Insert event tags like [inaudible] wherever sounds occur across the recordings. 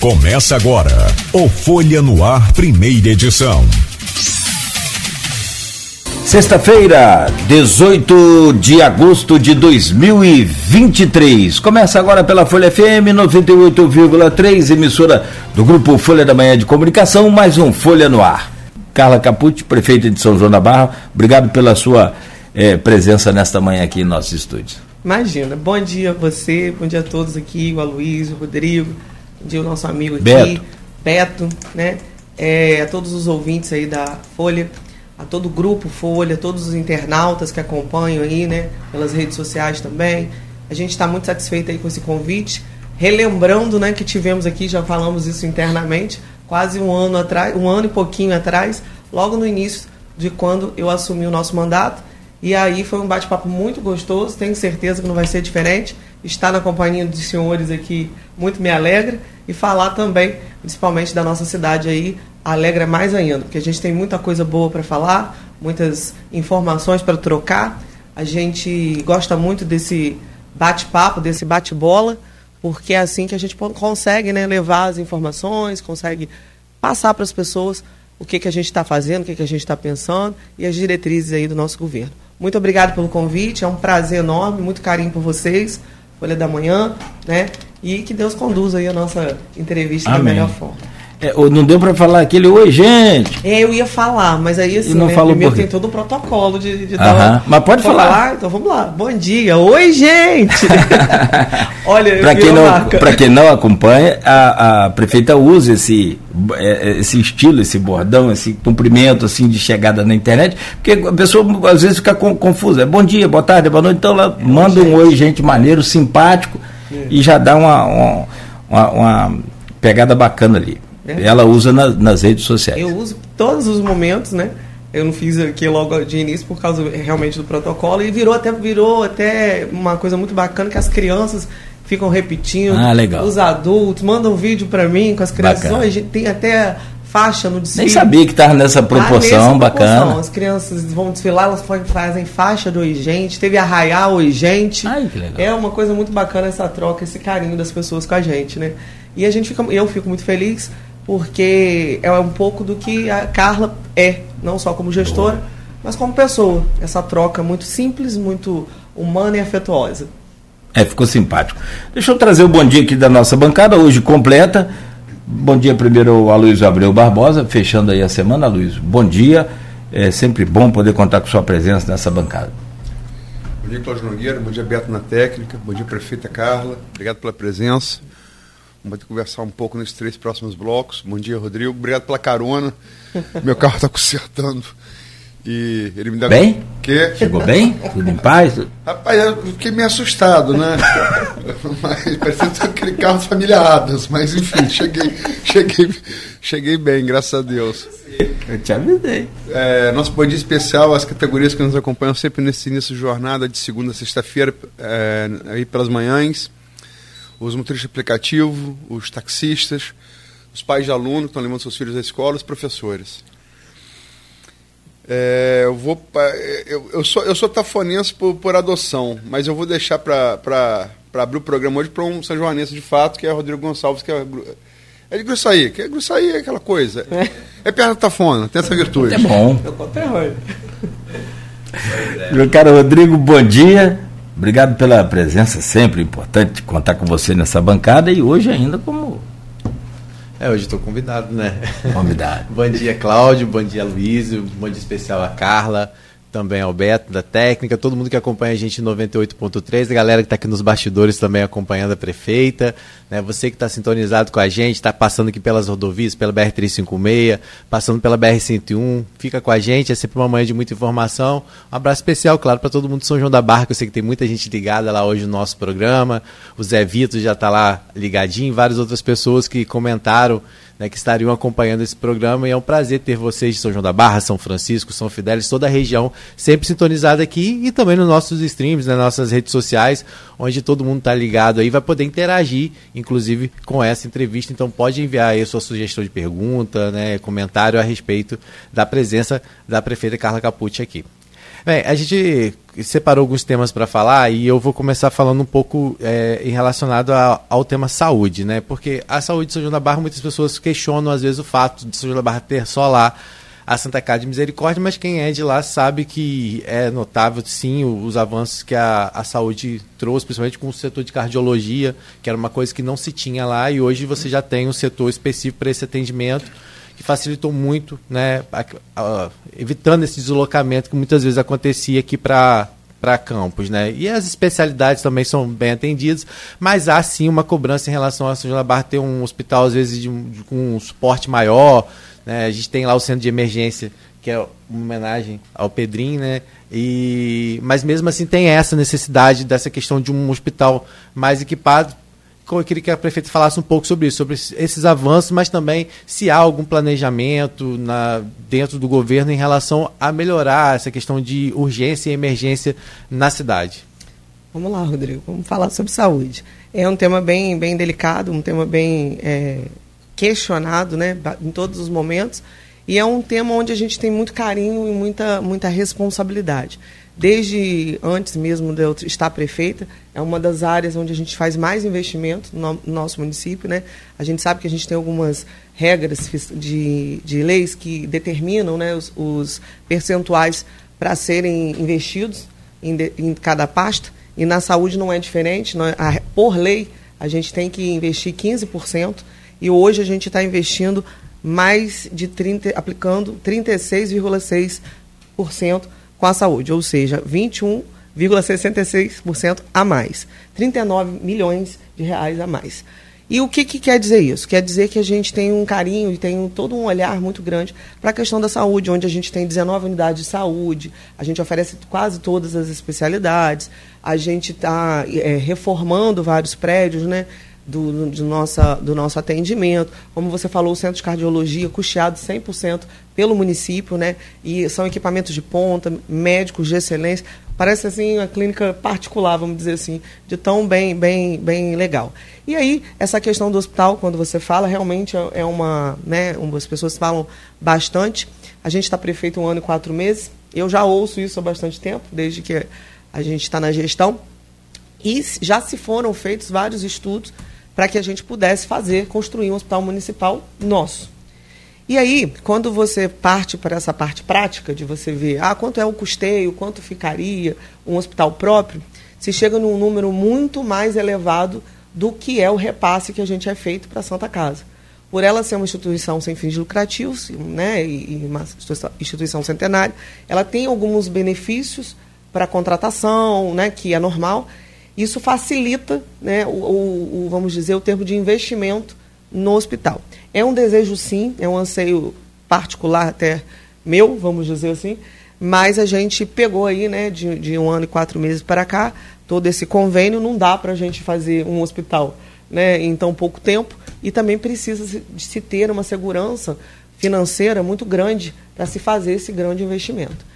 Começa agora o Folha no Ar, primeira edição. Sexta-feira, 18 de agosto de 2023. Começa agora pela Folha FM 98,3, emissora do grupo Folha da Manhã de Comunicação, mais um Folha no Ar. Carla Capucci, prefeita de São João da Barra, obrigado pela sua eh, presença nesta manhã aqui em nossos estúdios. Imagina. Bom dia a você, bom dia a todos aqui, o Aloysio, o Rodrigo, dia o nosso amigo aqui, Beto, Beto né? É, a todos os ouvintes aí da Folha a todo o grupo Folha, todos os internautas que acompanham aí, né, pelas redes sociais também. A gente está muito satisfeito aí com esse convite. Relembrando, né, que tivemos aqui, já falamos isso internamente, quase um ano atrás, um ano e pouquinho atrás, logo no início de quando eu assumi o nosso mandato. E aí foi um bate-papo muito gostoso, tenho certeza que não vai ser diferente. Estar na companhia dos senhores aqui muito me alegra e falar também, principalmente da nossa cidade aí, alegra mais ainda, porque a gente tem muita coisa boa para falar, muitas informações para trocar. A gente gosta muito desse bate-papo, desse bate-bola, porque é assim que a gente consegue né, levar as informações, consegue passar para as pessoas o que, que a gente está fazendo, o que, que a gente está pensando e as diretrizes aí do nosso governo. Muito obrigado pelo convite, é um prazer enorme, muito carinho por vocês, Folha da Manhã, né? E que Deus conduza aí a nossa entrevista Amém. da melhor forma. É, não deu para falar aquele oi, gente. É, eu ia falar, mas aí assim, E não né, falou primeiro por tem todo o protocolo de, de dar- mas pode falar. Então vamos lá. Bom dia. Oi, gente. [laughs] Olha, Para quem, não, quem não acompanha, a, a prefeita usa esse, é, é, esse estilo, esse bordão, esse cumprimento assim de chegada na internet, porque a pessoa às vezes fica con- confusa. É bom dia, boa tarde, boa noite. Então ela manda um oi, gente, maneiro, simpático, e já dá uma, uma, uma- uma pegada bacana ali. É. Ela usa na- nas redes sociais. Eu uso todos os momentos, né? Eu não fiz aqui logo de início por causa realmente do protocolo e virou até virou até uma coisa muito bacana que as crianças ficam repetindo. Ah, legal. Os adultos mandam vídeo para mim com as crianças. Hoje tem até faixa no desfile. Nem sabia que estava nessa Ah, proporção nessa bacana. proporção. As crianças vão desfilar, elas fa- fazem faixa do Oi Gente, teve arraiar Oi Gente. Ai, que legal. É uma coisa muito bacana essa troca, esse carinho das pessoas com a gente, né? E a gente fica, eu fico muito feliz porque é um pouco do que a Carla é, não só como gestora, mas como pessoa. Essa troca muito simples, muito humana e afetuosa. É, ficou simpático. Deixa eu trazer o bom dia aqui da nossa bancada, hoje completa. Bom dia primeiro ao Aloysio Abreu Barbosa, fechando aí a semana, Aloysio. Bom dia, é sempre bom poder contar com sua presença nessa bancada. Bom dia, Cláudio Nogueira. Bom dia, Beto na técnica. Bom dia, prefeita Carla. Obrigado pela presença. Vamos conversar um pouco nesses três próximos blocos. Bom dia, Rodrigo. Obrigado pela carona. [laughs] Meu carro está consertando. E ele me dá. Bem? Que? Chegou bem? Tudo em paz? Rapaz, eu fiquei meio assustado, né? [laughs] mas parecia ter aquele carro de família Adams. Mas enfim, cheguei, cheguei, cheguei bem, graças a Deus. Eu te avisei. É, nosso bom dia especial às categorias que nos acompanham sempre nesse início de jornada de segunda a sexta-feira, é, aí pelas manhãs. Os motoristas de aplicativo, os taxistas, os pais de aluno que estão levando seus filhos à escola, os professores. É, eu vou pa- eu, eu sou eu sou tafonense por, por adoção, mas eu vou deixar para abrir o programa hoje para um São Joanense de fato, que é o Rodrigo Gonçalves, que é, é de Gruçaí, que é Gruçaí é aquela coisa. É perto da Tafona, tem essa virtude. É bom. Eu conto terror. Meu caro Rodrigo, bom dia. Obrigado pela presença, sempre importante contar com você nessa bancada e hoje ainda como É, hoje estou convidado, né? convidado. [laughs] bom dia, Cláudio. Bom dia, Luísio. Bom dia especial a Carla. Também ao Beto, da técnica. Todo mundo que acompanha a gente em 98.3. A galera que está aqui nos bastidores também acompanhando a prefeita. Né? Você que está sintonizado com a gente, está passando aqui pelas rodovias, pela BR-356, passando pela BR-101. Fica com a gente. É sempre uma manhã de muita informação. Um abraço especial, claro, para todo mundo de São João da Barra, que eu sei que tem muita gente ligada lá hoje no nosso programa. O Zé Vitor já está lá ligadinho. Várias outras pessoas que comentaram né, que estariam acompanhando esse programa. E é um prazer ter vocês de São João da Barra, São Francisco, São Fidélis, toda a região sempre sintonizada aqui e também nos nossos streams, nas nossas redes sociais, onde todo mundo está ligado aí, vai poder interagir, inclusive, com essa entrevista. Então pode enviar aí a sua sugestão de pergunta, né, comentário a respeito da presença da prefeita Carla Capucci aqui. Bem, a gente separou alguns temas para falar e eu vou começar falando um pouco é, em relacionado a, ao tema saúde, né? Porque a saúde de São João da Barra, muitas pessoas questionam às vezes o fato de São João da Barra ter só lá a Santa Casa de Misericórdia, mas quem é de lá sabe que é notável, sim, os avanços que a, a saúde trouxe, principalmente com o setor de cardiologia, que era uma coisa que não se tinha lá, e hoje você já tem um setor específico para esse atendimento, que facilitou muito, né, a, a, evitando esse deslocamento que muitas vezes acontecia aqui para para campos, né? E as especialidades também são bem atendidas, mas há sim uma cobrança em relação a São João da Barra ter um hospital às vezes de, de, com um suporte maior, né? A gente tem lá o centro de emergência, que é uma homenagem ao Pedrinho, né? E, mas mesmo assim tem essa necessidade dessa questão de um hospital mais equipado. Eu queria que a prefeita falasse um pouco sobre isso, sobre esses avanços, mas também se há algum planejamento na, dentro do governo em relação a melhorar essa questão de urgência e emergência na cidade. Vamos lá, Rodrigo, vamos falar sobre saúde. É um tema bem, bem delicado, um tema bem é, questionado né, em todos os momentos. E é um tema onde a gente tem muito carinho e muita, muita responsabilidade. Desde antes mesmo de eu estar prefeita, é uma das áreas onde a gente faz mais investimento no nosso município. Né? A gente sabe que a gente tem algumas regras de, de leis que determinam né, os, os percentuais para serem investidos em, de, em cada pasta. E na saúde não é diferente. Não é, a, por lei, a gente tem que investir 15% e hoje a gente está investindo mais de 30, aplicando 36,6% com a saúde, ou seja, 21,66% a mais. 39 milhões de reais a mais. E o que, que, quer dizer isso? Quer dizer que a gente tem um carinho e tem todo um olhar muito grande para a questão da saúde, onde a gente tem 19 unidades de saúde, a gente oferece quase todas as especialidades, a gente está é, reformando vários prédios, né? Do, do, nossa, do nosso atendimento. Como você falou, o centro de cardiologia custeado 100% pelo município, né? E são equipamentos de ponta, médicos de excelência. Parece assim uma clínica particular, vamos dizer assim, de tão bem, bem, bem legal. E aí, essa questão do hospital, quando você fala, realmente é, é uma, né, as pessoas falam bastante. A gente está prefeito um ano e quatro meses. Eu já ouço isso há bastante tempo, desde que a gente está na gestão. E já se foram feitos vários estudos para que a gente pudesse fazer, construir um hospital municipal nosso. E aí, quando você parte para essa parte prática de você ver ah, quanto é o custeio, quanto ficaria um hospital próprio, se chega num número muito mais elevado do que é o repasse que a gente é feito para a Santa Casa. Por ela ser uma instituição sem fins lucrativos, né, e uma instituição centenária, ela tem alguns benefícios para contratação, né, que é normal, isso facilita, né, o, o, o, vamos dizer, o termo de investimento no hospital. É um desejo, sim, é um anseio particular até meu, vamos dizer assim, mas a gente pegou aí, né, de, de um ano e quatro meses para cá, todo esse convênio, não dá para a gente fazer um hospital né, em tão pouco tempo e também precisa de se ter uma segurança financeira muito grande para se fazer esse grande investimento.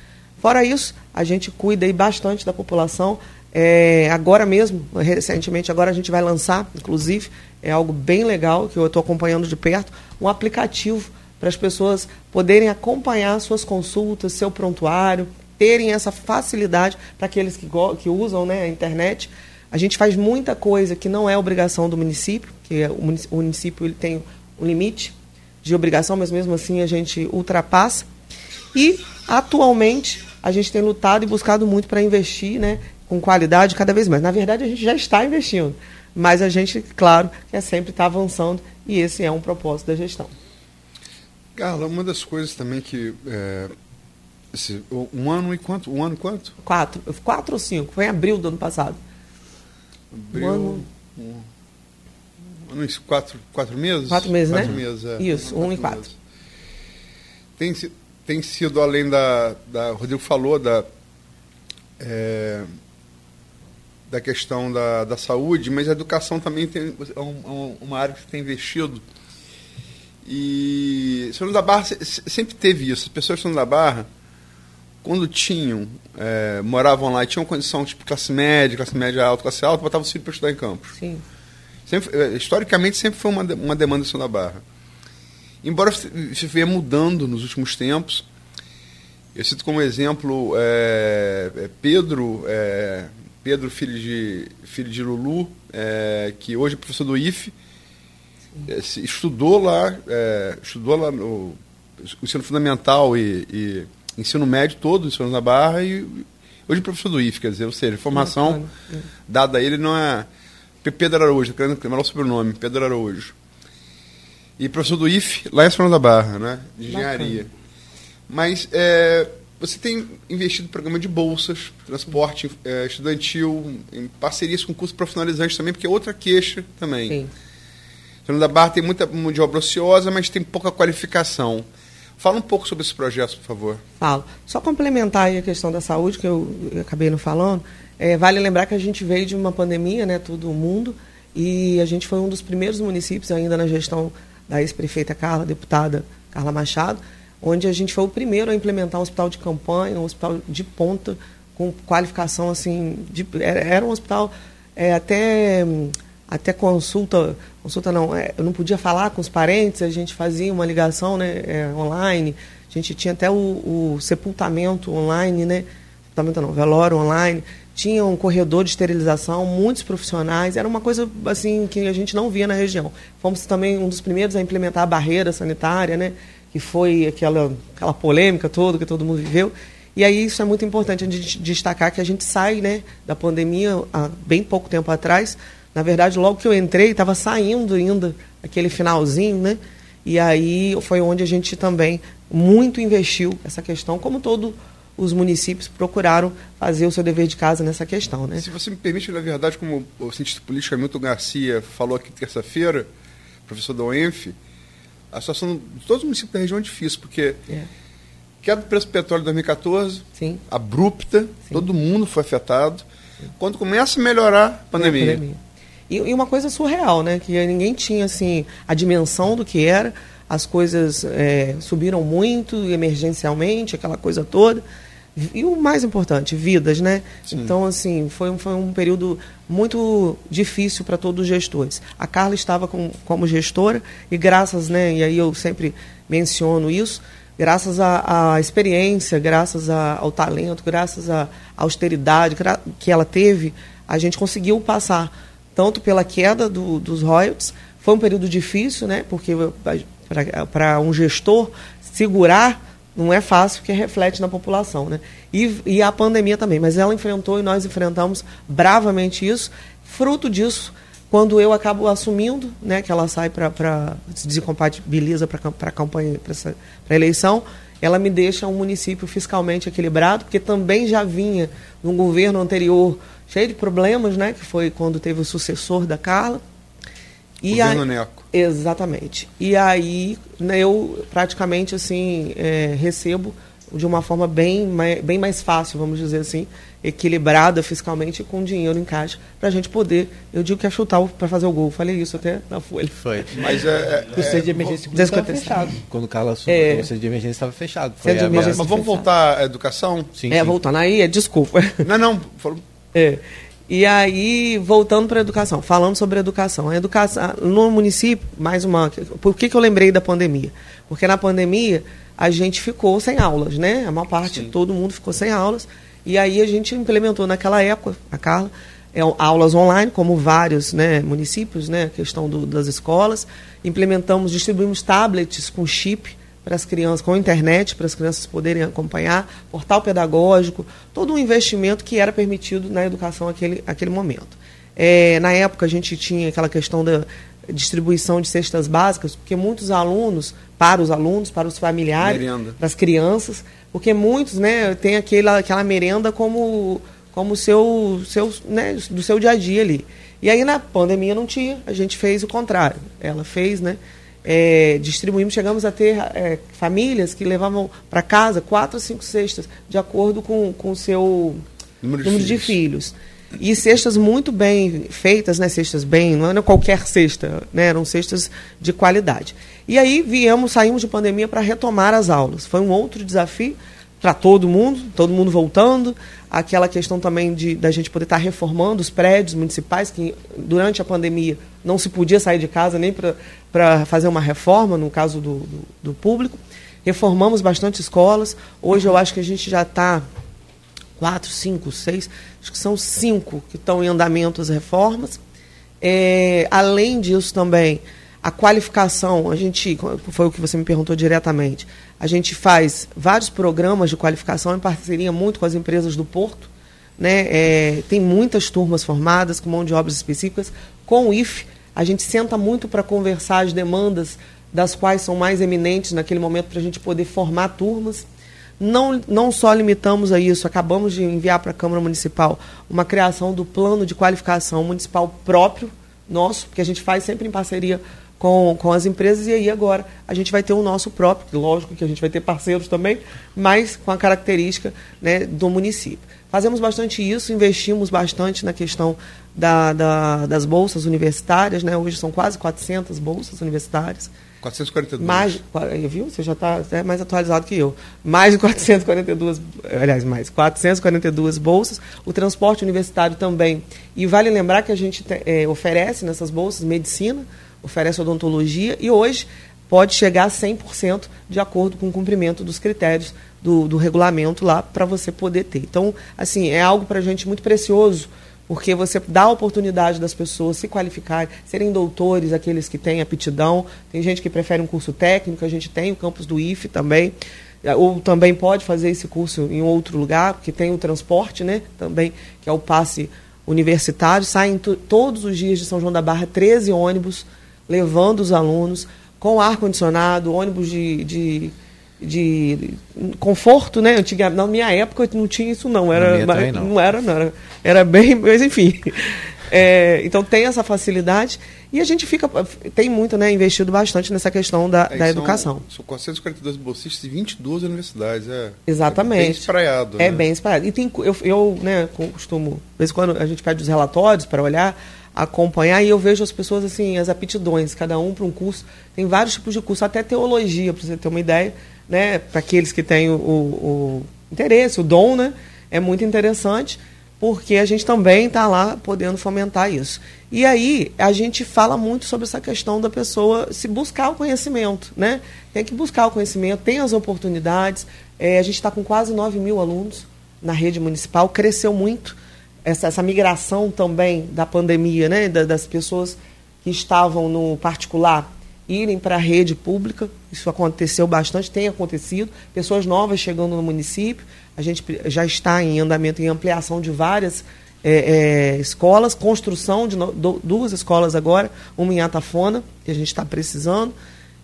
Fora isso, a gente cuida aí bastante da população, é, agora mesmo, recentemente, agora a gente vai lançar, inclusive, é algo bem legal que eu estou acompanhando de perto, um aplicativo para as pessoas poderem acompanhar suas consultas, seu prontuário, terem essa facilidade para aqueles que, que usam né, a internet. A gente faz muita coisa que não é obrigação do município, que é o município ele tem um limite de obrigação, mas mesmo assim a gente ultrapassa. E, atualmente, a gente tem lutado e buscado muito para investir né, com qualidade cada vez mais. Na verdade, a gente já está investindo, mas a gente, claro, quer sempre estar avançando e esse é um propósito da gestão. Carla, uma das coisas também que é, esse, um ano e quanto? Um ano e quanto? Quatro, quatro ou cinco? Foi em abril do ano passado. Abril, um ano, um, um, quatro, quatro meses? Quatro meses, quatro né? Meses, é. Isso, um e quatro. Tem, tem sido além da, da, o Rodrigo falou da é, da questão da, da saúde, mas a educação também tem, é, é uma área que tem investido. E São da Barra sempre teve isso. As pessoas de São da Barra, quando tinham, é, moravam lá e tinham condição, tipo classe média, classe média alta, classe alta, botavam os filhos para estudar em campos. Sim. Sempre, é, historicamente, sempre foi uma, uma demanda de São da Barra. Embora isso venha mudando nos últimos tempos, Eu cito como exemplo é, é Pedro, é, Pedro filho de, filho de Lulu, é, que hoje é professor do IFE, é, estudou lá, é, estudou lá no ensino fundamental e, e, ensino médio todo, ensino na Barra, e hoje é professor do IFE, quer dizer, ou seja, formação dada a ele não é Pedro Araújo, querendo lembrar o sobrenome, Pedro Araújo. E professor do IFE, lá em São da Barra, né? De engenharia. Bacana. Mas é, você tem investido em programa de bolsas, transporte é, estudantil, em parcerias com cursos profissionalizantes também, porque é outra queixa também. Sim. São da Barra tem muita mão de obra ociosa, mas tem pouca qualificação. Fala um pouco sobre esse projeto, por favor. Falo. Só complementar a questão da saúde, que eu, eu acabei não falando. É, vale lembrar que a gente veio de uma pandemia, né, todo mundo, e a gente foi um dos primeiros municípios ainda na gestão da ex-prefeita Carla, deputada Carla Machado, onde a gente foi o primeiro a implementar um hospital de campanha, um hospital de ponta, com qualificação assim, de, era, um hospital é, até até consulta, consulta não, é, eu não podia falar com os parentes, a gente fazia uma ligação né, é, online, a gente tinha até o, o sepultamento online, né, sepultamento não, velório online, tinha um corredor de esterilização, muitos profissionais, era uma coisa assim que a gente não via na região. Fomos também um dos primeiros a implementar a barreira sanitária, né, que foi aquela, aquela polêmica toda que todo mundo viveu. E aí isso é muito importante a gente destacar que a gente sai né, da pandemia há bem pouco tempo atrás. Na verdade, logo que eu entrei, estava saindo ainda aquele finalzinho, né? E aí foi onde a gente também muito investiu essa questão, como todo os municípios procuraram fazer o seu dever de casa nessa questão. Né? Se você me permite, na verdade, como o cientista político Hamilton Garcia falou aqui terça-feira, professor da UENF, a situação de todos os municípios da região é difícil, porque é. queda do preço do petróleo em 2014, Sim. abrupta, Sim. todo mundo foi afetado. Sim. Quando começa a melhorar a pandemia. É a pandemia. E, e, uma coisa surreal, né? Que ninguém tinha assim a dimensão do que era as coisas é, subiram muito emergencialmente, aquela coisa toda. E o mais importante, vidas, né? Sim. Então, assim, foi um, foi um período muito difícil para todos os gestores. A Carla estava com, como gestora e graças, né, e aí eu sempre menciono isso, graças à, experiência, graças a, ao talento, graças à austeridade que ela teve, a gente conseguiu passar tanto pela queda do, dos royalties, foi um período difícil, né, porque para um gestor segurar não é fácil, porque reflete na população. Né? E, e a pandemia também, mas ela enfrentou e nós enfrentamos bravamente isso. Fruto disso, quando eu acabo assumindo, né, que ela sai para se desincompatibiliza para a campanha, para eleição, ela me deixa um município fiscalmente equilibrado, porque também já vinha num governo anterior cheio de problemas, né, que foi quando teve o sucessor da Carla. E Governo Neco. Exatamente. E aí né, eu praticamente assim é, recebo de uma forma bem mais, bem mais fácil, vamos dizer assim, equilibrada fiscalmente com dinheiro em caixa, para a gente poder, eu digo que é chutar para fazer o gol. Falei isso até na folha. Foi. Mas é, é, o centro de emergência estava fechado. Quando o Carlos assumiu, é, o centro de emergência estava fechado. Foi mas, mas vamos voltar à educação? Sim, é, sim. voltando aí, é, desculpa. Não, não. É. E aí, voltando para a educação, falando sobre educação. A educação no município, mais uma. Por que, que eu lembrei da pandemia? Porque na pandemia a gente ficou sem aulas, né? A maior parte, Sim. todo mundo ficou sem aulas. E aí a gente implementou naquela época, a Carla, é, aulas online, como vários né, municípios, né? A questão do, das escolas. Implementamos, distribuímos tablets com chip para as crianças, com a internet, para as crianças poderem acompanhar, portal pedagógico, todo um investimento que era permitido na educação naquele, naquele momento. É, na época a gente tinha aquela questão da distribuição de cestas básicas, porque muitos alunos, para os alunos, para os familiares, merenda. das crianças, porque muitos né, têm aquela, aquela merenda como como seu, seu, né, do seu dia a dia ali. E aí na pandemia não tinha, a gente fez o contrário. Ela fez, né? É, distribuímos, chegamos a ter é, famílias que levavam para casa quatro ou cinco cestas, de acordo com, com o seu número, de, número filhos. de, filhos. E cestas muito bem feitas, né? Cestas bem, não era qualquer cesta, né? Eram cestas de qualidade. E aí viemos, saímos de pandemia para retomar as aulas. Foi um outro desafio para todo mundo, todo mundo voltando. Aquela questão também de da gente poder estar tá reformando os prédios municipais, que durante a pandemia não se podia sair de casa nem para fazer uma reforma, no caso do, do, do, público. reformamos bastante escolas. Hoje eu acho que a gente já está quatro, cinco, seis, acho que são cinco que estão em andamento as reformas. É, além disso também, a qualificação, a gente, foi o que você me perguntou diretamente, a gente faz vários programas de qualificação em parceria muito com as empresas do Porto. Né? É, tem muitas turmas formadas com mão de obras específicas. Com o IF, a gente senta muito para conversar as demandas das quais são mais eminentes naquele momento para a gente poder formar turmas. Não, não só limitamos a isso, acabamos de enviar para a Câmara Municipal uma criação do plano de qualificação municipal próprio nosso, que a gente faz sempre em parceria com, com as empresas, e aí agora a gente vai ter o nosso próprio, lógico que a gente vai ter parceiros também, mas com a característica né, do município. Fazemos bastante isso, investimos bastante na questão da, da, das bolsas universitárias, né? hoje são quase 400 bolsas universitárias. 442. Mais, viu? Você já está é mais atualizado que eu. Mais de 442, aliás, mais 442 bolsas. O transporte universitário também. E vale lembrar que a gente é, oferece nessas bolsas medicina, oferece odontologia e hoje pode chegar a 100% de acordo com o cumprimento dos critérios do, do regulamento lá para você poder ter. Então, assim, é algo para a gente muito precioso porque você dá a oportunidade das pessoas se qualificarem, serem doutores, aqueles que têm aptidão. Tem gente que prefere um curso técnico, a gente tem o campus do IFE também, ou também pode fazer esse curso em outro lugar, porque tem o transporte, né, também, que é o passe universitário. Saem todos os dias de São João da Barra 13 ônibus levando os alunos com ar-condicionado, ônibus de, de de conforto, né? Antiga, na minha época não tinha isso não, era mas, não. não. era, não era, era bem, [laughs] mas enfim. É, então tem essa facilidade e a gente fica tem muito, né, investido bastante nessa questão da, é, da educação. São 442 bolsistas e 22 universidades, é. Exatamente. É bem espraiado. É né? bem espraiado. E tem eu, eu, né, costumo, de vez em quando a gente pede os relatórios para olhar acompanhar e eu vejo as pessoas assim, as aptidões, cada um para um curso. Tem vários tipos de curso, até teologia, para você ter uma ideia né, para aqueles que têm o, o, interesse, o dom, né, é muito interessante, porque a gente também está lá podendo fomentar isso. E aí a gente fala muito sobre essa questão da pessoa se buscar o conhecimento, né? Tem que buscar o conhecimento, tem as oportunidades. É, a gente está com quase 9 mil alunos na rede municipal, cresceu muito essa, essa migração também da pandemia, né? Da, das pessoas que estavam no particular irem para a rede pública. Isso aconteceu bastante, tem acontecido. Pessoas novas chegando no município. A gente já está em andamento em ampliação de várias é, é, escolas, construção de no, do, duas escolas agora, uma em Atafona, que a gente está precisando,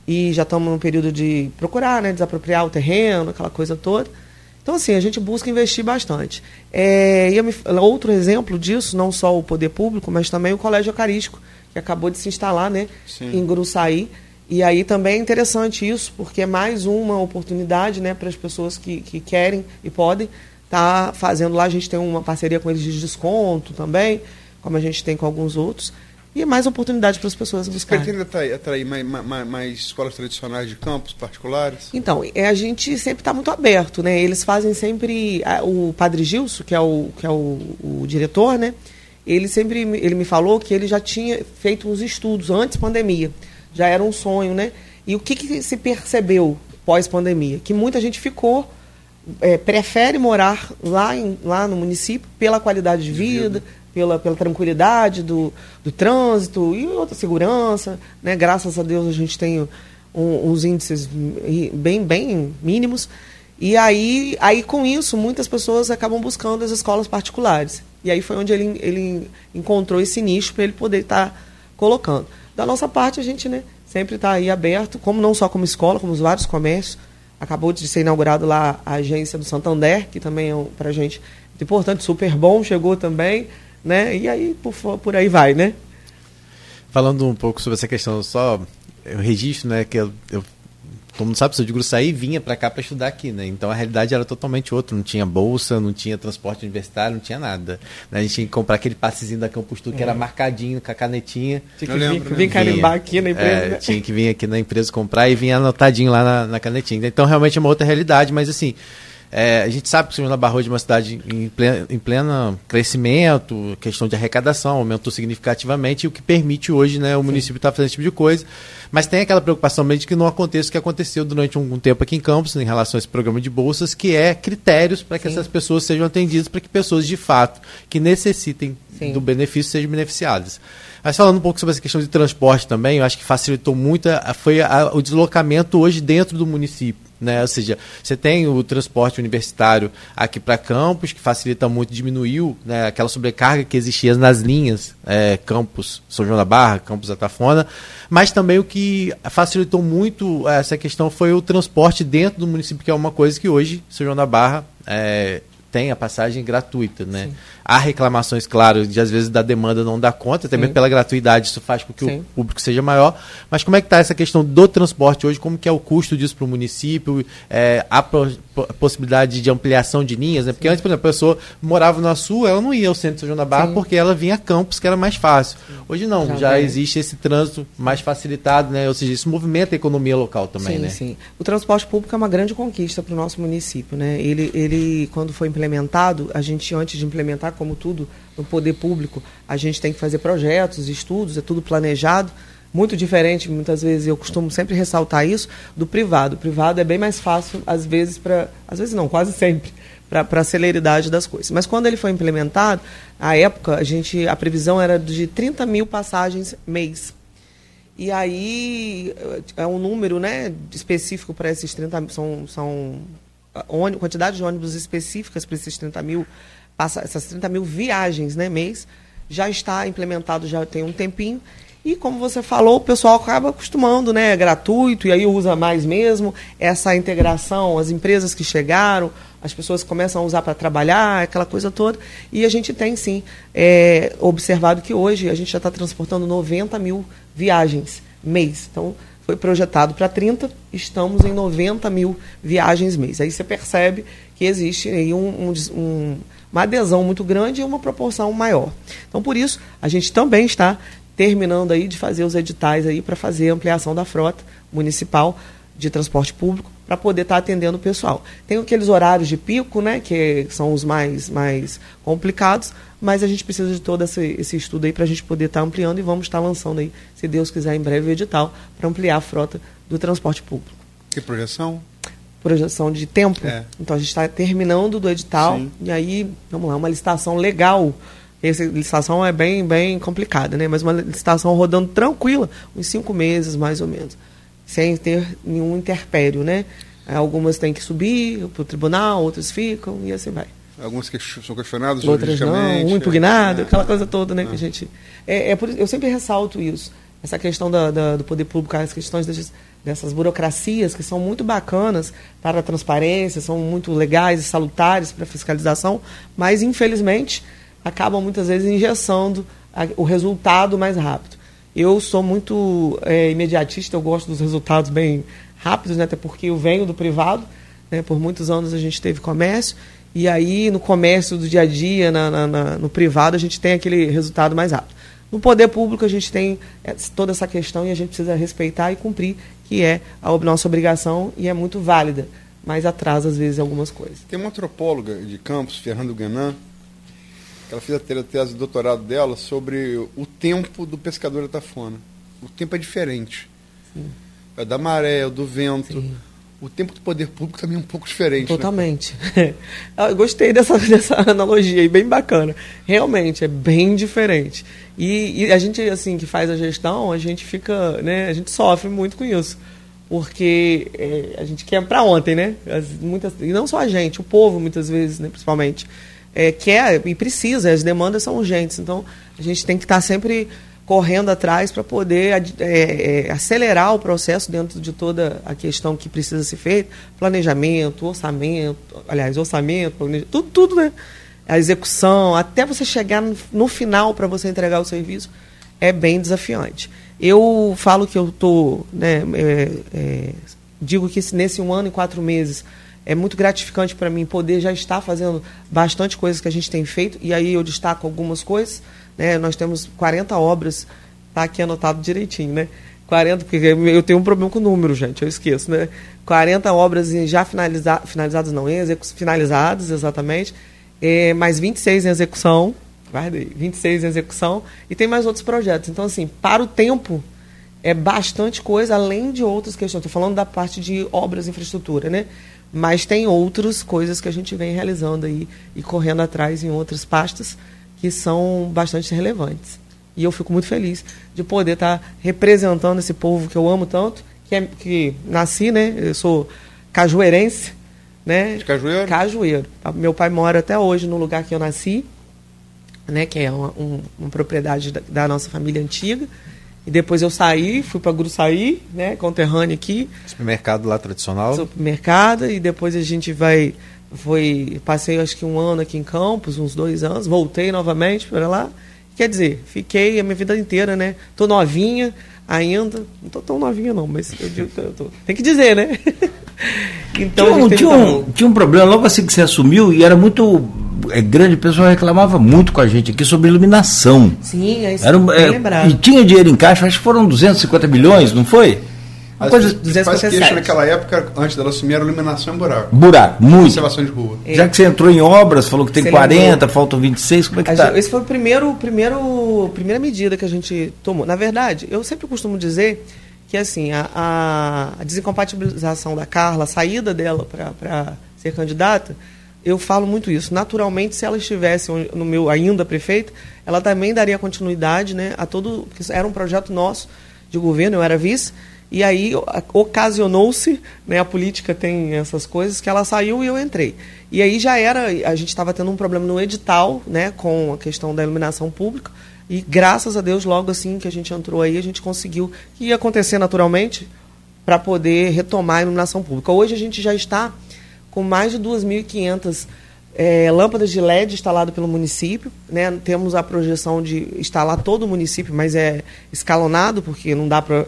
e já estamos no período de procurar, né, desapropriar o terreno, aquela coisa toda. Então, assim, a gente busca investir bastante. É, e outro exemplo disso, não só o poder público, mas também o Colégio Eucarístico, que acabou de se instalar né, em Gruçaí. E aí também é interessante isso, porque é mais uma oportunidade né, para as pessoas que, que querem e podem estar tá fazendo lá. A gente tem uma parceria com eles de desconto também, como a gente tem com alguns outros. E é mais oportunidade para as pessoas buscarem. Pretende atrair, atrair mais, mais, mais, escolas tradicionais de campos particulares? Então, é, a gente sempre está muito aberto, né? Eles fazem sempre... O Padre Gilson, que é o, que é o, o diretor, né? ele sempre ele me falou que ele já tinha feito uns estudos antes pandemia, já era um sonho, né? E o que, que se percebeu pós pandemia? Que muita gente ficou é, prefere morar lá, em, lá no município pela qualidade de vida, pela, pela tranquilidade do, do trânsito e outra segurança, né? Graças a Deus a gente tem um, uns índices bem bem mínimos. E aí, aí, com isso, muitas pessoas acabam buscando as escolas particulares. E aí foi onde ele, ele encontrou esse nicho para ele poder estar tá colocando. Da nossa parte, a gente né, sempre está aí aberto, como não só como escola, como os vários comércios. Acabou de ser inaugurado lá a agência do Santander, que também é para a gente importante, super bom, chegou também, né? E aí por, por aí vai, né? Falando um pouco sobre essa questão, só o registro, né, que eu, eu todo mundo sabe, sou de Gruçaí vinha para cá para estudar aqui, né? Então a realidade era totalmente outra. Não tinha bolsa, não tinha transporte universitário, não tinha nada. Né? A gente tinha que comprar aquele passezinho da Campus Tour que era é. marcadinho, com a canetinha. Tinha que lembro, vir, vir carimbar aqui na empresa. É, né? Tinha que vir aqui na empresa comprar e vinha anotadinho lá na, na canetinha. Então realmente é uma outra realidade, mas assim. É, a gente sabe que São João da Barra hoje é uma cidade em pleno, em pleno crescimento, questão de arrecadação aumentou significativamente, o que permite hoje né, o município estar tá fazendo esse tipo de coisa. Mas tem aquela preocupação mesmo de que não aconteça o que aconteceu durante um, um tempo aqui em Campos, em relação a esse programa de bolsas, que é critérios para que Sim. essas pessoas sejam atendidas, para que pessoas de fato que necessitem Sim. do benefício sejam beneficiadas. Mas falando um pouco sobre essa questão de transporte também, eu acho que facilitou muito a, foi a, o deslocamento hoje dentro do município. Né? Ou seja, você tem o transporte universitário aqui para campus, que facilita muito, diminuiu né, aquela sobrecarga que existia nas linhas é, campus São João da Barra, campus Atafona, mas também o que facilitou muito essa questão foi o transporte dentro do município, que é uma coisa que hoje São João da Barra é, tem a passagem gratuita, né? Sim. Há reclamações, claro, de às vezes da demanda não dá conta, também pela gratuidade isso faz com que Sim. o público seja maior. Mas como é que está essa questão do transporte hoje? Como que é o custo disso para o município? É, há possibilidade de ampliação de linhas, né? Porque Sim. antes, por exemplo, a pessoa morava no Sul, ela não ia ao centro de São João da Barra porque ela vinha a Campos, que era mais fácil. Hoje não, já, já existe esse trânsito mais facilitado, né? Ou seja, isso movimenta a economia local também, sim, né? Sim, O transporte público é uma grande conquista para o nosso município, né? Ele, ele, quando foi implementado, a gente, antes de implementar, como tudo no poder público, a gente tem que fazer projetos, estudos, é tudo planejado. Muito diferente, muitas vezes, eu costumo sempre ressaltar isso, do privado. O privado é bem mais fácil, às vezes, para. Às vezes não, quase sempre, para a celeridade das coisas. Mas quando ele foi implementado, à época, a, gente, a previsão era de 30 mil passagens mês. E aí é um número né, específico para esses 30 mil. São, são quantidade de ônibus específicas para esses 30 mil passa essas 30 mil viagens né, mês, já está implementado já tem um tempinho. E como você falou, o pessoal acaba acostumando, né? É gratuito e aí usa mais mesmo. Essa integração, as empresas que chegaram, as pessoas começam a usar para trabalhar, aquela coisa toda. E a gente tem sim é, observado que hoje a gente já está transportando 90 mil viagens mês. Então, foi projetado para 30, estamos em 90 mil viagens mês. Aí você percebe que existe aí um, um, um uma adesão muito grande e uma proporção maior. Então, por isso, a gente também está terminando aí de fazer os editais aí para fazer a ampliação da frota municipal de transporte público para poder estar tá atendendo o pessoal. Tem aqueles horários de pico, né, que são os mais, mais complicados, mas a gente precisa de todo esse, esse estudo aí para a gente poder estar tá ampliando e vamos estar tá lançando aí, se Deus quiser, em breve o edital para ampliar a frota do transporte público. Que projeção? Projeção de tempo. É. Então a gente está terminando do edital Sim. e aí, vamos lá, uma licitação legal. Essa licitação é bem, bem complicada, né? Mas uma licitação rodando tranquila, uns cinco meses mais ou menos, sem ter nenhum interpério, né? Algumas têm que subir para o tribunal, outras ficam e assim vai. Algumas que são questionadas Outras não, um impugnado, é. aquela coisa toda, né? Que a é. gente. É, é por, eu sempre ressalto isso. Essa questão da, da, do poder público, as questões das, dessas burocracias que são muito bacanas para a transparência, são muito legais e salutares para a fiscalização, mas infelizmente acabam muitas vezes engessando o resultado mais rápido. Eu sou muito é, imediatista, eu gosto dos resultados bem rápidos, né, até porque eu venho do privado, né, por muitos anos a gente teve comércio, e aí no comércio do dia a dia, na, na, na, no privado, a gente tem aquele resultado mais rápido. No poder público a gente tem é, toda essa questão e a gente precisa respeitar e cumprir que é a nossa obrigação e é muito válida, mas atrasa às vezes algumas coisas. Tem uma antropóloga de Campos, Fernando Guenan, que ela fez a tese de doutorado dela sobre o tempo do pescador atafona. O tempo é diferente. Sim. É da maré, é do vento. Sim o tempo do poder público também é um pouco diferente. Né? Totalmente. Né? [laughs] Eu gostei dessa, [laughs] dessa analogia aí, bem bacana. Realmente, é bem diferente. E, e, a gente, assim, que faz a gestão, a gente fica, né, a gente sofre muito com isso. Porque é, a gente quer para ontem, né? As, muitas, e não só a gente, o povo, muitas vezes, né, principalmente, é, quer e precisa, as demandas são urgentes. Então, a gente tem que estar sempre correndo atrás para poder é, é, acelerar o processo dentro de toda a questão que precisa ser feita, planejamento, orçamento, aliás, orçamento, tudo, tudo, né? A execução, até você chegar no, final para você entregar o serviço, é bem desafiante. Eu falo que eu estou, né, é, é, digo que nesse um ano e quatro meses é muito gratificante para mim poder já estar fazendo bastante coisas que a gente tem feito, e aí eu destaco algumas coisas. Né? Nós temos 40 obras, está aqui anotado direitinho, né? 40, porque eu tenho um problema com número, gente, eu esqueço, né? 40 obras já finaliza, finalizadas, não, em finalizadas, exatamente, é, mais 26 em execução, guardei, 26 em execução, e tem mais outros projetos. Então, assim, para o tempo, é bastante coisa, além de outras questões. Estou falando da parte de obras e infraestrutura, né? Mas tem outras coisas que a gente vem realizando aí e correndo atrás em outras pastas que são bastante relevantes. E eu fico muito feliz de poder estar representando esse povo que eu amo tanto, que, é, que nasci, né? Eu sou cajueirense, né? De Cajueiro? Cajueiro. Meu pai mora até hoje no lugar que eu nasci, né? Que é uma, um, uma propriedade da, da nossa família antiga. E depois eu saí, fui para Gruçaí, né, conterrâneo aqui. Supermercado lá tradicional? Supermercado, e depois a gente vai. Foi, passei acho que um ano aqui em Campos, uns dois anos, voltei novamente para lá. Quer dizer, fiquei a minha vida inteira, né? Tô novinha ainda. Não tô tão novinha, não, mas eu, digo, eu tô, tem que dizer, né? [laughs] então, tinha, tinha, um, tinha um problema logo assim que você assumiu e era muito é grande, o pessoal reclamava muito com a gente aqui sobre iluminação. Sim, é isso Era, é. E tinha dinheiro em caixa, acho que foram 250 milhões, não foi? Uma coisa, faz queixa naquela época, antes dela assumir, era iluminação em buraco. Buraco, muito. Observação de rua. É. Já que você entrou em obras, falou que tem você 40, lembrou? faltam 26, como é que está? Esse foi o primeiro, primeiro, primeira medida que a gente tomou. Na verdade, eu sempre costumo dizer que assim, a, a desincompatibilização da Carla, a saída dela para ser candidata, eu falo muito isso. Naturalmente, se ela estivesse no meu ainda prefeita, ela também daria continuidade, né, a todo, porque era um projeto nosso de governo, eu era vice, e aí ocasionou-se, né, a política tem essas coisas que ela saiu e eu entrei. E aí já era, a gente estava tendo um problema no edital, né, com a questão da iluminação pública, e graças a Deus, logo assim que a gente entrou aí, a gente conseguiu que ia acontecer naturalmente para poder retomar a iluminação pública. Hoje a gente já está com mais de 2.500 é, lâmpadas de LED instaladas pelo município. Né? Temos a projeção de instalar todo o município, mas é escalonado, porque não dá para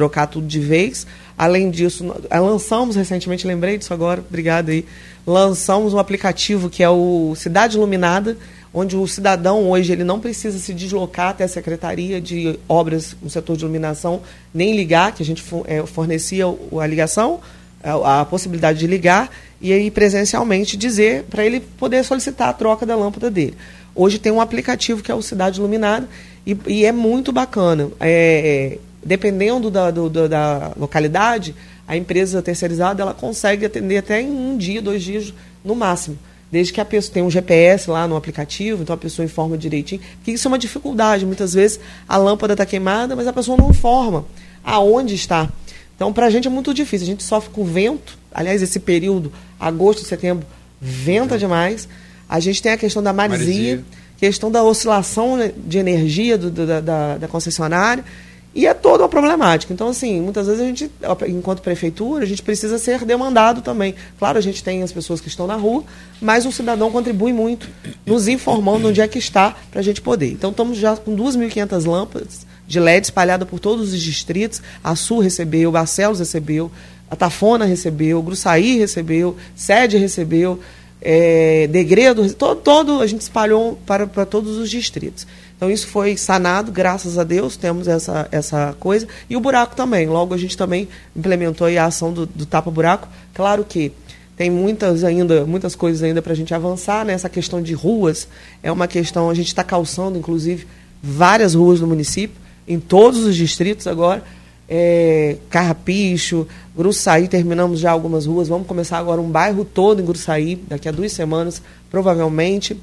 trocar tudo de vez. Além disso, lançamos recentemente, lembrei disso agora, obrigado aí. Lançamos um aplicativo que é o Cidade Iluminada, onde o cidadão hoje ele não precisa se deslocar até a Secretaria de Obras no setor de iluminação, nem ligar, que a gente é, fornecia a ligação, a, a possibilidade de ligar e aí presencialmente dizer para ele poder solicitar a troca da lâmpada dele. Hoje tem um aplicativo que é o Cidade Iluminada e, e é muito bacana. É, dependendo da, do, da localidade, a empresa terceirizada ela consegue atender até em um dia, dois dias no máximo. Desde que a pessoa tem um GPS lá no aplicativo, então a pessoa informa direitinho. Que isso é uma dificuldade. Muitas vezes a lâmpada está queimada, mas a pessoa não informa aonde está. Então, para a gente é muito difícil. A gente sofre com vento. Aliás, esse período, agosto, setembro, venta demais. A gente tem a questão da maresia, questão da oscilação de energia do, da, da, da concessionária. E é toda uma problemática. Então, assim, muitas vezes a gente, enquanto prefeitura, a gente precisa ser demandado também. Claro, a gente tem as pessoas que estão na rua, mas o cidadão contribui muito, nos informando onde é que está para a gente poder. Então, estamos já com 2.500 lâmpadas de LED espalhada por todos os distritos. A Sul recebeu, Barcelos recebeu, a Tafona recebeu, Gruçaí recebeu, Sede recebeu, é, Degredo, todo, todo a gente espalhou para, para todos os distritos. Então isso foi sanado, graças a Deus, temos essa, essa coisa. E o buraco também. Logo a gente também implementou a ação do, do tapa-buraco. Claro que tem muitas ainda, muitas coisas ainda para a gente avançar. Né? Essa questão de ruas é uma questão, a gente está calçando, inclusive, várias ruas no município em todos os distritos agora. É, Carrapicho, Gruçaí, terminamos já algumas ruas. Vamos começar agora um bairro todo em Gruçaí, daqui a duas semanas, provavelmente.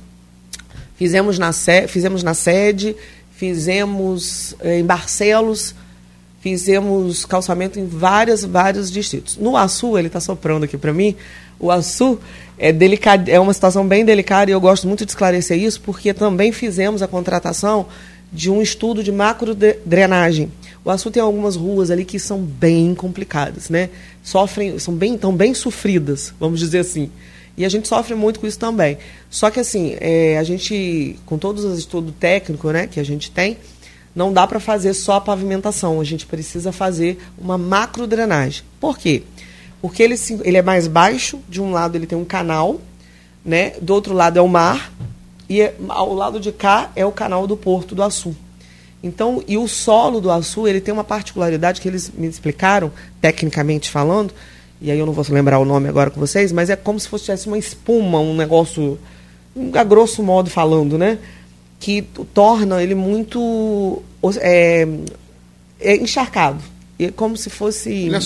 Fizemos na, fizemos na sede, fizemos é, em Barcelos, fizemos calçamento em várias, vários distritos. No Açu, ele está soprando aqui para mim, o Açu é, delicado, é uma situação bem delicada e eu gosto muito de esclarecer isso, porque também fizemos a contratação de um estudo de macro drenagem. O Açu tem algumas ruas ali que são bem complicadas, né? Sofrem, são bem, tão bem sofridas, vamos dizer assim. E a gente sofre muito com isso também. Só que assim, é, a gente, com todos os estudos técnicos né, que a gente tem, não dá para fazer só a pavimentação. A gente precisa fazer uma macro drenagem. Por quê? Porque ele, ele é mais baixo, de um lado ele tem um canal, né? do outro lado é o mar, e ao lado de cá é o canal do Porto do Açu. Então, e o solo do Açu, ele tem uma particularidade que eles me explicaram, tecnicamente falando, e aí eu não vou lembrar o nome agora com vocês, mas é como se fosse uma espuma, um negócio, a grosso modo falando, né? Que torna ele muito é, é encharcado. É como se fosse. Ele é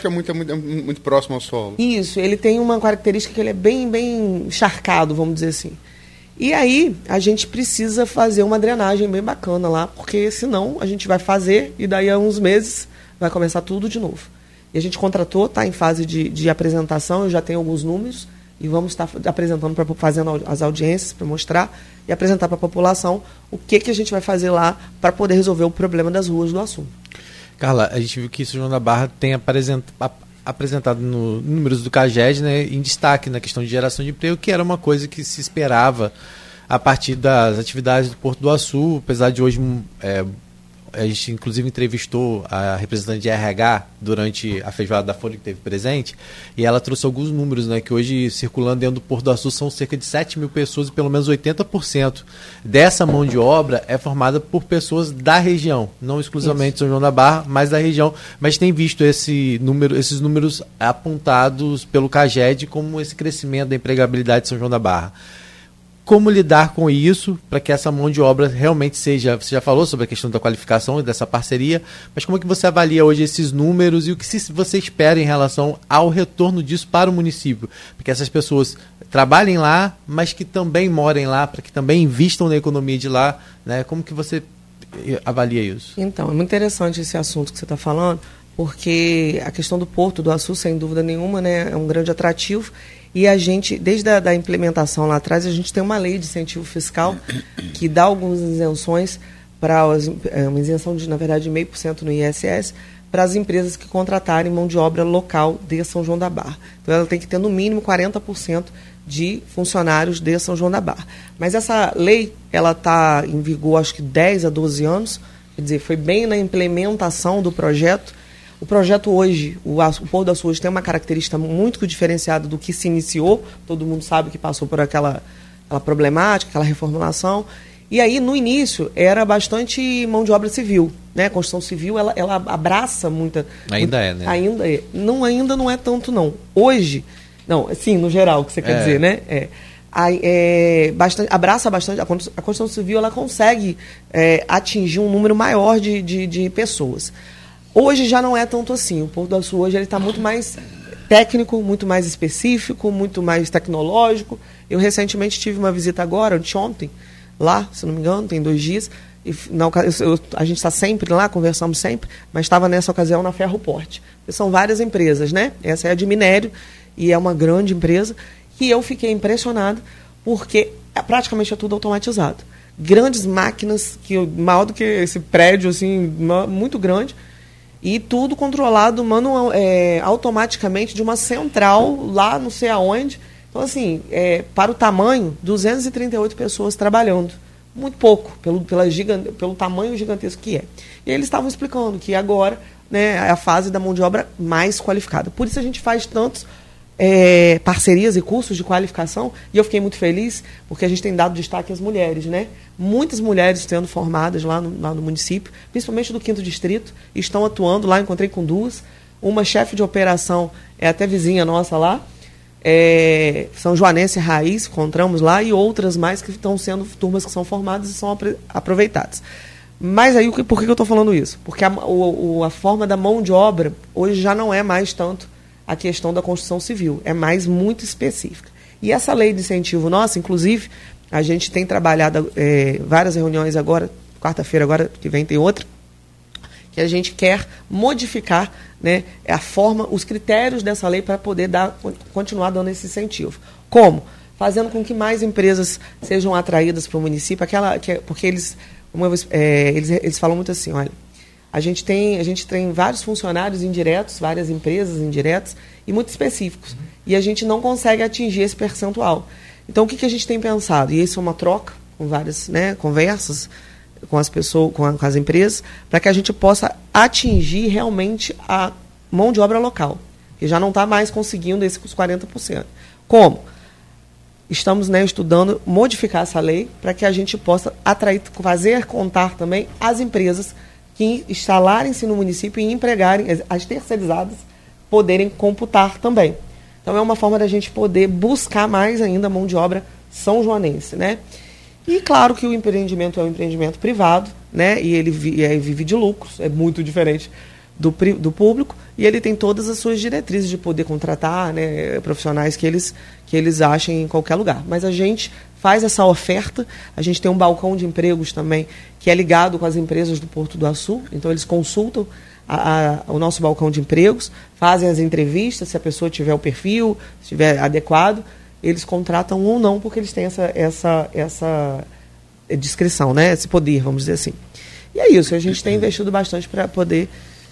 que é muito, é muito, é muito próximo ao solo. Isso, ele tem uma característica que ele é bem, bem encharcado, vamos dizer assim. E aí a gente precisa fazer uma drenagem bem bacana lá, porque senão a gente vai fazer e daí a uns meses vai começar tudo de novo. E a gente contratou, está em fase de, de apresentação, eu já tenho alguns números e vamos estar apresentando, pra, fazendo as audiências para mostrar e apresentar para a população o que, que a gente vai fazer lá para poder resolver o problema das ruas do assunto. Carla, a gente viu que São João da Barra tem apresentado no números do CAGED né, em destaque na questão de geração de emprego, que era uma coisa que se esperava a partir das atividades do Porto do Açu, apesar de hoje é, a gente inclusive entrevistou a representante de RH durante a feijoada da Folha que teve presente, e ela trouxe alguns números, né, que hoje circulando dentro do Porto do Açu são cerca de 7 mil pessoas e pelo menos 80% dessa mão de obra é formada por pessoas da região, não exclusivamente Isso. São João da Barra, mas da região, mas tem visto esse número, esses números apontados pelo CAGED como esse crescimento da empregabilidade de São João da Barra como lidar com isso para que essa mão de obra realmente seja. Você já falou sobre a questão da qualificação e dessa parceria, mas como é que você avalia hoje esses números e o que você espera em relação ao retorno disso para o município? Porque essas pessoas trabalhem lá, mas que também morem lá, para que também investam na economia de lá. Né? Como que você avalia isso? Então, é muito interessante esse assunto que você está falando, porque a questão do Porto do Açu, sem dúvida nenhuma, né, é um grande atrativo e a gente, desde a da implementação lá atrás, a gente tem uma lei de incentivo fiscal [coughs] que dá algumas isenções para é, uma isenção de, na verdade, de meio por cento no ISS para as empresas que contratarem mão de obra local de São João da Barra. Então ela tem que ter no mínimo 40% de funcionários de São João da Barra. Mas essa lei, ela está em vigor acho que 10 a 12 anos, quer dizer, foi bem na implementação do projeto o projeto hoje, o, o Pôr da Sul hoje tem uma característica muito diferenciada do que se iniciou. Todo mundo sabe que passou por aquela, aquela problemática, aquela reformulação. E aí, no início, era bastante mão de obra civil. Né? A construção civil, ela, ela abraça muita... Ainda é, né? Ainda é. Não, ainda não é tanto, não. Hoje, não, sim, no geral, o que você quer é. dizer, né? É. é, bastante, abraça bastante, a construção civil ela consegue é, atingir um número maior de, de, de pessoas. Hoje já não é tanto assim. O Porto do Açu hoje ele está muito mais técnico, muito mais específico, muito mais tecnológico. Eu recentemente tive uma visita agora, ontem, lá, se não me engano, tem dois dias. E, na, eu, a gente está sempre lá, conversamos sempre, mas estava nessa ocasião na Ferroporte. São várias empresas, né? Essa é a de minério e é uma grande empresa. E eu fiquei impressionado porque é, praticamente é tudo automatizado. Grandes máquinas, que maior do que esse prédio, assim, muito grande, e tudo controlado manual, é, automaticamente de uma central lá não sei aonde. Então, assim, é, para o tamanho, 238 pessoas trabalhando. Muito pouco, pelo, pela pelo tamanho gigantesco que é. E eles estavam explicando que agora né, é a fase da mão de obra mais qualificada. Por isso a gente faz tantos é, parcerias e cursos de qualificação, e eu fiquei muito feliz, porque a gente tem dado destaque às mulheres, né? Muitas mulheres sendo formadas lá no, lá no município, principalmente do quinto distrito, estão atuando lá, encontrei com duas. Uma chefe de operação é até vizinha nossa lá, é, São Joanense Raiz, encontramos lá, e outras mais que estão sendo turmas que são formadas e são aproveitadas. Mas aí, por que eu estou falando isso? Porque a, o, a forma da mão de obra hoje já não é mais tanto a questão da construção civil. É mais muito específica. E essa lei de incentivo nossa, inclusive, a gente tem trabalhado é, várias reuniões agora, quarta-feira agora que vem tem outra, que a gente quer modificar né, a forma, os critérios dessa lei para poder dar, continuar dando esse incentivo. Como? Fazendo com que mais empresas sejam atraídas para o município, aquela, que, porque eles, uma, é, eles, eles falam muito assim, olha, a gente tem, a gente tem vários funcionários indiretos, várias empresas indiretas e muito específicos. E a gente não consegue atingir esse percentual. Então, o que, que a gente tem pensado? E isso é uma troca com várias né, conversas com as pessoas, com, a, com as empresas, para que a gente possa atingir realmente a mão de obra local, que já não está mais conseguindo esses 40%. Como? estamos né, estudando modificar essa lei para que a gente possa atrair, fazer contar também as empresas que instalarem-se no município e empregarem, as terceirizadas, poderem computar também. Então é uma forma da gente poder buscar mais ainda mão de obra são joanense, né? E claro que o empreendimento é um empreendimento privado, né? E ele vive de lucros, é muito diferente do, do público e ele tem todas as suas diretrizes de poder contratar né, profissionais que eles, que eles achem em qualquer lugar. Mas a gente faz essa oferta, a gente tem um balcão de empregos também que é ligado com as empresas do Porto do Açu, então eles consultam a, a, o nosso balcão de empregos, fazem as entrevistas, se a pessoa tiver o perfil, se estiver adequado, eles contratam ou não, porque eles têm essa, essa, essa descrição, né? esse poder, vamos dizer assim. E é isso, a gente tem investido bastante para poder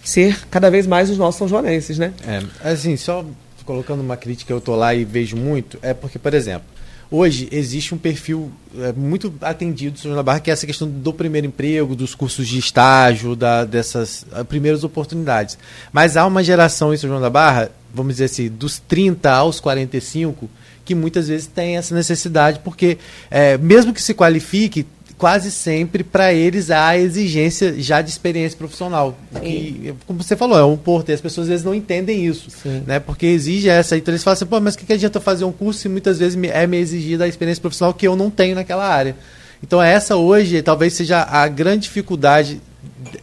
ser cada vez mais os nossos são joanenses, né? É, assim, só colocando uma crítica eu tô lá e vejo muito, é porque, por exemplo, hoje existe um perfil é, muito atendido sobre a Barra, que é essa questão do primeiro emprego, dos cursos de estágio, da, dessas uh, primeiras oportunidades. Mas há uma geração em São João da Barra, vamos dizer assim, dos 30 aos 45, que muitas vezes tem essa necessidade, porque é, mesmo que se qualifique, quase sempre para eles há exigência já de experiência profissional. Que, como você falou, é um porto, e as pessoas às vezes não entendem isso, Sim. né? Porque exige essa. Então eles falam assim, pô, mas o que, que adianta fazer um curso se muitas vezes é me exigida a experiência profissional que eu não tenho naquela área? Então essa hoje talvez seja a grande dificuldade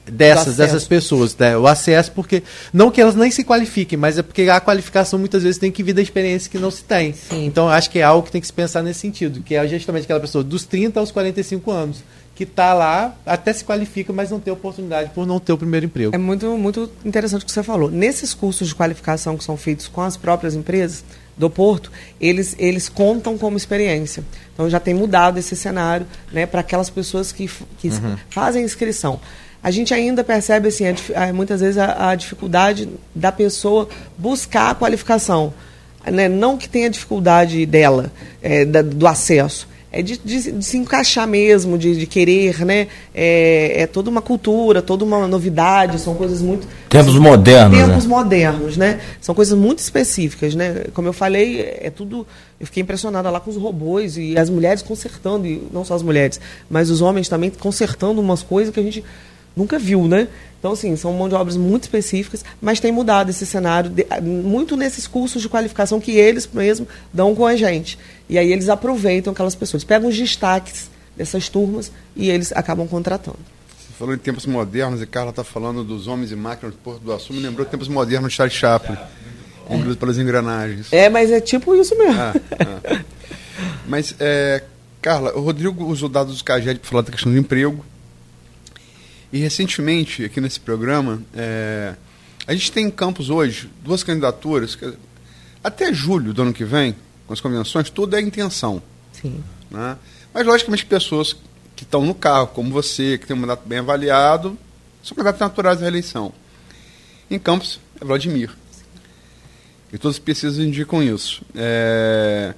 dessas, dessas pessoas, né? o acesso, porque não que elas nem se qualifiquem, mas é porque a qualificação muitas vezes tem que vir da experiência que não se tem. Sim. Então acho que é algo que tem que se pensar nesse sentido, que é justamente aquela pessoa dos 30 aos 45 anos que está lá, até se qualifica, mas não tem oportunidade por não ter o primeiro emprego. É muito, muito interessante o que você falou. Nesses cursos de qualificação que são feitos com as próprias empresas do Porto, eles, eles contam como experiência. Então já tem mudado esse cenário né, para aquelas pessoas que, que uhum. fazem inscrição a gente ainda percebe assim, a, muitas vezes a, a, dificuldade da pessoa buscar a qualificação. Né? Não que tenha dificuldade dela, é, da, do acesso. É de, de, de, se encaixar mesmo, de, de querer, né? É, é, toda uma cultura, toda uma novidade, são coisas muito. Tempos modernos. Tempos né? modernos, né? São coisas muito específicas, né? Como eu falei, é tudo. Eu fiquei impressionada lá com os robôs e as mulheres consertando, e não só as mulheres, mas os homens também consertando umas coisas que a gente nunca viu, né? Então, assim, são mão de obras muito específicas, mas tem mudado esse cenário, de, muito nesses cursos de qualificação que eles mesmos dão com a gente. E aí eles aproveitam aquelas pessoas, pegam os destaques dessas turmas e eles acabam contratando. Você falou em tempos modernos e Carla está falando dos homens e máquinas do Porto do Açu, me lembrou tempos modernos de Charles Chaplin, engolido pelas engrenagens. É, mas é tipo isso mesmo. Ah, ah. [laughs] Mas, é, Carla, o Rodrigo usou dados do CAGED para falar da questão do emprego, e recentemente, aqui nesse programa, é, a gente tem em Campos hoje duas candidaturas, que, até julho do ano que vem, com as convenções, tudo é intenção. Sim. Né? Mas, logicamente, pessoas que estão no carro, como você, que tem um mandato bem avaliado, são candidatos naturais à reeleição. Em Campos, é Vladimir. E todas as pesquisas indicam isso. É...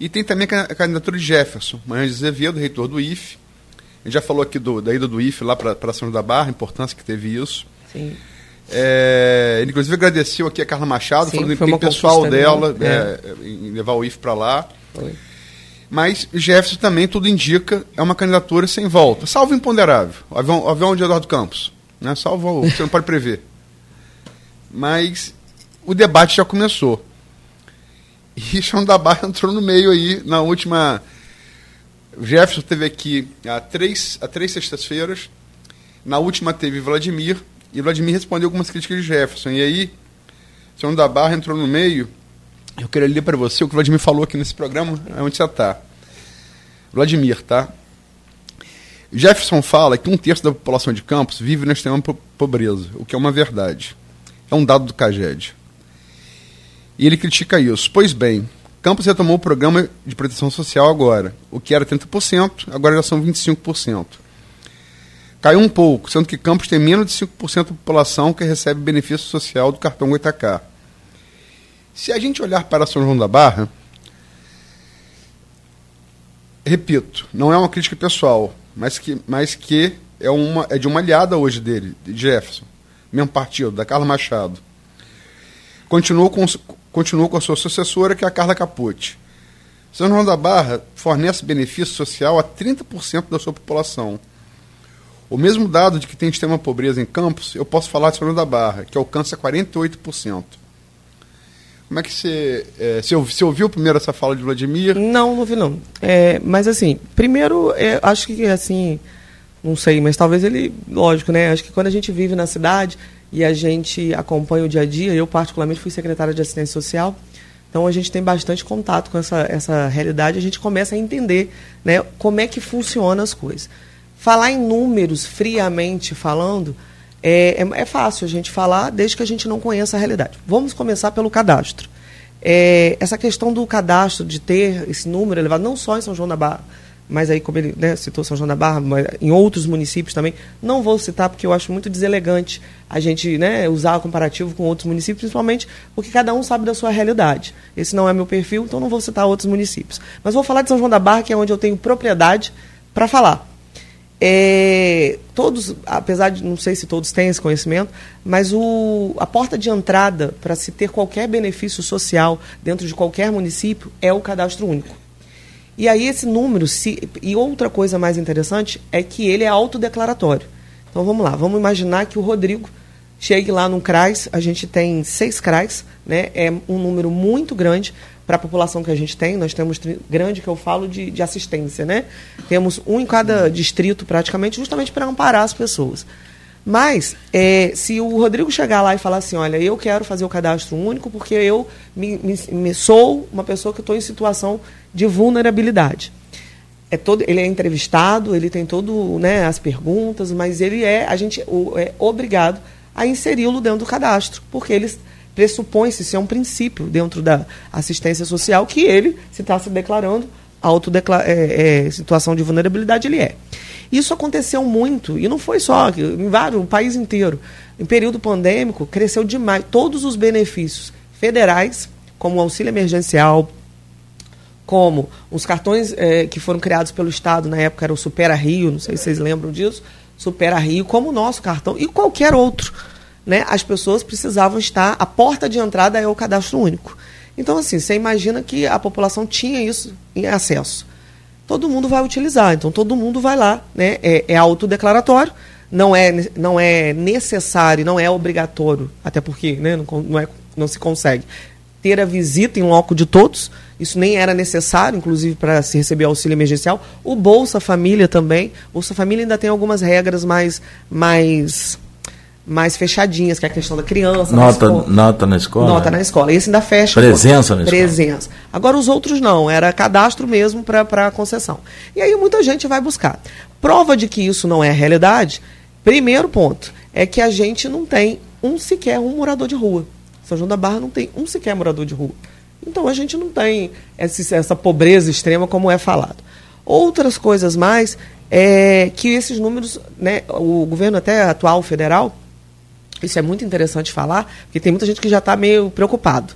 E tem também a candidatura de Jefferson, Manhã de Azevedo, reitor do IFE, a gente já falou aqui do, da ida do IFE lá para São da Barra, a importância que teve isso. Sim. É, ele, inclusive, agradeceu aqui a Carla Machado, Sim, falando do pessoal dela é. É, em levar o IFE para lá. Foi. Mas Jefferson também, tudo indica, é uma candidatura sem volta. Salvo imponderável. O avião, o avião de Eduardo Campos. Né? Salvo você não pode prever. Mas o debate já começou. E Chão da Barra entrou no meio aí na última o Jefferson teve aqui há três, há três sextas-feiras. Na última teve Vladimir. E Vladimir respondeu algumas críticas de Jefferson. E aí, o senhor da Barra entrou no meio. Eu queria ler para você o que o Vladimir falou aqui nesse programa, onde você está. Vladimir, tá? Jefferson fala que um terço da população de Campos vive na extrema pobreza, o que é uma verdade. É um dado do CAGED. E ele critica isso. Pois bem, Campos retomou o programa de proteção social agora. O que era 30%, agora já são 25%. Caiu um pouco, sendo que Campos tem menos de 5% da população que recebe benefício social do cartão Goitacá. Se a gente olhar para São João da Barra, repito, não é uma crítica pessoal, mas que, mas que é, uma, é de uma aliada hoje dele, de Jefferson, mesmo partido, da Carla Machado. Continuou com, continuou com a sua sucessora, que é a Carla Capucci. São João da Barra fornece benefício social a 30% da sua população. O mesmo dado de que tem extrema pobreza em Campos, eu posso falar de São João da Barra, que alcança 48%. Como é que você. É, você, você ouviu primeiro essa fala de Vladimir? Não, não vi não. É, mas assim, primeiro, é, acho que assim, não sei, mas talvez ele, lógico, né? Acho que quando a gente vive na cidade e a gente acompanha o dia a dia, eu particularmente fui secretária de assistência social, então a gente tem bastante contato com essa, essa realidade, a gente começa a entender né, como é que funcionam as coisas. Falar em números, friamente falando, é, é, é, fácil a gente falar desde que a gente não conheça a realidade. Vamos começar pelo cadastro. É, essa questão do cadastro, de ter esse número elevado, não só em São João da Barra, mas aí, como ele né, citou São João da Barra, mas em outros municípios também, não vou citar porque eu acho muito deselegante a gente né, usar o comparativo com outros municípios, principalmente porque cada um sabe da sua realidade. Esse não é meu perfil, então não vou citar outros municípios. Mas vou falar de São João da Barra, que é onde eu tenho propriedade para falar. É, todos, apesar de não sei se todos têm esse conhecimento, mas o, a porta de entrada para se ter qualquer benefício social dentro de qualquer município é o cadastro único. E aí esse número, se, e outra coisa mais interessante é que ele é autodeclaratório. Então vamos lá, vamos imaginar que o Rodrigo chegue lá num CRAS, a gente tem seis CRAS, né? é um número muito grande para a população que a gente tem, nós temos grande que eu falo de, de assistência, né? Temos um em cada distrito praticamente, justamente para amparar as pessoas. Mas, é, se o Rodrigo chegar lá e falar assim, olha, eu quero fazer o cadastro único porque eu me, me, me sou uma pessoa que estou em situação de vulnerabilidade. É todo, ele é entrevistado, ele tem todo né, as perguntas, mas ele é, a gente é obrigado a inseri-lo dentro do cadastro, porque eles pressupõe-se ser um princípio dentro da assistência social que ele, se está se declarando é, é, situação de vulnerabilidade, ele é. Isso aconteceu muito, e não foi só, em vários, o país inteiro. Em período pandêmico, cresceu demais. Todos os benefícios federais, como o auxílio emergencial, como os cartões é, que foram criados pelo Estado, na época era o Supera Rio, não sei se vocês lembram disso, Supera Rio, como o nosso cartão, e qualquer outro né, as pessoas precisavam estar. A porta de entrada é o cadastro único. Então, assim, você imagina que a população tinha isso em acesso. Todo mundo vai utilizar, então todo mundo vai lá, né? É, é autodeclaratório, não é, não é necessário, não é obrigatório, até porque né, não, não, é, não se consegue ter a visita em loco de todos. Isso nem era necessário, inclusive, para se receber auxílio emergencial. O Bolsa Família também. Bolsa Família ainda tem algumas regras mais, mais mais fechadinhas, que é a questão da criança. Nota na, nota na escola? Nota na escola. Esse ainda fecha. Presença na escola. Presença. Agora os outros não, era cadastro mesmo para concessão. E aí muita gente vai buscar. Prova de que isso não é realidade, primeiro ponto, é que a gente não tem um sequer um morador de rua. São João da Barra não tem um sequer morador de rua. Então a gente não tem essa, essa pobreza extrema como é falado. Outras coisas mais é que esses números, né, o governo até atual federal, isso é muito interessante falar, porque tem muita gente que já está meio preocupado.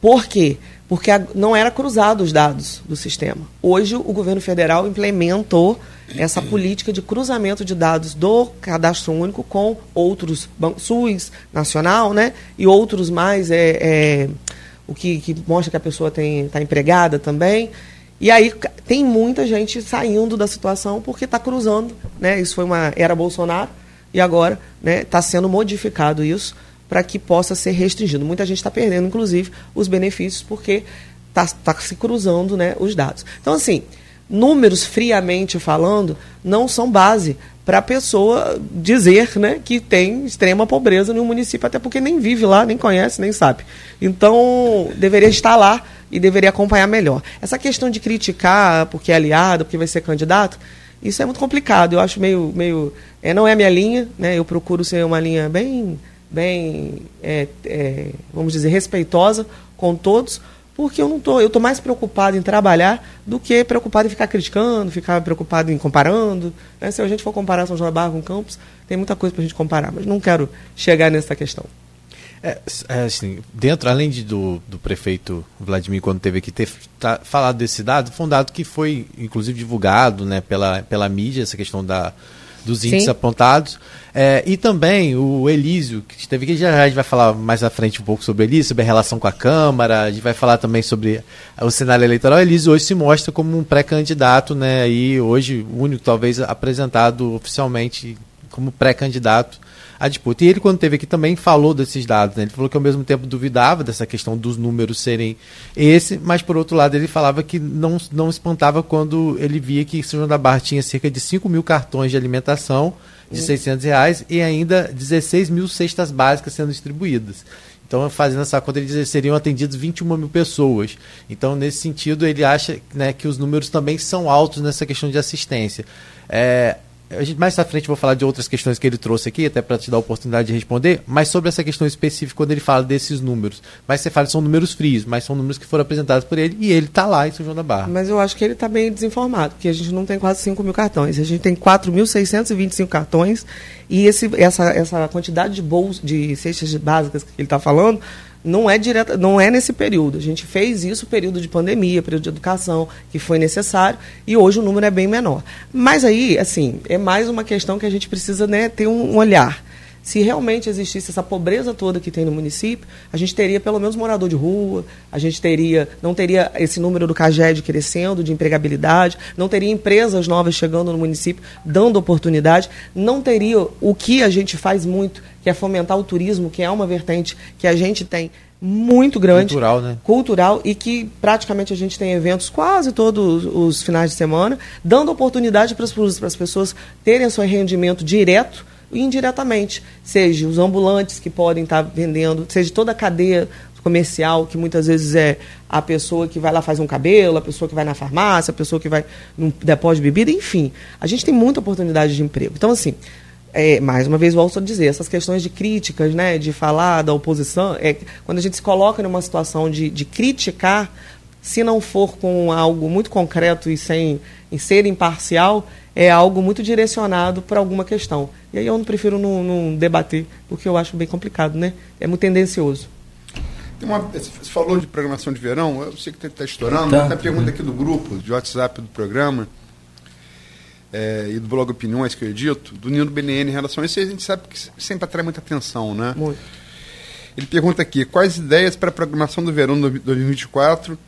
Por quê? Porque não era cruzado os dados do sistema. Hoje, o governo federal implementou essa [clears throat] política de cruzamento de dados do cadastro único com outros, SUS nacional, né? E outros mais, é, é o que, que, mostra que a pessoa está empregada também. E aí tem muita gente saindo da situação porque está cruzando, né? Isso foi uma era Bolsonaro, e agora está né, tá sendo modificado isso para que possa ser restringido. Muita gente está perdendo, inclusive, os benefícios porque está tá se cruzando né, os dados. Então, assim, números friamente falando não são base para a pessoa dizer né, que tem extrema pobreza no município, até porque nem vive lá, nem conhece, nem sabe. Então, deveria estar lá e deveria acompanhar melhor. Essa questão de criticar porque é aliado, porque vai ser candidato, isso é muito complicado. Eu acho meio. meio é, não é a minha linha, né? eu procuro ser uma linha bem, bem é, é, vamos dizer, respeitosa com todos, porque eu não tô, eu tô mais preocupado em trabalhar do que preocupado em ficar criticando, ficar preocupado em comparando. Né? Se a gente for comparar São João da Barra com Campos, tem muita coisa para a gente comparar, mas não quero chegar nessa questão. É, é, assim, dentro, além de, do, do prefeito Vladimir, quando teve que ter tá, falado desse dado, foi um dado que foi, inclusive, divulgado né, pela, pela mídia, essa questão da, dos índices Sim. apontados. É, e também o Elísio, que esteve aqui, já, já a gente vai falar mais à frente um pouco sobre o Elísio, sobre a relação com a Câmara, a gente vai falar também sobre o cenário eleitoral. O Elísio hoje se mostra como um pré-candidato, né? E hoje, o único, talvez, apresentado oficialmente como pré-candidato à disputa. E ele, quando esteve aqui, também falou desses dados. Né? Ele falou que, ao mesmo tempo, duvidava dessa questão dos números serem esse, mas, por outro lado, ele falava que não, não espantava quando ele via que São João da Barra tinha cerca de 5 mil cartões de alimentação de 600 reais e ainda 16 mil cestas básicas sendo distribuídas. Então, fazendo essa conta, ele diz, seriam atendidos 21 mil pessoas. Então, nesse sentido, ele acha né, que os números também são altos nessa questão de assistência. É, a mais à frente vou falar de outras questões que ele trouxe aqui, até para te dar a oportunidade de responder, mas sobre essa questão específica, quando ele fala desses números. Mas você fala que são números frios, mas são números que foram apresentados por ele e ele está lá em São João da Barra. Mas eu acho que ele está bem desinformado, porque a gente não tem quase 5 mil cartões. A gente tem 4.625 cartões e esse, essa, essa quantidade de bolsas, de cestas básicas que ele está falando, não é direta, não é nesse período. A gente fez isso período de pandemia, período de educação, que foi necessário, e hoje o número é bem menor. Mas aí, assim, é mais uma questão que a gente precisa né, ter um, um olhar. Se realmente existisse essa pobreza toda que tem no município, a gente teria pelo menos morador de rua, a gente teria, não teria esse número do CAGED crescendo, de empregabilidade, não teria empresas novas chegando no município, dando oportunidade, não teria o que a gente faz muito, que é fomentar o turismo, que é uma vertente que a gente tem muito grande. Cultural, né? Cultural e que praticamente a gente tem eventos quase todos os finais de semana, dando oportunidade para as pessoas terem seu rendimento direto indiretamente, seja os ambulantes que podem estar vendendo, seja toda a cadeia comercial, que muitas vezes é a pessoa que vai lá faz um cabelo, a pessoa que vai na farmácia, a pessoa que vai num depósito de bebida, enfim. A gente tem muita oportunidade de emprego. Então, assim, é, mais uma vez volto a dizer, essas questões de críticas, né, de falar da oposição, é, quando a gente se coloca numa situação de, de criticar, se não for com algo muito concreto e sem em ser imparcial, é algo muito direcionado para alguma questão. E aí eu não prefiro não, não, debater, porque eu acho bem complicado, né? É muito tendencioso. Tem uma, você falou de programação de verão, eu sei que está estourando, tá. tem pergunta aqui do grupo, de WhatsApp do programa, é, e do blog Opiniões que eu edito, do Nino BNN em relação a isso, a gente sabe que sempre atrai muita atenção, né? Muito. Ele pergunta aqui, quais ideias para a programação do verão de 2024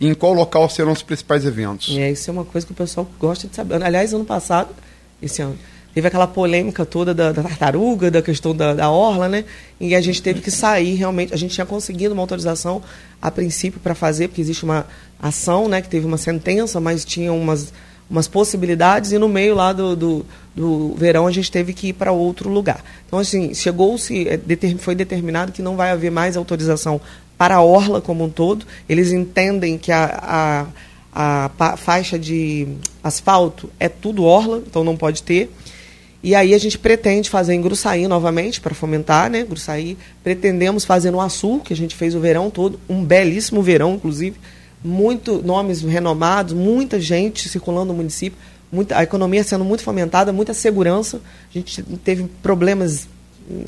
e em qual local serão os principais eventos? É, isso é uma coisa que o pessoal gosta de saber. Aliás, ano passado, esse ano, teve aquela polêmica toda da, da tartaruga, da questão da, da, orla, né? E a gente teve que sair realmente. A gente tinha conseguido uma autorização a princípio para fazer, porque existe uma ação, né? Que teve uma sentença, mas tinha umas, umas possibilidades e no meio lá do, do, do verão a gente teve que ir para outro lugar. Então, assim, chegou-se, foi determinado que não vai haver mais autorização para a orla como um todo. Eles entendem que a, a, a faixa de asfalto é tudo orla, então não pode ter. E aí a gente pretende fazer em Gruçaí novamente, para fomentar, né? Gruçaí. Pretendemos fazer no Açul, que a gente fez o verão todo, um belíssimo verão, inclusive. Muito nomes renomados, muita gente circulando no município, muita, a economia sendo muito fomentada, muita segurança. A gente teve problemas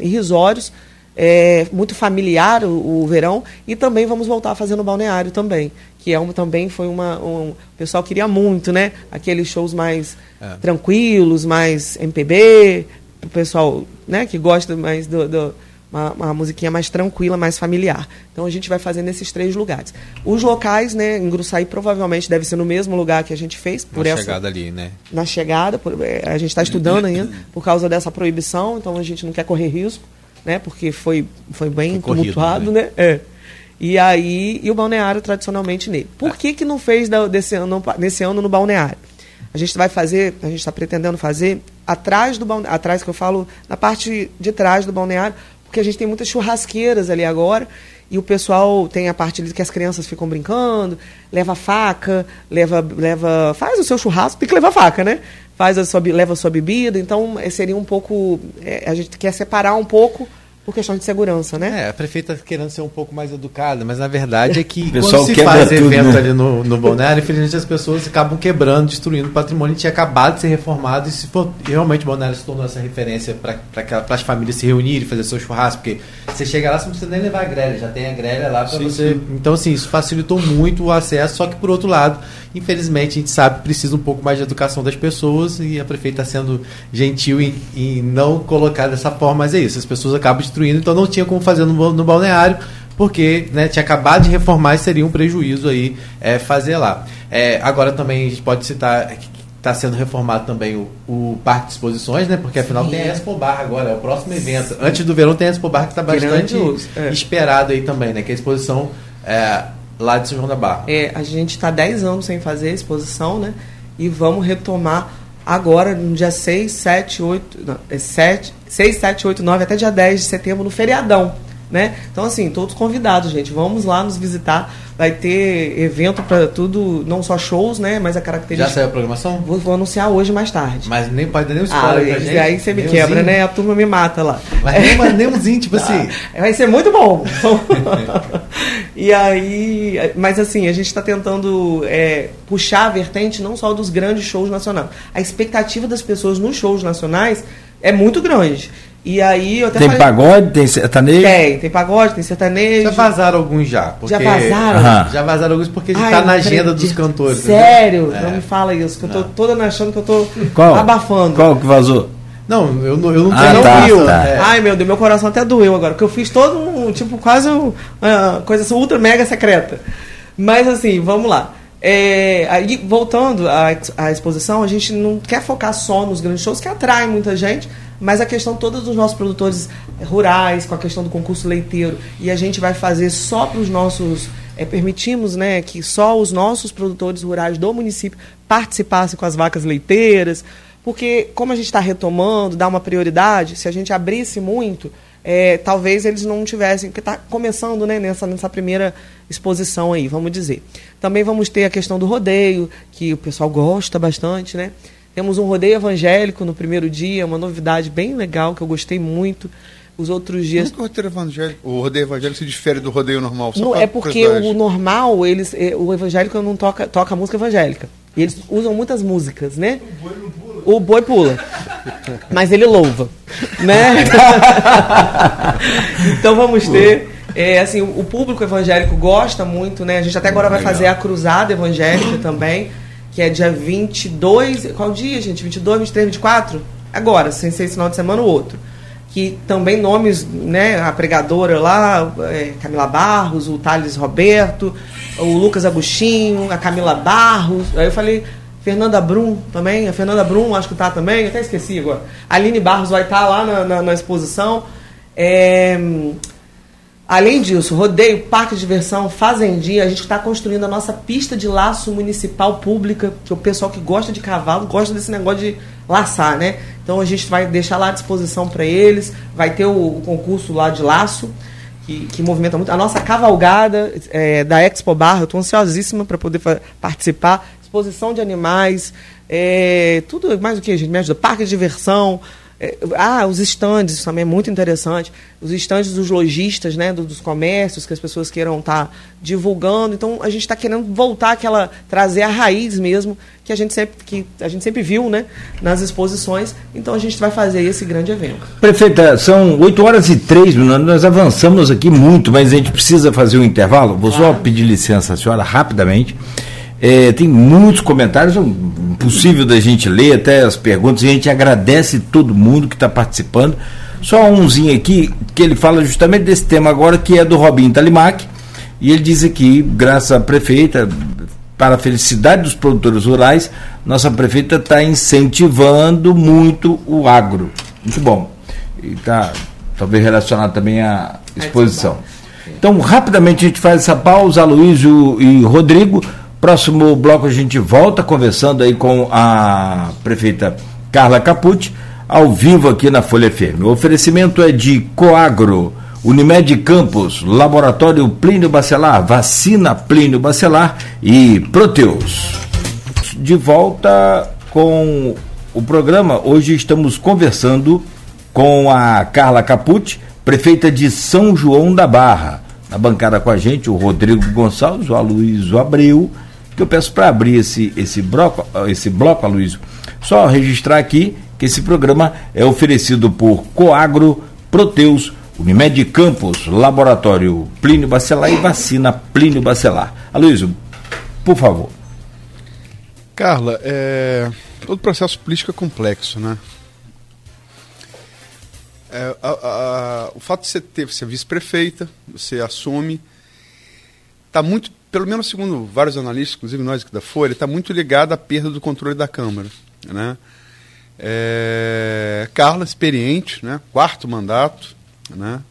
irrisórios, é, muito familiar o, o, verão. E também vamos voltar a fazer no balneário também, que é um, também foi uma. Um, o pessoal queria muito, né? Aqueles shows mais é. tranquilos, mais MPB, o pessoal né, que gosta mais do, do uma, uma, musiquinha mais tranquila, mais familiar. Então a gente vai fazer nesses três lugares. Os locais, né, em Gruçaí provavelmente deve ser no mesmo lugar que a gente fez. Por na essa, chegada ali, né? Na chegada, por, a gente está estudando ainda por causa dessa proibição, então a gente não quer correr risco, né? Porque foi, foi bem foi tumultuado, né? né? É. E aí, e o balneário tradicionalmente nele. Por é. que, que não fez desse ano, nesse ano no balneário? A gente vai fazer, a gente está pretendendo fazer atrás do balneário, atrás que eu falo, na parte de trás do balneário, porque a gente tem muitas churrasqueiras ali agora e o pessoal tem a parte que as crianças ficam brincando, leva faca, leva, leva, faz o seu churrasco, tem que levar faca, né? Faz a sua, leva a sua bebida, então seria um pouco, é, a gente quer separar um pouco por questão de segurança, né? É, a prefeita querendo ser um pouco mais educada, mas na verdade é que quando se faz tudo, evento né? ali no, no balneário, infelizmente as pessoas acabam quebrando, destruindo o patrimônio que tinha acabado de ser reformado e se for e realmente o balneário se tornou essa referência para as famílias se reunirem, fazer seu churrasco, porque você chega lá, você não precisa nem levar a grelha, já tem a grelha lá para você. Então, assim, isso facilitou muito o acesso, só que por outro lado, infelizmente, a gente sabe que precisa um pouco mais de educação das pessoas e a prefeita está sendo gentil em, em não colocar dessa forma, mas é isso, as pessoas acabam destruindo, então não tinha como fazer no, no balneário, porque né, tinha acabado de reformar e seria um prejuízo aí é, fazer lá. É, agora também a gente pode citar que está sendo reformado também o, o Parque de Exposições, né? Porque afinal Sim. tem a Expo Bar agora, é o próximo evento. Antes do verão tem a Expo Bar que está bastante é. esperado aí também, né? Que é a exposição é, lá de São João da Barra. É, a gente está 10 anos sem fazer a exposição, né? E vamos retomar agora, no dia 6, 7, 8. Não, é 7, 6, 7, 8, 9, até dia 10 de setembro, no feriadão. Né? Então, assim, todos convidados, gente. Vamos lá nos visitar. Vai ter evento para tudo, não só shows, né? Mas a Já característica. saiu a programação? Vou, vou anunciar hoje mais tarde. Mas nem pode dar Ah, spoiler pra gente. aí você me quebra, né? A turma me mata lá. Mas nem, mas nenhumzinho, tipo [laughs] assim. Ah, vai ser muito bom. [laughs] e aí, mas assim, a gente está tentando é, puxar a vertente não só dos grandes shows nacionais. A expectativa das pessoas nos shows nacionais é muito grande. E aí eu até Tem falei, pagode, tem sertanejo? tem, tem pagode, tem sertanejo. Já vazaram alguns já. Porque... Já vazaram? Aham. Já vazaram alguns porque já Ai, tá não na agenda dos cantores. Sério? entendeu? Não É. me fala isso, que eu tô toda achando que eu tô Qual? abafando. Qual que vazou? Não, eu não, eu não Ah, tenho tá, viu. tá. É. Ai, meu Deus, meu coração até doeu agora, porque eu fiz todo um, tipo, quase um, uma coisa assim, ultra mega secreta. Mas assim, vamos lá. É, aí, voltando à, à exposição, a gente não quer focar só nos grandes shows, que atraem muita gente, mas a questão toda dos nossos produtores rurais, com a questão do concurso leiteiro, e a gente vai fazer só para os nossos. é, permitimos né, que só os nossos produtores rurais do município participassem com as vacas leiteiras, porque como a gente está retomando, dá uma prioridade, se a gente abrisse muito, é, talvez eles não tivessem, porque está começando né, nessa, nessa primeira exposição aí, vamos dizer. Também vamos ter a questão do rodeio, que o pessoal gosta bastante, né? Temos um rodeio evangélico no primeiro dia, uma novidade bem legal que eu gostei muito. Os outros dias. Como que o rodeio evangélico, o rodeio evangélico se difere do rodeio normal? Não, é porque o normal, eles, eh, o evangélico não toca, toca música evangélica. E eles usam muitas músicas, né? O boi pula. Mas ele louva. Né? [laughs] então vamos ter. é, assim, o público evangélico gosta muito, né? A gente até agora vai fazer a cruzada evangélica também, que é dia 22. Qual dia, gente? 22, 23, 24? Agora, sem ser esse final de semana o outro que também nomes, né, a pregadora lá, é, Camila Barros, o Thales Roberto, o Lucas Agostinho, a Camila Barros, aí eu falei Fernanda Brum também, a Fernanda Brum acho que tá também, até esqueci agora. A Aline Barros vai estar lá na, na- na exposição. É, Além disso, rodeio, parque de diversão, fazendinha, a gente está construindo a nossa pista de laço municipal pública, que o pessoal que gosta de cavalo gosta desse negócio de laçar, né? Então a gente vai deixar lá à disposição para eles, vai ter o, o concurso lá de laço, que, que movimenta muito. A nossa cavalgada é, da Expo Barra, eu estou ansiosíssima para poder participar. Exposição de animais, é, tudo mais o que, gente? Me ajuda. Parque de diversão. É, ah, os estandes, isso também é muito interessante. Os estandes dos lojistas, né, do- dos comércios, que as pessoas queiram estar divulgando. Então, a gente está querendo voltar aquela, trazer a raiz mesmo, que a gente sempre, que a gente sempre viu né, nas exposições. Então, a gente vai fazer esse grande evento. Prefeita, são 8 horas e 3 minutos, nós avançamos aqui muito, mas a gente precisa fazer um intervalo. Vou só Claro. pedir licença à senhora rapidamente. É, tem muitos comentários, é impossível da gente ler até as perguntas, e a gente agradece todo mundo que está participando. Só umzinho aqui, que ele fala justamente desse tema agora, que é do Robinho Talimac, e ele diz aqui, graças à prefeita, para a felicidade dos produtores rurais, nossa prefeita está incentivando muito o agro. Muito bom. E está talvez relacionado também à exposição. Então, rapidamente a gente faz essa pausa, Aloysio e Rodrigo. Próximo bloco a gente volta conversando aí com a prefeita Carla Capucci, ao vivo aqui na Folha FM. O oferecimento é de Coagro, Unimed Campos, Laboratório Plínio Bacelar, Vacina Plínio Bacelar e Proteus. De volta com o programa. Hoje estamos conversando com a Carla Capucci, prefeita de São João da Barra. Na bancada com a gente, o Rodrigo Gonçalves, o Aloysio Abreu, que eu peço para abrir esse, esse, bloco, esse bloco, Aloysio. Só registrar aqui que esse programa é oferecido por Coagro, Proteus, Unimed Campos, Laboratório Plínio Bacelar e Vacina Plínio Bacelar. Aloysio, por favor. Carla, é, todo processo político é complexo, né? É, a, a, o fato de você ter ser vice-prefeita, você assume, está muito, pelo menos segundo vários analistas, inclusive nós aqui da Folha, está muito ligado à perda do controle da Câmara. Né? É, Carla, experiente, né? quarto mandato, né?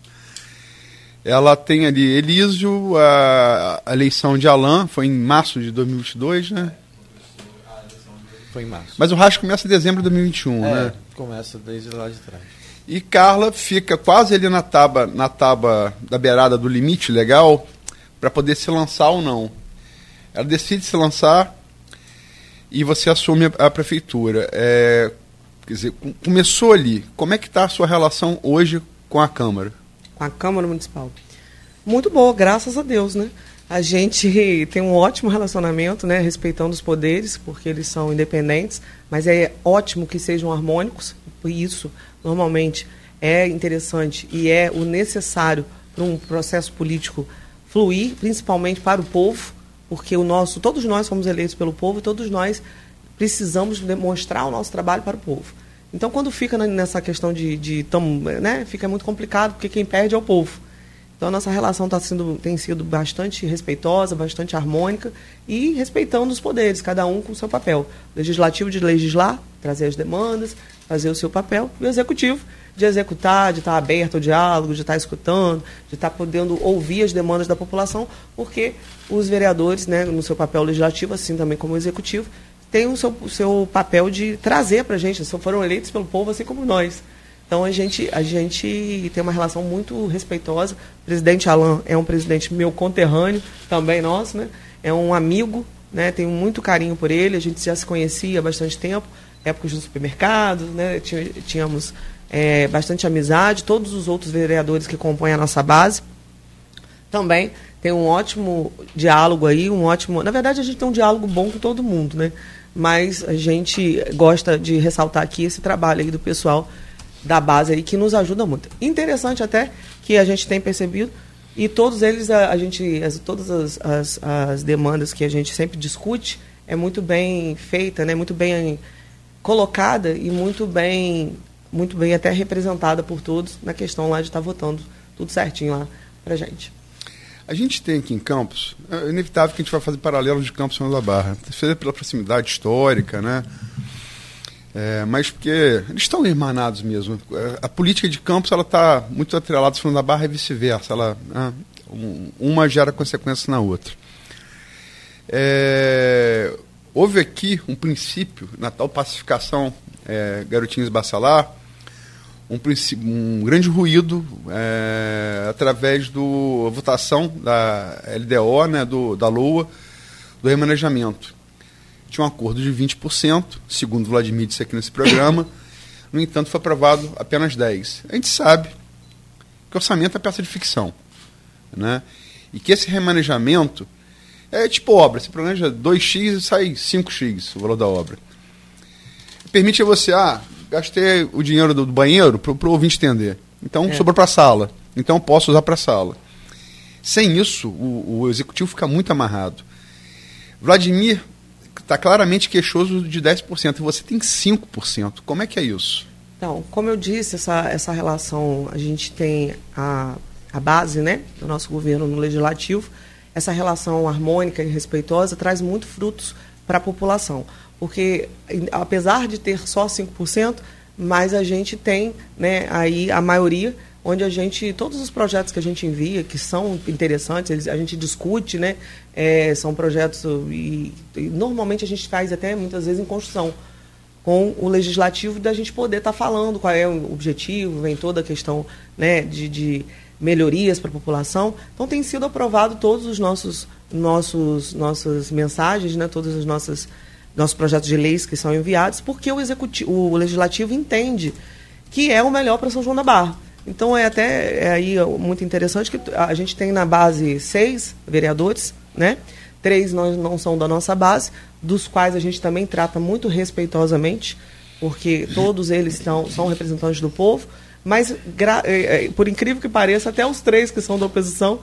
ela tem ali Elísio, a, a eleição de Alain, foi em março de 2022, né? Foi em março. Mas o rastro começa em dezembro de 2021, é, né? Começa desde lá de trás. E Carla fica quase ali na tábua, na tábua da beirada do limite legal para poder se lançar ou não. Ela decide se lançar e você assume a, a prefeitura. É, quer dizer, começou ali. Como é que está a sua relação hoje com a Câmara? Com a Câmara Municipal? Muito boa, graças a Deus, né? A gente [laughs] tem um ótimo relacionamento, né, respeitando os poderes, porque eles são independentes, mas é ótimo que sejam harmônicos, por isso, normalmente, é interessante e é o necessário para um processo político fluir, principalmente para o povo, porque o nosso, todos nós fomos eleitos pelo povo e todos nós precisamos demonstrar o nosso trabalho para o povo. Então, quando fica nessa questão de, de né, fica muito complicado, porque quem perde é o povo. Então a nossa relação tá sendo, tem sido bastante respeitosa, bastante harmônica e respeitando os poderes, cada um com o seu papel. Legislativo de legislar, trazer as demandas, fazer o seu papel, e o executivo de executar, de estar aberto ao diálogo, de estar escutando, de estar podendo ouvir as demandas da população, porque os vereadores, né, no seu papel legislativo, assim também como executivo, têm o seu, o seu papel de trazer para a gente, foram eleitos pelo povo, assim como nós. Então a gente, a gente tem uma relação muito respeitosa. O presidente Alain é um presidente meu conterrâneo, também nosso, né? É um amigo, né? Tenho muito carinho por ele. A gente já se conhecia há bastante tempo, épocas do supermercado, né? Tínhamos é, bastante amizade. Todos os outros vereadores que compõem a nossa base também tem um ótimo diálogo aí, um ótimo. Na verdade, a gente tem um diálogo bom com todo mundo, né? Mas a gente gosta de ressaltar aqui esse trabalho aí do pessoal da base aí que nos ajuda muito. Interessante até que a gente tem percebido e todos eles a, a gente as, todas as, as, as, demandas que a gente sempre discute é muito bem feita, né? Muito bem colocada e muito bem muito bem até representada por todos na questão lá de estar tá votando tudo certinho lá pra gente. A gente tem aqui em Campos, é inevitável que a gente vai fazer paralelo de Campos com da Barra, seja pela proximidade histórica, né? É, mas porque eles estão irmanados mesmo. É, a política de campos ela está muito atrelada à da Barra e vice-versa. Ela, né, uma gera consequência na outra. É, houve aqui um princípio, na tal pacificação é, Garotinhos Bacelar, um, um, grande ruído é, através da votação da LDO, né, do, da LOA, do remanejamento tinha um acordo de 20%, segundo Vladimir disse aqui nesse programa. [coughs] No entanto, foi aprovado apenas 10%. A gente sabe que orçamento é peça de ficção. Né? E que esse remanejamento é tipo obra. Você planeja 2x e sai 5x o valor da obra. Permite a você, ah, gastei o dinheiro do, do banheiro para o ouvinte entender. Então, é. sobrou para a sala. Então, posso usar para a sala. Sem isso, o, o executivo fica muito amarrado. Vladimir está claramente queixoso de 10% e você tem 5%. Como é que é isso? Então, como eu disse, essa, essa relação, a gente tem a, a base né, do nosso governo no legislativo, essa relação harmônica e respeitosa traz muito frutos para a população. Porque, apesar de ter só 5%, mas a gente tem né, aí a maioria onde a gente, todos os projetos que a gente envia, que são interessantes, eles, a gente discute, né? É, são projetos e, e, normalmente a gente faz até muitas vezes em construção com o legislativo da gente poder estar tá falando qual é o objetivo, vem toda a questão né, de, de melhorias para a população. Então tem sido aprovado todos os nossos nossos nossas mensagens, né, todos os nossos nossos projetos de leis que são enviados, porque o executivo, o legislativo entende que é o melhor para São João da Barra. Então é até é aí muito interessante que a gente tem na base seis vereadores, né? Três não, não são da nossa base, dos quais a gente também trata muito respeitosamente, porque todos eles são, são representantes do povo. Mas, é, é, por incrível que pareça, até os três que são da oposição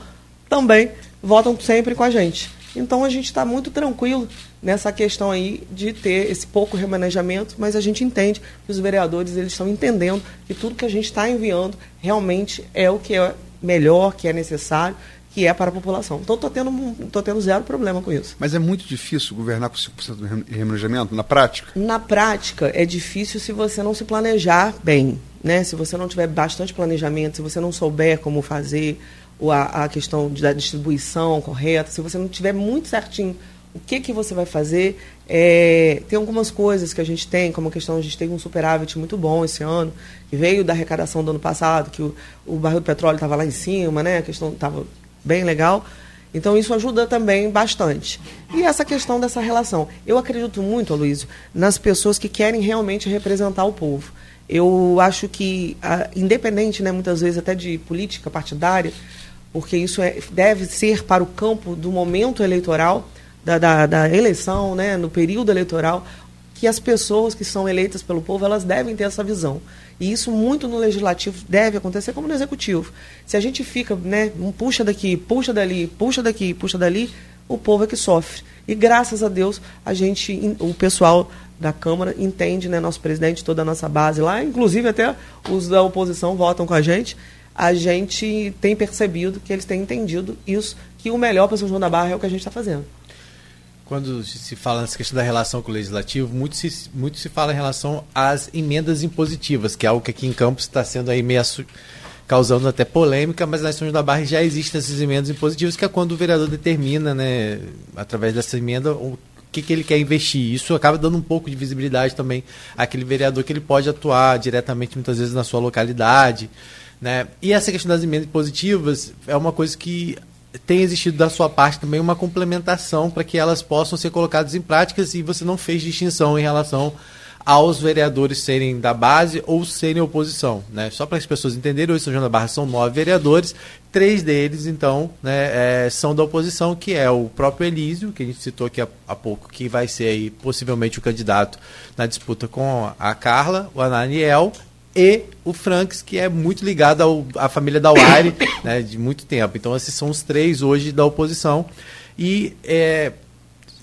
também votam sempre com a gente. Então a gente está muito tranquilo nessa questão aí de ter esse pouco remanejamento, mas a gente entende que os vereadores eles estão entendendo que tudo que a gente está enviando realmente é o que é melhor, que é necessário, que é para a população. Então estou tendo, tô tendo zero problema com isso. Mas é muito difícil governar com 5% de remanejamento na prática? Na prática é difícil se você não se planejar bem, né? Se você não tiver bastante planejamento, se você não souber como fazer, a, a questão da distribuição correta, se você não tiver muito certinho o que, que você vai fazer, é, tem algumas coisas que a gente tem, como a questão, a gente teve um superávit muito bom esse ano, que veio da arrecadação do ano passado, que o, o barril do petróleo estava lá em cima, né? A questão estava bem legal. Então isso ajuda também bastante. E essa questão dessa relação. Eu acredito muito, Luísio, nas pessoas que querem realmente representar o povo. Eu acho que, independente, né, muitas vezes até de política partidária, porque isso é, deve ser para o campo do momento eleitoral, da, da, da, eleição, né, no período eleitoral, que as pessoas que são eleitas pelo povo elas devem ter essa visão. E isso muito no legislativo deve acontecer como no executivo. Se a gente fica, né, um puxa daqui, puxa dali, puxa daqui, puxa dali, o povo é que sofre. E graças a Deus, a gente, o pessoal da Câmara entende, né, nosso presidente, toda a nossa base lá, inclusive até os da oposição votam com a gente a gente tem percebido que eles têm entendido isso, que o melhor para São João da Barra é o que a gente está fazendo. Quando se fala nessa questão da relação com o legislativo, muito se, muito se fala em relação às emendas impositivas, que é algo que aqui em Campos está sendo aí meio causando até polêmica, mas na São João da Barra já existem essas emendas impositivas, que é quando o vereador determina, né, através dessa emenda, o que, que ele quer investir. Isso acaba dando um pouco de visibilidade também àquele vereador que ele pode atuar diretamente, muitas vezes, na sua localidade. Né? E essa questão das emendas positivas é uma coisa que tem existido da sua parte também uma complementação para que elas possam ser colocadas em práticas e você não fez distinção em relação aos vereadores serem da base ou serem oposição. Né? Só para as pessoas entenderem, hoje São João da Barra são nove vereadores, três deles, então, né, é, são da oposição, que é o próprio Elísio, que a gente citou aqui há, há, pouco, que vai ser aí possivelmente o candidato na disputa com a Carla, o Ananiel e o Franks, que é muito ligado ao, à família da Wire, [coughs] né, de muito tempo. Então, esses são os três hoje da oposição. E é,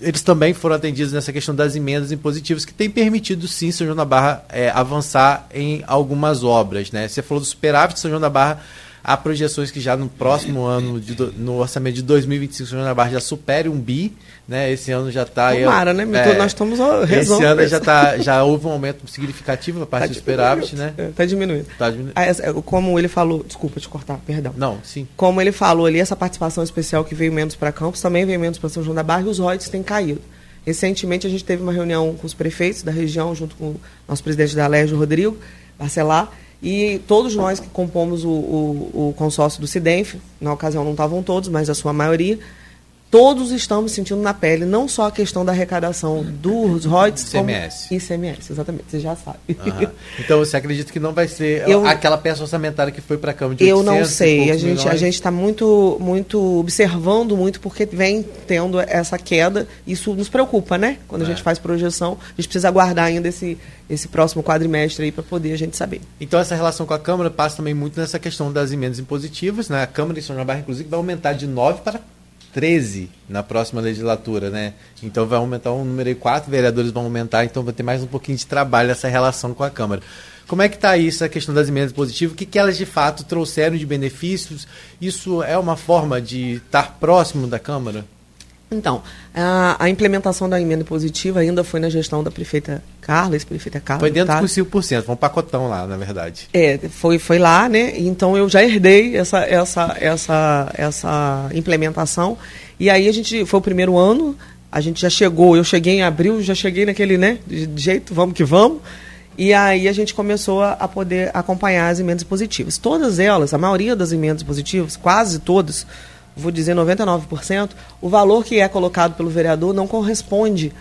eles também foram atendidos nessa questão das emendas impositivas, que tem permitido, sim, São João da Barra é, avançar em algumas obras. Né? Você falou do superávit de São João da Barra Há projeções que já no próximo ano, de, no orçamento de 2025, o Sr. Navarro já supere um bi. Né? Esse ano já está. Tomara, né? É, Nós estamos rezando. Esse ano já, tá, já houve um aumento significativo a parte tá do superávit, né? Está diminuindo. Tá diminuindo. Ah, como ele falou, desculpa te cortar, perdão. Não, sim. Como ele falou ali, essa participação especial que veio menos para Campos também veio menos para São João da Barra e os royalties têm caído. Recentemente a gente teve uma reunião com os prefeitos da região, junto com o nosso presidente da Alérgio, Rodrigo Barcelar, e todos nós que compomos o, o, o consórcio do CIDENF, na ocasião não estavam todos, mas a sua maioria, todos estamos sentindo na pele não só a questão da arrecadação dos royalties, ICMS. como ICMS, exatamente, você já sabe. Uhum. Então você acredita que não vai ser eu, aquela peça orçamentária que foi para a Câmara de Eu não sei, a gente a gente está muito muito observando muito porque vem tendo essa queda, isso nos preocupa, né? Quando a gente é. faz projeção, a gente precisa aguardar ainda esse esse próximo quadrimestre aí para poder a gente saber. Então essa relação com a Câmara passa também muito nessa questão das emendas impositivas, né? A Câmara de São João Barra, inclusive, vai aumentar de 9 para 13 na próxima legislatura, né? Então vai aumentar um número aí, quatro vereadores vão aumentar, então vai ter mais um pouquinho de trabalho essa relação com a Câmara. Como é que está isso, a questão das emendas positivas? O que, que elas de fato trouxeram de benefícios? Isso é uma forma de estar próximo da Câmara? Então, a, a, implementação da emenda positiva ainda foi na gestão da prefeita Carla, ex-prefeita Carla. Foi dentro tá? dos 5%, foi um pacotão lá, na verdade. É, foi, foi lá, né? Então eu já herdei essa, essa, essa, essa implementação. E aí a gente, foi o primeiro ano, a gente já chegou, eu cheguei em abril, já cheguei naquele, né, de jeito, vamos que vamos. E aí a gente começou a, a poder acompanhar as emendas positivas. Todas elas, a maioria das emendas positivas, quase todas, vou dizer 99%, o valor que é colocado pelo vereador não corresponde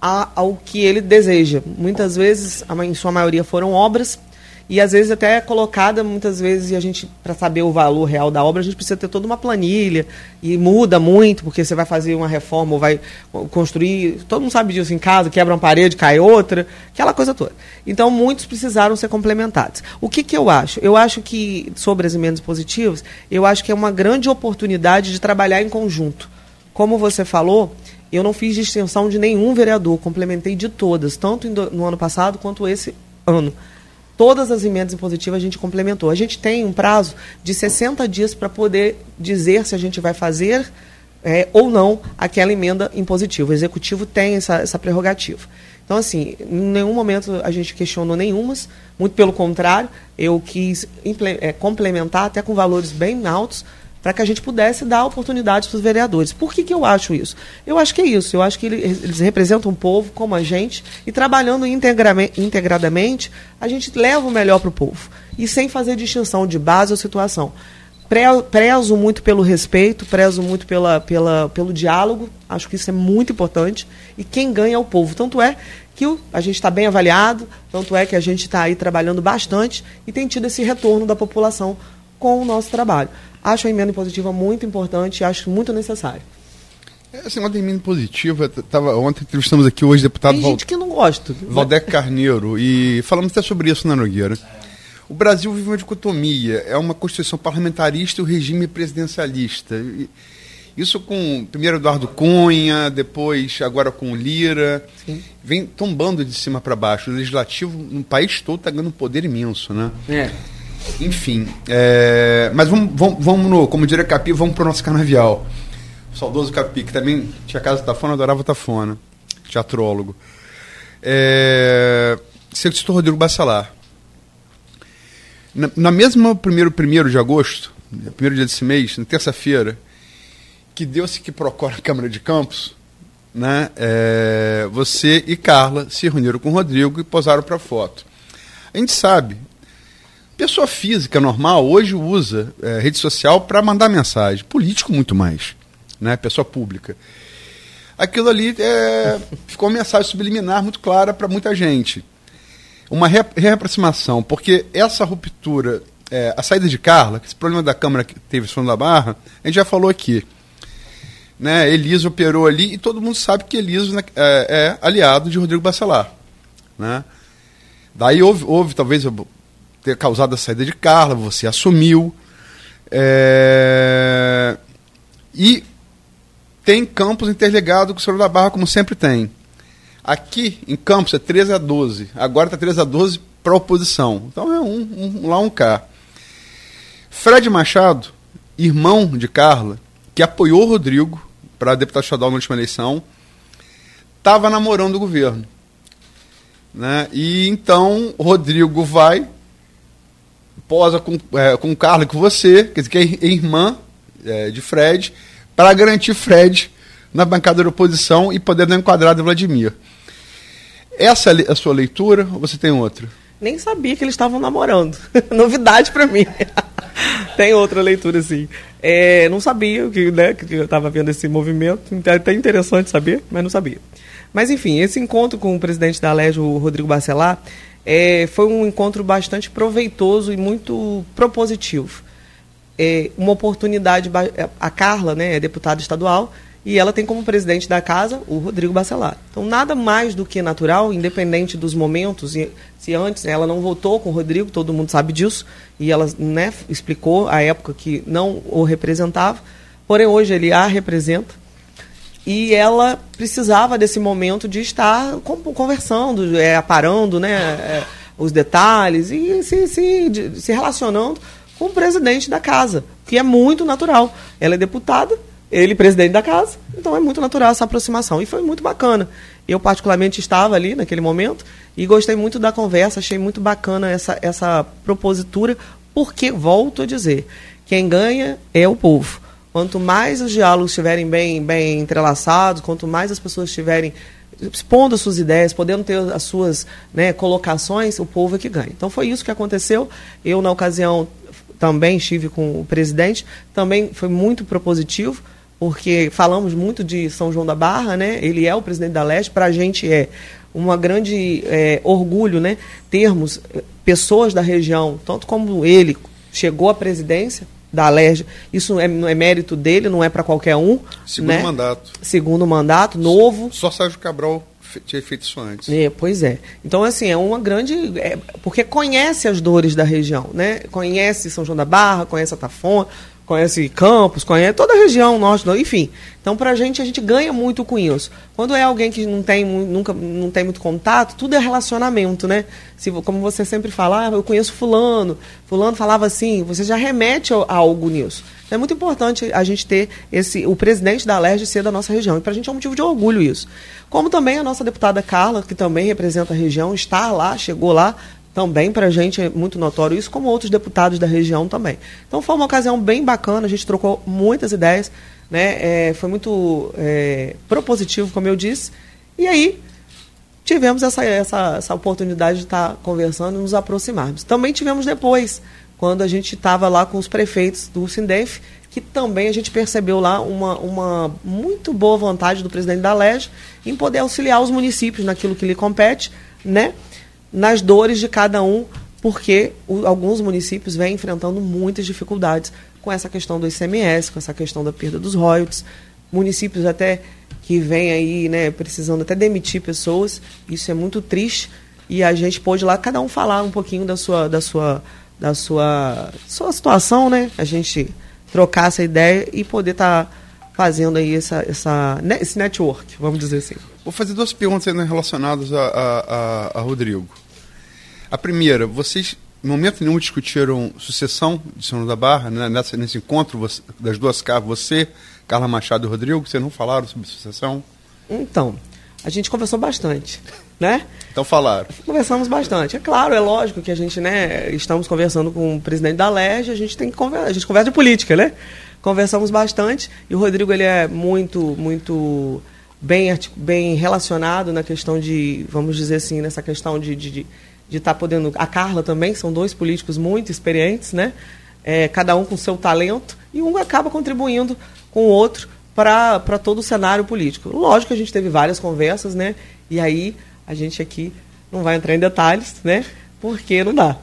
a, ao que ele deseja. Muitas vezes, em sua maioria, foram obras e às vezes até é colocada muitas vezes e a gente para saber o valor real da obra a gente precisa ter toda uma planilha e muda muito porque você vai fazer uma reforma ou vai construir todo mundo sabe disso em casa quebra uma parede cai outra aquela coisa toda. Então muitos precisaram ser complementados. O que que eu acho? Eu acho que sobre as emendas positivas eu acho que é uma grande oportunidade de trabalhar em conjunto. Como você falou eu não fiz distinção de nenhum vereador complementei de todas tanto no ano passado quanto esse ano Todas as emendas impositivas a gente complementou. A gente tem um prazo de 60 dias para poder dizer se a gente vai fazer é, ou não aquela emenda impositiva. O executivo tem essa, essa prerrogativa. Então, assim, em nenhum momento a gente questionou nenhumas, muito pelo contrário, eu quis é, complementar até com valores bem altos para que a gente pudesse dar oportunidades para os vereadores. Por que, que eu acho isso? Eu acho que é isso. Eu acho que eles representam o povo como a gente e trabalhando integradamente, a gente leva o melhor para o povo. E sem fazer distinção de base ou situação. Prezo muito pelo respeito, prezo muito pela, pela, pelo diálogo, acho que isso é muito importante. E quem ganha é o povo. Tanto é que a gente está bem avaliado, tanto é que a gente está aí trabalhando bastante e tem tido esse retorno da população com o nosso trabalho. Acho a emenda impositiva muito importante e acho muito necessário. Essa negócio de emenda impositiva, tava, ontem entrevistamos aqui hoje o deputado Tem gente que não gosta. Valdec Carneiro, e falamos até sobre isso na Nogueira. O Brasil vive uma dicotomia, é uma constituição parlamentarista e o regime presidencialista. Isso com primeiro Eduardo Cunha, depois agora com Lira, Sim. vem tombando de cima para baixo. O legislativo no país todo está ganhando um poder imenso, né? É. Enfim, é, mas vamos, vamos, vamos no, como diria Capi, vamos para o nosso canavial. O saudoso Capi, que também tinha casa Tafona, adorava Tafona, teatrólogo. É, Sexto Rodrigo Bacelar. Na, na mesma primeiro, primeiro de agosto, primeiro dia desse mês, na terça-feira, que deu-se que procura a Câmara de Campos, né, é, você e Carla se reuniram com o Rodrigo e posaram para foto. A gente sabe, Pessoa física normal hoje usa é, rede social para mandar mensagem. Político muito mais, né? Pessoa pública. Aquilo ali é, [laughs] ficou uma mensagem subliminar muito clara para muita gente. Uma re reaproximação, porque essa ruptura, é, a saída de Carla, esse problema da Câmara que teve som da Barra, a gente já falou aqui. Né? Eliso operou ali e todo mundo sabe que Eliso né, é, é aliado de Rodrigo Bacelar. Né? Daí houve, houve talvez ter causado a saída de Carla, você assumiu. É... E tem campos interligados com o Senhor da Barra, como sempre tem. Aqui em Campos é 13 a 12. Agora está 13 a 12 para oposição. Então é um, um lá um cá. Fred Machado, irmão de Carla, que apoiou o Rodrigo para deputado estadual na última eleição, estava namorando o governo. Né? E então Rodrigo vai, posa com, é, com o Carlos com você, quer dizer, que é irmã é, de Fred, para garantir Fred na bancada da oposição e poder dar enquadrado Vladimir. Essa é a sua leitura ou você tem outra? Nem sabia que eles estavam namorando. [laughs] Novidade para mim. [laughs] tem outra leitura, sim. É, não sabia que, né, que eu estava vendo esse movimento. É até interessante saber, mas não sabia. Mas, enfim, esse encontro com o presidente da Alégio, o Rodrigo Bacelar, é, foi um encontro bastante proveitoso e muito propositivo. É, uma oportunidade, a Carla né, é deputada estadual e ela tem como presidente da casa o Rodrigo Bacelar. Então, nada mais do que natural, independente dos momentos. E, se antes ela não votou com o Rodrigo, todo mundo sabe disso, e ela né, explicou a época que não o representava, porém hoje ele a representa e ela precisava desse momento de estar conversando, é, aparando né, é, os detalhes e se, se, de, se relacionando com o presidente da casa, que é muito natural. Ela é deputada, ele presidente da casa, então é muito natural essa aproximação. E foi muito bacana. Eu, particularmente, estava ali naquele momento e gostei muito da conversa, achei muito bacana essa, essa propositura, porque, volto a dizer, quem ganha é o povo. Quanto mais os diálogos estiverem bem, bem entrelaçados, quanto mais as pessoas estiverem expondo as suas ideias, podendo ter as suas né, colocações, o povo é que ganha. Então foi isso que aconteceu. Eu, na ocasião, também estive com o presidente, também foi muito propositivo, porque falamos muito de São João da Barra, né? Ele é o presidente da Leste, para a gente é uma grande é, orgulho, né? Termos é, pessoas da região, tanto como ele chegou à presidência da Leste, isso é, não é mérito dele, não é para qualquer um. Segundo né? mandato. Segundo mandato, novo. Só Sérgio Cabral tinha feito isso antes. É, pois é. Então, assim, é uma grande. É, porque conhece as dores da região, né? Conhece São João da Barra, conhece a Tafona, conhece Campos, conhece toda a região norte, enfim. Então, para a gente, a gente ganha muito com isso. Quando é alguém que não tem, nunca, não tem muito contato, tudo é relacionamento, né? Se, como você sempre fala, ah, eu conheço fulano, fulano falava assim, você já remete a, a algo nisso. Então, é muito importante a gente ter esse, o presidente da LERJ ser da nossa região. E para a gente é um motivo de orgulho isso. Como também a nossa deputada Carla, que também representa a região, está lá, chegou lá, também para a gente é muito notório isso, como outros deputados da região também. Então foi uma ocasião bem bacana, a gente trocou muitas ideias, né? É, foi muito é, propositivo, como eu disse. E aí tivemos essa, essa, essa oportunidade de estar conversando e nos aproximarmos. Também tivemos depois, quando a gente estava lá com os prefeitos do Sindef, que também a gente percebeu lá uma, uma muito boa vontade do presidente da LEG em poder auxiliar os municípios naquilo que lhe compete, né? Nas dores de cada um, porque o, alguns municípios vêm enfrentando muitas dificuldades com essa questão do ICMS, com essa questão da perda dos royalties, municípios até que vêm aí, né, precisando até demitir pessoas, isso é muito triste, e a gente pôde lá cada um falar um pouquinho da sua da sua da sua sua situação, né? A gente trocar essa ideia e poder estar tá fazendo aí essa, essa, né, esse network, vamos dizer assim. Vou fazer duas perguntas ainda relacionadas a, a, a, a Rodrigo. A primeira, vocês em momento nenhum discutiram sucessão de São da Barra, né? Nessa, nesse encontro você, das duas casas, você, Carla Machado e Rodrigo, vocês não falaram sobre sucessão? Então, a gente conversou bastante, né? Então falaram. Conversamos bastante. É claro, é lógico que a gente, né, estamos conversando com o presidente da LERJ, a gente tem que conversar, a gente conversa de política, né? Conversamos bastante e o Rodrigo ele é muito, muito bem, bem relacionado na questão de, vamos dizer assim, nessa questão de, de, de de estar tá podendo. A Carla também, são dois políticos muito experientes, né? É, cada um com seu talento, e um acaba contribuindo com o outro para todo o cenário político. Lógico que a gente teve várias conversas, né? E aí a gente aqui não vai entrar em detalhes, né? Porque não dá.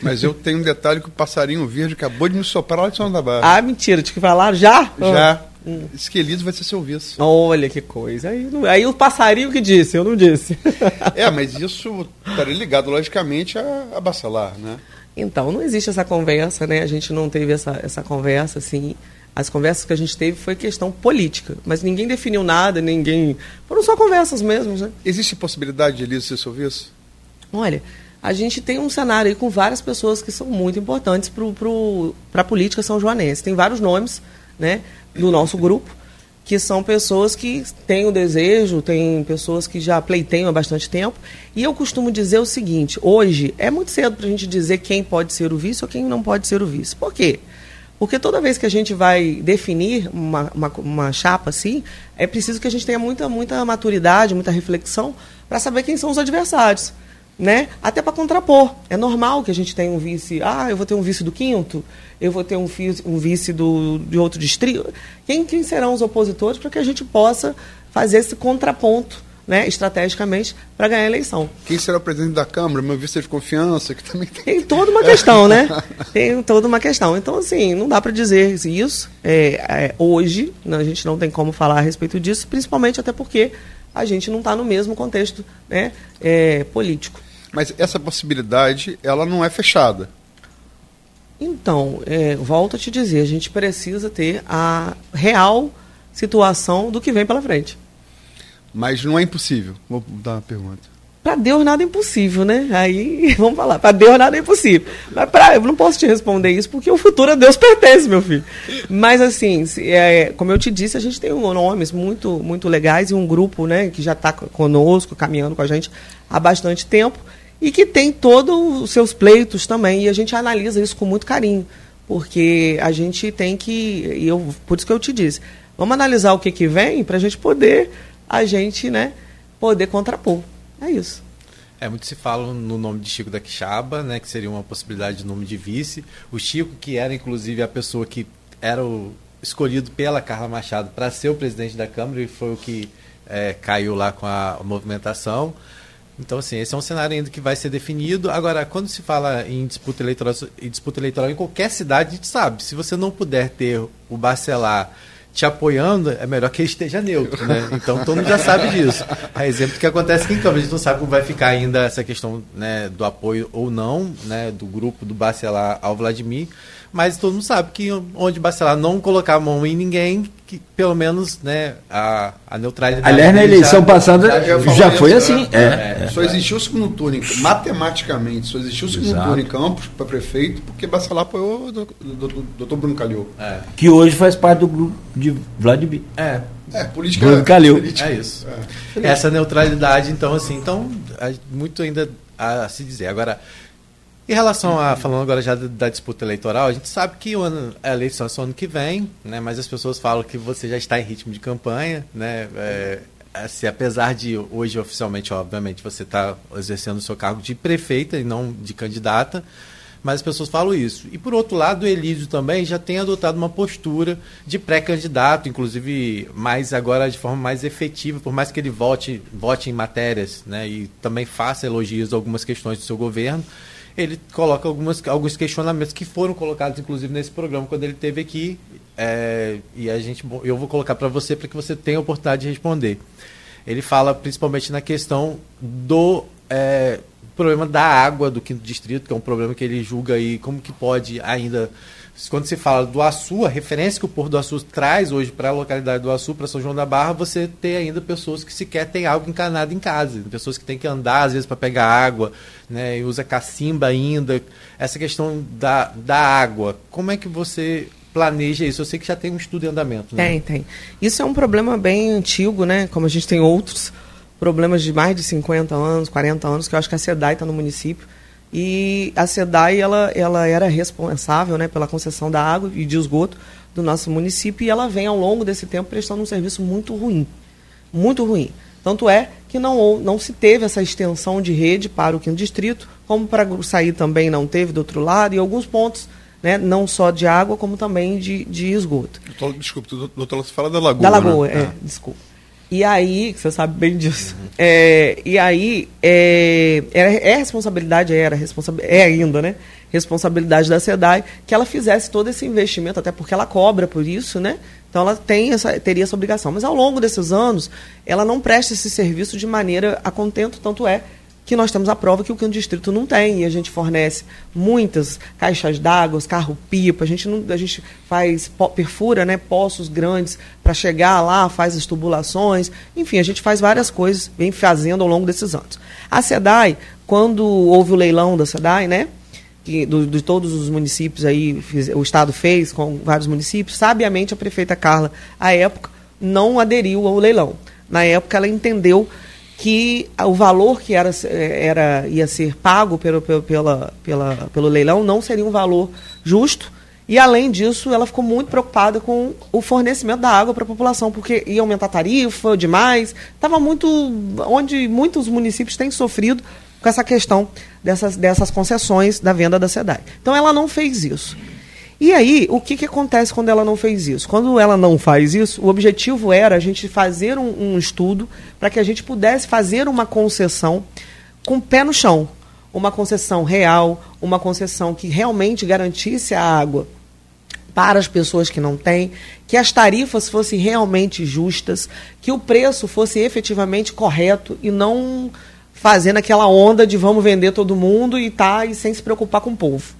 Mas eu tenho um detalhe que o passarinho verde acabou de me soprar lá de São da Barra. Ah, mentira, te que falar já? Já. Hum. Esquelido vai ser seu vice. Olha que coisa. Aí, aí o passarinho que disse, eu não disse. é, mas isso estaria ligado, logicamente, a, a Bacelar, né? Então, não existe essa conversa, né? A gente não teve essa, essa conversa, assim. As conversas que a gente teve foi questão política, mas ninguém definiu nada, ninguém. Foram só conversas mesmo, né? Existe possibilidade de Elisa ser seu vice? Olha, a gente tem um cenário aí com várias pessoas que são muito importantes para a política são joanense. Tem vários nomes, né? Do nosso grupo, que são pessoas que têm o desejo, tem pessoas que já pleiteiam há bastante tempo. E eu costumo dizer o seguinte: hoje é muito cedo para a gente dizer quem pode ser o vice ou quem não pode ser o vice. Por quê? Porque toda vez que a gente vai definir uma, uma, uma chapa assim, é preciso que a gente tenha muita, muita maturidade, muita reflexão para saber quem são os adversários né? Até para contrapor. É normal que a gente tenha um vice. Ah, eu vou ter um vice do quinto, eu vou ter um vice, um vice do, de outro distrito. Quem, quem serão os opositores para que a gente possa fazer esse contraponto, né, estrategicamente, para ganhar a eleição? Quem será o presidente da Câmara? Meu vice de confiança, que também tem. Tem toda uma questão, né? [laughs] tem toda uma questão. Então, assim, não dá para dizer isso. É, é, hoje, a gente não tem como falar a respeito disso, principalmente até porque a gente não está no mesmo contexto né, é, político. Mas essa possibilidade, ela não é fechada. Então, é, volto a te dizer, a gente precisa ter a real situação do que vem pela frente. Mas não é impossível. Vou dar uma pergunta. Para Deus nada é impossível, né? Aí, [laughs] vamos falar, para Deus nada é impossível. Mas pra, eu não posso te responder isso porque o futuro a Deus [laughs] pertence, meu filho. Mas assim, é, como eu te disse, a gente tem nomes muito, muito legais e um grupo, né, que já está conosco, caminhando com a gente há bastante tempo e que tem todos os seus pleitos também. E a gente analisa isso com muito carinho, porque a gente tem que, e eu, por isso que eu te disse, vamos analisar o que, que vem para a gente poder, a gente, né, poder contrapor. É isso. É, muito se fala no nome de Chico da Quixaba, né, que seria uma possibilidade de nome de vice. O Chico, que era inclusive a pessoa que era o escolhido pela Carla Machado para ser o presidente da Câmara e foi o que é, caiu lá com a movimentação. Então, assim, esse é um cenário ainda que vai ser definido. Agora, quando se fala em disputa eleitoral, em disputa eleitoral em qualquer cidade, a gente sabe, se você não puder ter o Bacelar te apoiando, é melhor que ele esteja neutro, né? [laughs] Então todo mundo já sabe disso. É exemplo que acontece aqui em Câmara. A gente não sabe como vai ficar ainda essa questão né, do apoio ou não, né, do grupo do Bacelar ao Vladimir mas todo mundo sabe que onde Bacelar não colocar a mão em ninguém, que pelo menos né, a, a neutralidade. Aliás, na eleição já, passada já, já foi isso, assim. É, é, só existiu o segundo turno, matematicamente, só existiu o segundo Exato. turno em Campos para prefeito, porque Bacelar apoiou o doutor Bruno Calil. É. Que hoje faz parte do grupo de Vladimir. É. É, política. Bruno Calil. Política. É isso. É. Essa neutralidade, então, assim, então, muito ainda a se dizer. Agora. Em relação a, falando agora já da, disputa eleitoral, a gente sabe que o ano, a eleição é só ano que vem, né? Mas as pessoas falam que você já está em ritmo de campanha, né? É, assim, apesar de hoje oficialmente, obviamente, você está exercendo o seu cargo de prefeita e não de candidata, mas as pessoas falam isso. E por outro lado, o Elísio também já tem adotado uma postura de pré-candidato, inclusive mais agora de forma mais efetiva, por mais que ele vote, vote em matérias, né? E também faça elogios a algumas questões do seu governo ele coloca algumas, alguns questionamentos que foram colocados, inclusive, nesse programa quando ele teve aqui. É, e a gente, eu vou colocar para você para que você tenha a oportunidade de responder. Ele fala principalmente na questão do é, problema da água do quinto distrito, que é um problema que ele julga aí como que pode ainda quando se fala do Açu, a referência que o Porto do Açu traz hoje para a localidade do Açu, para São João da Barra, você tem ainda pessoas que sequer têm água encanada em casa, pessoas que têm que andar às vezes para pegar água, né, e usa cacimba ainda. Essa questão da, da água, como é que você planeja isso? Eu sei que já tem um estudo em andamento. Né? Tem, tem. Isso é um problema bem antigo, né? Como a gente tem outros problemas de mais de 50 anos, 40 anos, que eu acho que a SEDAI está no município e a SEDAI ela, ela era responsável né, pela concessão da água e de esgoto do nosso município e ela vem ao longo desse tempo prestando um serviço muito ruim. Muito ruim. Tanto é que não, não se teve essa extensão de rede para o quinto distrito, como para sair também não teve do outro lado, e alguns pontos, né, não só de água, como também de, de esgoto. Desculpa, doutor, você fala da lagoa. Da lagoa, né? é, ah. desculpa. E aí, você sabe bem disso. É, e aí, é, é, é responsabilidade, era, responsabilidade, é ainda, né? Responsabilidade da SEDAI que ela fizesse todo esse investimento, até porque ela cobra por isso, né? Então ela tem essa, teria essa obrigação. Mas ao longo desses anos, ela não presta esse serviço de maneira a contento, tanto é que nós temos a prova que o Quinto Distrito não tem, e a gente fornece muitas caixas d'água, carro-pipa, a gente, não, a gente faz, perfura né, poços grandes para chegar lá, faz as tubulações, enfim, a gente faz várias coisas, vem fazendo ao longo desses anos. A SEDAI, quando houve o leilão da SEDAI, né, que, do, de todos os municípios aí, o Estado fez com vários municípios, sabiamente a prefeita Carla, à época, não aderiu ao leilão. Na época, ela entendeu que o valor que era, era ia ser pago pelo, pelo, pela, pela, pelo leilão não seria um valor justo. E, além disso, ela ficou muito preocupada com o fornecimento da água para a população, porque ia aumentar a tarifa demais. Estava muito. onde muitos municípios têm sofrido com essa questão dessas, dessas concessões da venda da SEDAI. Então, ela não fez isso. E aí, o que, que acontece quando ela não fez isso? Quando ela não faz isso, o objetivo era a gente fazer um, um estudo para que a gente pudesse fazer uma concessão com pé no chão. Uma concessão real, uma concessão que realmente garantisse a água para as pessoas que não têm, que as tarifas fossem realmente justas, que o preço fosse efetivamente correto e não fazendo aquela onda de vamos vender todo mundo e tá e sem se preocupar com o povo.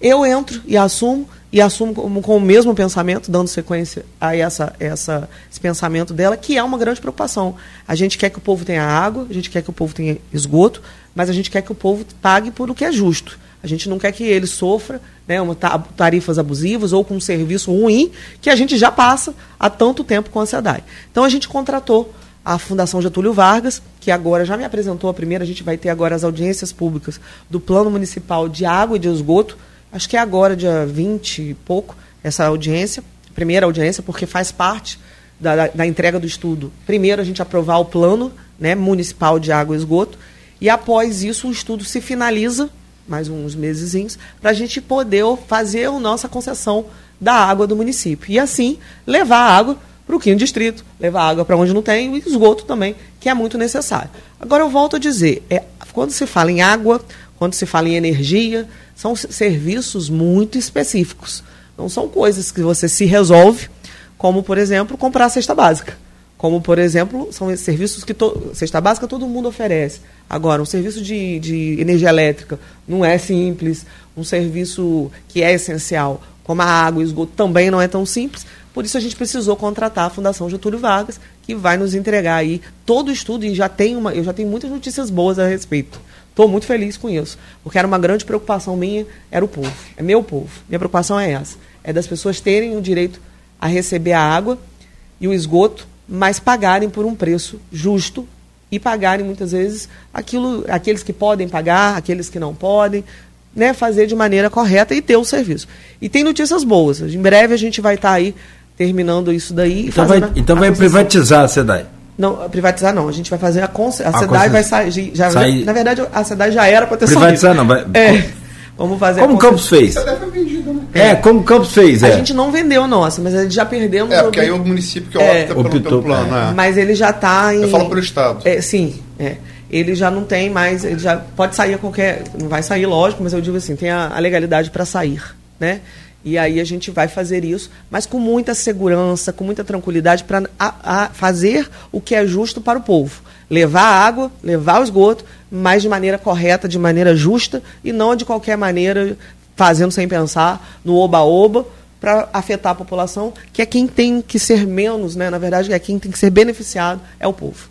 Eu entro e assumo, e assumo com, com, o mesmo pensamento, dando sequência a essa, essa, esse pensamento dela, que é uma grande preocupação. A gente quer que o povo tenha água, a gente quer que o povo tenha esgoto, mas a gente quer que o povo pague por o que é justo. A gente não quer que ele sofra né, uma tarifas abusivas ou com um serviço ruim que a gente já passa há tanto tempo com a SEDAI. Então a gente contratou a Fundação Getúlio Vargas, que agora já me apresentou a primeira, a gente vai ter agora as audiências públicas do Plano Municipal de Água e de Esgoto, acho que é agora, dia 20 e pouco, essa audiência, primeira audiência, porque faz parte da, da, da, entrega do estudo. Primeiro, a gente aprovar o plano né, municipal de água e esgoto, e após isso, o estudo se finaliza, mais uns mesezinhos, para a gente poder fazer a nossa concessão da água do município. E assim levar a água para o quinto distrito, levar água para onde não tem, e esgoto também, que é muito necessário. Agora eu volto a dizer, é, quando se fala em água, quando se fala em energia, são serviços muito específicos. Não são coisas que você se resolve, como, por exemplo, comprar a cesta básica. Como, por exemplo, são serviços que to... cesta básica todo mundo oferece. Agora, um serviço de, de energia elétrica não é simples, um serviço que é essencial, como a água e o esgoto, também não é tão simples. Por isso a gente precisou contratar a Fundação Getúlio Vargas, que vai nos entregar aí todo o estudo e já tem uma, eu já tenho muitas notícias boas a respeito. Estou muito feliz com isso, porque era uma grande preocupação minha, era o povo, é meu povo. Minha preocupação é essa, é das pessoas terem o direito a receber a água e o esgoto, mas pagarem por um preço justo e pagarem muitas vezes aquilo, aqueles que podem pagar, aqueles que não podem, né, fazer de maneira correta e ter o serviço. E tem notícias boas. Em breve a gente vai estar tá aí terminando isso daí. Então vai, então vai privatizar a SEDAI. Não, privatizar não. A gente vai fazer a, conce... a, a SEDAI vai sair. Já, sair... Na verdade, a SEDAI já era para ter privatizar, saído. Privatizar não. Vai... É. Vamos fazer Como o Campos fez? Vendido, né? É, como o Campos fez. É. A gente não vendeu a nossa, mas a gente já perdemos. É, porque aí o município que é, opta pelo, Optou, pelo plano. É. Mas ele já está em. Eu falo pelo Estado. É, sim, é. Ele já não tem mais. Ele já pode sair a qualquer. Não vai sair, lógico, mas eu digo assim: tem a, a legalidade para sair. Né? E aí a gente vai fazer isso, mas com muita segurança, com muita tranquilidade, para fazer o que é justo para o povo. Levar a água, levar o esgoto, mas de maneira correta, de maneira justa, e não de qualquer maneira fazendo sem pensar, no oba-oba, para afetar a população, que é quem tem que ser menos, né? na verdade, é quem tem que ser beneficiado, é o povo.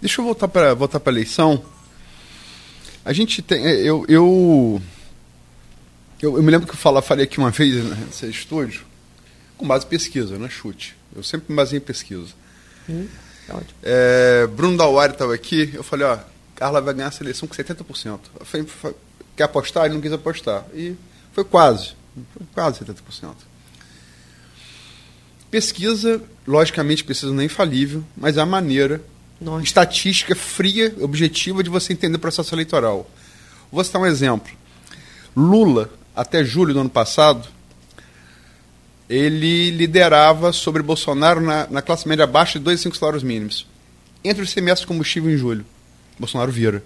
Deixa eu voltar para voltar a eleição. A gente tem. Eu, eu eu, eu me lembro que eu fala, falei aqui uma vez nesse estúdio, com base em pesquisa, não é chute. Eu sempre me baseio em pesquisa. Hum, é, Bruno Dauari estava aqui, eu falei, ó, Carla vai ganhar a seleção com 70%. Eu falei, quer apostar? Ele não quis apostar. E foi quase, foi quase 70%. Pesquisa, logicamente, pesquisa não é infalível, mas é a maneira, Nossa. estatística fria, objetiva de você entender o processo eleitoral. Vou citar um exemplo. Lula até julho do ano passado, ele liderava sobre Bolsonaro na, na classe média abaixo de 2,5 salários mínimos. Entre os semestres de combustível em julho, Bolsonaro vira.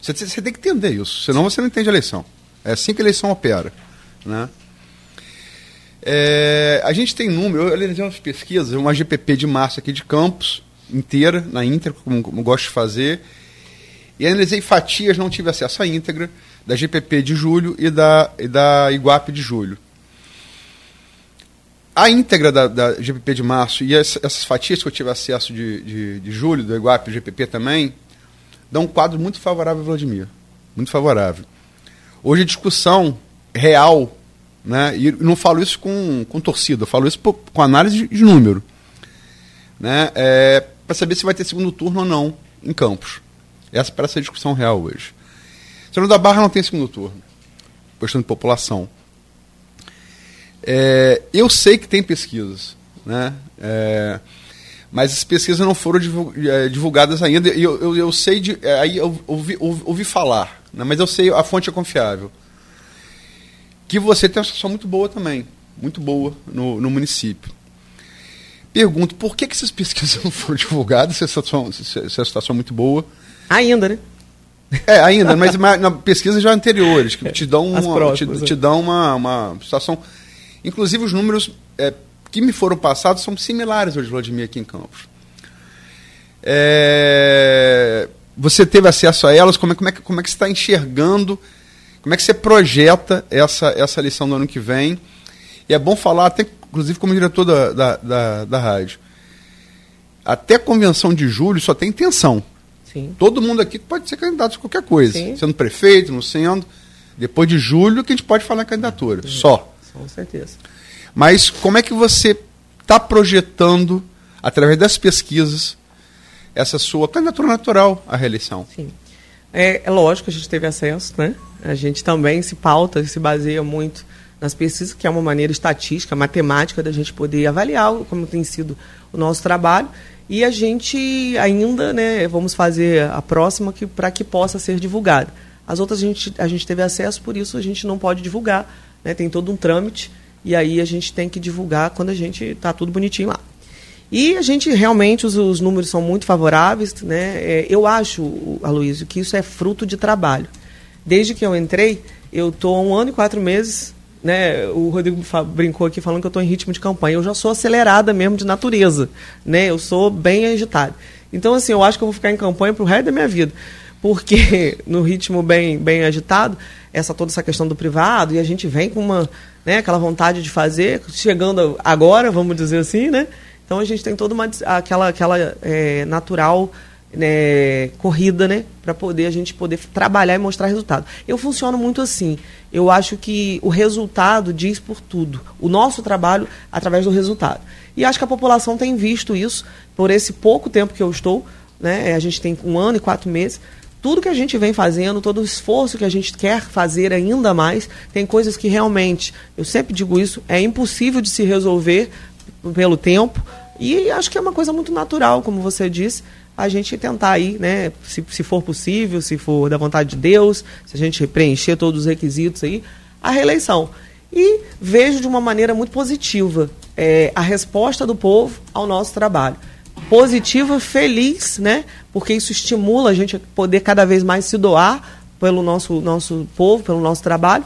Você, tem que entender isso, senão você não entende a eleição. É assim que a eleição opera. Né? É, a gente tem número, eu analisei umas pesquisas, uma GPP de março aqui de Campos, inteira, na íntegra, como, como gosto de fazer, e analisei fatias, não tive acesso à íntegra, da GPP de julho e da, e da Iguape de julho. A íntegra da, da GPP de março e as, essas fatias que eu tive acesso de, de, de julho, do Iguape e GPP também, dão um quadro muito favorável ao Vladimir. Muito favorável. Hoje a discussão real, né, e não falo isso com, com torcida, eu falo isso com análise de, de número, né, é, para saber se vai ter segundo turno ou não em Campos. Essa parece a discussão real hoje. Senhor da Barra não tem segundo turno, questão de população. É, eu sei que tem pesquisas, né? É, mas as pesquisas não foram é, divulgadas ainda. E eu, eu, eu, sei de. É, aí eu ouvi, ouvi, falar, né? mas eu sei, a fonte é confiável. Que você tem uma situação muito boa também, muito boa no, no município. Pergunto, por que, que essas pesquisas [laughs] não foram divulgadas se a situação, se a situação é muito boa? Ainda, né? É, ainda, mas na pesquisa já anteriores, que te dão [laughs] uma, próximas, te, te, é. dão uma, uma situação. Inclusive, os números é, que me foram passados são similares aos de Vladimir aqui em Campos. É, você teve acesso a elas? Como é, como é, como é que você está enxergando? Como é que você projeta essa, essa lição do ano que vem? E é bom falar, até inclusive como diretor da, da, da, da rádio. Até a convenção de julho só tem intenção. Sim. Todo mundo aqui pode ser candidato a qualquer coisa. Sim. Sendo prefeito, não sendo. Depois de julho que a gente pode falar em candidatura. Sim. Só. Com certeza. Mas como é que você está projetando, através das pesquisas, essa sua candidatura natural à reeleição? Sim. É, é lógico que a gente teve acesso, né? A gente também se pauta, se baseia muito nas pesquisas, que é uma maneira estatística, matemática da gente poder avaliar como tem sido o nosso trabalho. E a gente ainda, né, vamos fazer a próxima que, para que possa ser divulgada. As outras a gente, a gente teve acesso, por isso a gente não pode divulgar. Né, tem todo um trâmite e aí a gente tem que divulgar quando a gente está tudo bonitinho lá. E a gente realmente, os, os números são muito favoráveis. Né? É, eu acho, Aloysio, que isso é fruto de trabalho. Desde que eu entrei, eu estou um ano e quatro meses. Né? O Rodrigo brincou aqui falando que eu estou em ritmo de campanha. Eu já sou acelerada mesmo de natureza. Né? Eu sou bem agitada. Então, assim, eu acho que eu vou ficar em campanha para o resto da minha vida. Porque [laughs] no ritmo bem, bem agitado, essa toda essa questão do privado, e a gente vem com uma, né, aquela vontade de fazer, chegando agora, vamos dizer assim, né? Então a gente tem toda uma aquela aquela é, natural né, corrida, né, para poder a gente poder trabalhar e mostrar resultado. Eu funciono muito assim. Eu acho que o resultado diz por tudo. O nosso trabalho através do resultado. E acho que a população tem visto isso por esse pouco tempo que eu estou, né? A gente tem um ano e quatro meses. Tudo que a gente vem fazendo, todo o esforço que a gente quer fazer ainda mais, tem coisas que realmente, eu sempre digo isso, é impossível de se resolver pelo tempo, e acho que é uma coisa muito natural, como você disse, a gente tentar aí, né, se, se for possível, se for da vontade de Deus, se a gente preencher todos os requisitos aí, a reeleição. E vejo de uma maneira muito positiva é, a resposta do povo ao nosso trabalho. Positiva, feliz, né? Porque isso estimula a gente a poder cada vez mais se doar pelo nosso, nosso povo, pelo nosso trabalho.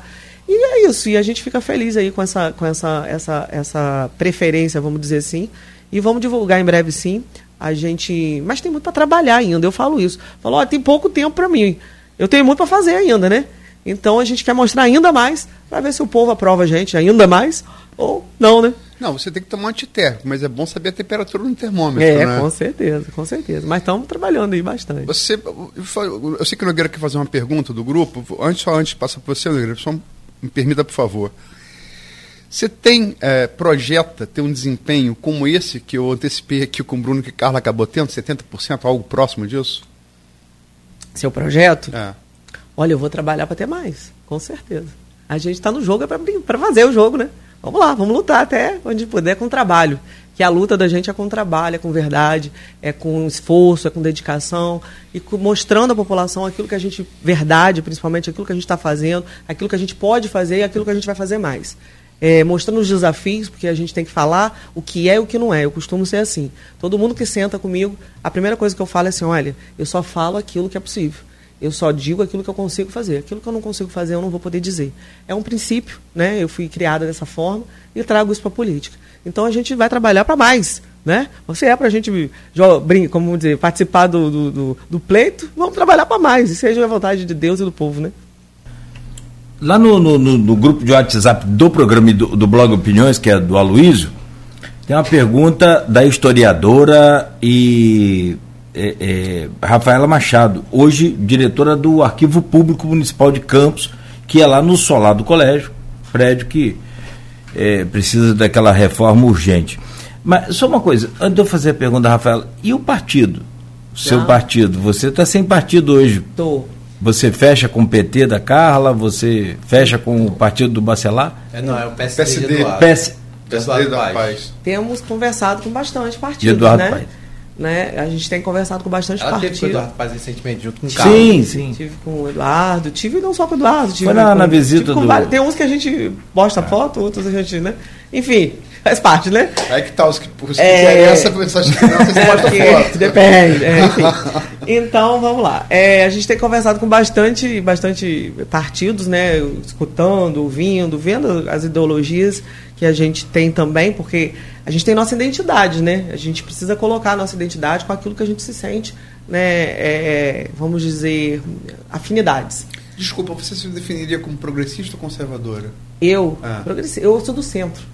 E é isso, e a gente fica feliz aí com essa, com essa, essa, essa preferência, vamos dizer assim, e vamos divulgar em breve sim. A gente. Mas tem muito para trabalhar ainda, eu falo isso. Falou, ó, tem pouco tempo para mim. Eu tenho muito para fazer ainda, né? Então a gente quer mostrar ainda mais para ver se o povo aprova a gente ainda mais ou não, né? Não, você tem que tomar antitérmico, mas é bom saber a temperatura no termômetro. É, né? com certeza, com certeza. Mas estamos trabalhando aí bastante. Você, eu sei que o Nogueira quer fazer uma pergunta do grupo. Antes, só antes de passar para você, Nogueira, só me permita, por favor. Você tem, é, projeta ter um desempenho como esse que eu antecipei aqui com o Bruno que Carla acabou tendo, 70%, algo próximo disso? Seu projeto? É. Olha, eu vou trabalhar para ter mais, com certeza. A gente está no jogo é para fazer o jogo, né? Vamos lá, vamos lutar até onde puder com trabalho. Que a luta da gente é com trabalho, é com verdade, é com esforço, é com dedicação e com, mostrando à população aquilo que a gente, verdade, principalmente aquilo que a gente está fazendo, aquilo que a gente pode fazer e aquilo que a gente vai fazer mais é, mostrando os desafios, porque a gente tem que falar o que é e o que não é. Eu costumo ser assim. Todo mundo que senta comigo, a primeira coisa que eu falo é assim: olha, eu só falo aquilo que é possível. Eu só digo aquilo que eu consigo fazer. Aquilo que eu não consigo fazer, eu não vou poder dizer. É um princípio, né? Eu fui criada dessa forma e trago isso para a política. Então a gente vai trabalhar para mais, né? Você é para a gente, como dizer, participar do, do, do, do pleito, vamos trabalhar para mais. E seja a vontade de Deus e do povo, né? Lá no, no, no, grupo de WhatsApp do programa do, do blog Opiniões, que é do Aloísio, tem uma pergunta da historiadora e é, é, Rafaela Machado, hoje diretora do Arquivo Público Municipal de Campos, que é lá no solar do colégio, prédio que é, precisa daquela reforma urgente. Mas só uma coisa, antes de eu fazer a pergunta, Rafaela, e o partido? O seu ah. partido? Você está sem partido hoje? Estou. Você fecha com o PT da Carla, você fecha com o partido do Bacelar? É, não, é o PSD, PSD. PS... PSD da Paz. Temos conversado com bastante partidos, Eduardo né? Paz. Né? A gente tem conversado com bastante Ela partidos. Teve com o Eduardo Paz recentemente, junto com o Carlos. Sim, sim. Tive com o Eduardo, tive não só com o Eduardo. Tive Foi na, com, na visita do... Vários, tem uns que a gente posta é. foto, outros a gente, né? Enfim, faz parte, né? Aí que tá os que, os que é, essa mensagem que não, vocês [laughs] foto. Depende, é, enfim. [laughs] Então, vamos lá. É, a gente tem conversado com bastante, bastante partidos, né? Escutando, ouvindo, vendo as ideologias que a gente tem também, porque a gente tem nossa identidade, né? A gente precisa colocar a nossa identidade com aquilo que a gente se sente, né? É, vamos dizer, afinidades. Desculpa, você se definiria como progressista ou conservadora? Eu? Ah. Eu sou do centro.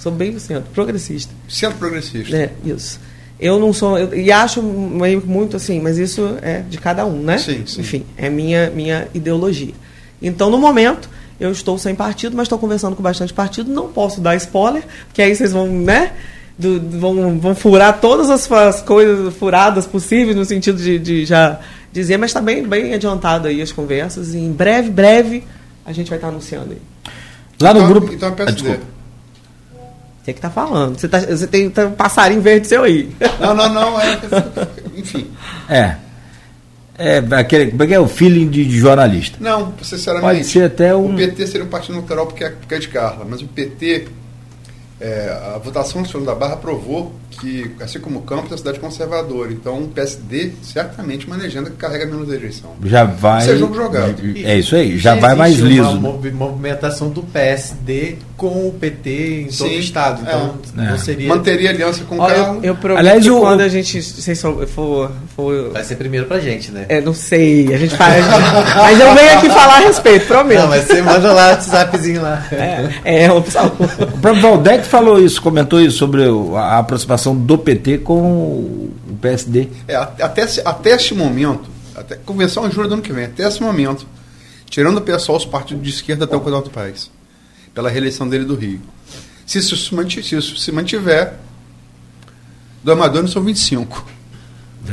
Sou bem do centro, progressista. Centro progressista. É, isso. Eu não sou. Eu, e acho meio muito assim, mas isso é de cada um, né? Sim, sim. Enfim, é minha, minha ideologia. Então, no momento, eu estou sem partido, mas estou conversando com bastante partido. Não posso dar spoiler, porque aí vocês vão, né? Do, vão, vão furar todas as, as, coisas furadas possíveis, no sentido de, de já dizer, mas está bem, bem adiantado aí as conversas. E em breve, breve, a gente vai estar anunciando aí. Lá no então, grupo. Então, peço ah, que está falando. Você, tá, você tem tá um passarinho verde seu aí. Não, não, não. É, enfim. É. É, aquele, como é que é o feeling de, de, jornalista? Não, sinceramente. Pode ser até um... O PT seria um partido natural porque é, porque é de Carla, mas o PT É, a votação do da Barra provou que, assim como o Campos, é uma cidade conservadora. Então, o PSD, certamente, uma legenda que carrega menos eleição. Já vai. Isso é jogo jogado. É isso aí, já vai mais liso. uma movimentação do PSD com o PT em Sim, todo o Estado. Então, é. não seria. Manteria aliança com o Carlos. Eu, eu Aliás, o... quando a gente se for, for. Vai ser primeiro pra gente, né? É, não sei. A gente faz. Mas eu venho aqui falar a respeito, prometo. Não, mas você manda lá o WhatsAppzinho lá. É, é opção. O próprio Valdec falou isso, comentou isso sobre a aproximação do PT com o PSD. É, até, até este momento, até, convenção em julho do ano que vem, até esse momento, tirando o pessoal, os partidos de esquerda até o cuidado do país, pela reeleição dele do Rio. Se isso se mantiver, se, isso se mantiver do Amador são 25.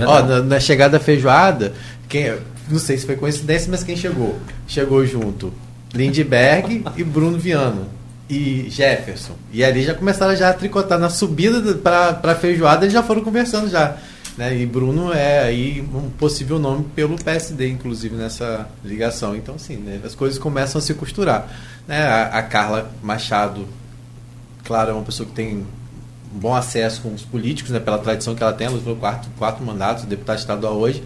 Ó, na, na chegada feijoada, quem, não sei se foi coincidência, mas quem chegou? Chegou junto Lindbergh e Bruno Viana e Jefferson. E ali já começaram já a tricotar. Na subida para a feijoada eles já foram conversando já. Né? E Bruno é aí um possível nome pelo PSD, inclusive, nessa ligação. Então, assim, né? as coisas começam a se costurar. Né? A, a, Carla Machado, claro, é uma pessoa que tem um bom acesso com os políticos, né? pela tradição que ela tem, ela foi quatro, quatro mandatos, deputada estadual hoje.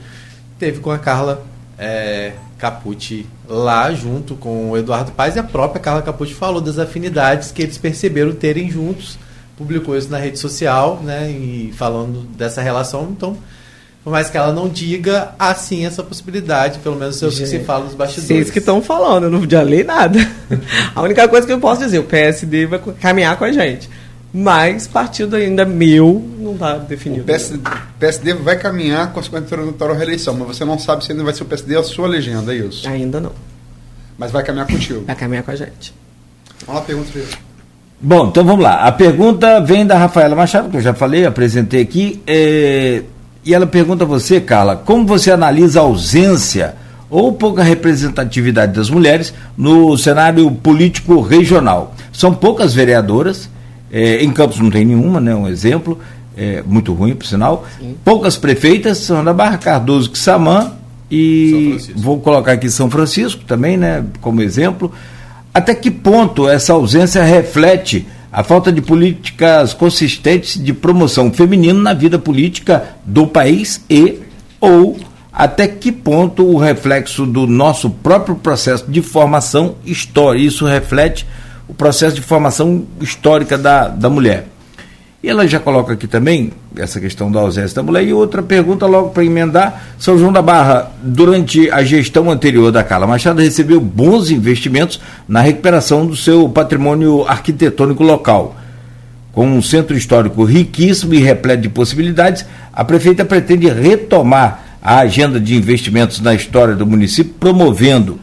Teve com a Carla é, Capucci lá junto com o Eduardo Paes e a própria Carla Capucci falou das afinidades que eles perceberam terem juntos, publicou isso na rede social, né, e falando dessa relação, então por mais que ela não diga assim essa possibilidade, pelo menos seus que se fala nos bastidores. Vocês que estão falando, eu não já li nada. [laughs] a única coisa que eu posso dizer, o PSD vai caminhar com a gente. Mas partido ainda meu não está definido. O PSD, PSD, vai caminhar com a sua candidatura à reeleição, mas você não sabe se ainda vai ser o PSD a sua legenda, é isso? Ainda não. Mas vai caminhar contigo. Vai caminhar com a gente. Vamos lá, pergunta aí. Bom, então vamos lá. A pergunta vem da Rafaela Machado, que eu já falei, apresentei aqui. É... E ela pergunta a você, Carla, como você analisa a ausência ou pouca representatividade das mulheres no cenário político regional? São poucas vereadoras é, em Campos não tem nenhuma, né? Um exemplo, é, muito ruim, por sinal. Sim. Poucas prefeitas são da Barra Cardoso, Quissamã e vou colocar aqui São Francisco também, né? Como exemplo. Até que ponto essa ausência reflete a falta de políticas consistentes de promoção feminina na vida política do país e ou até que ponto o reflexo do nosso próprio processo de formação histórica, isso reflete o processo de formação histórica da, da mulher. E ela já coloca aqui também essa questão da ausência da mulher. E outra pergunta, logo para emendar: São João da Barra, durante a gestão anterior da Carla Machado, recebeu bons investimentos na recuperação do seu patrimônio arquitetônico local. Com um centro histórico riquíssimo e repleto de possibilidades, a prefeita pretende retomar a agenda de investimentos na história do município, promovendo,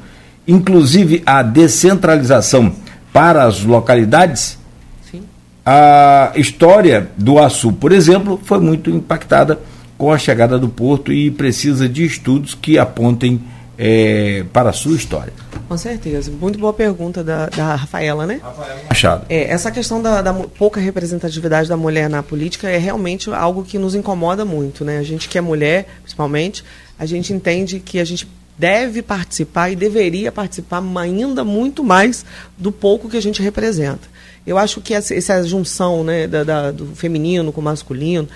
inclusive, a descentralização para as localidades. A história do Açu, por exemplo, foi muito impactada com a chegada do porto e precisa de estudos que apontem é, para a sua história. Com certeza. Muito boa pergunta da, da Rafaela, né? Rafaela Machado. É, essa questão da, da, pouca representatividade da mulher na política é realmente algo que nos incomoda muito, né? A gente que é mulher, principalmente, a gente entende que a gente deve participar e deveria participar ainda muito mais do pouco que a gente representa. Eu acho que essa, essa junção né, da, da, do feminino com o masculino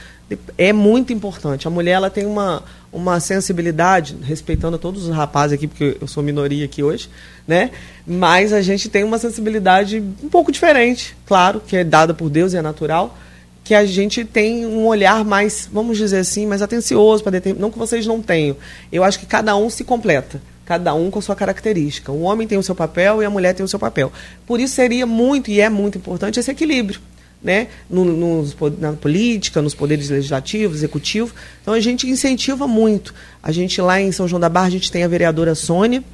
é muito importante. A mulher ela tem uma, uma sensibilidade, respeitando todos os rapazes aqui, porque eu sou minoria aqui hoje, né? mas a gente tem uma sensibilidade um pouco diferente, claro, que é dada por Deus e é natural, que a gente tem um olhar mais, vamos dizer assim, mais atencioso para determinar. Não que vocês não tenham. Eu acho que cada um se completa. Cada um com sua característica. O homem tem o seu papel e a mulher tem o seu papel. Por isso seria muito e é muito importante esse equilíbrio. Né? No, no, na política, nos poderes legislativo, executivo. Então a gente incentiva muito. A gente lá em São João da Barra, a gente tem a vereadora Sônia,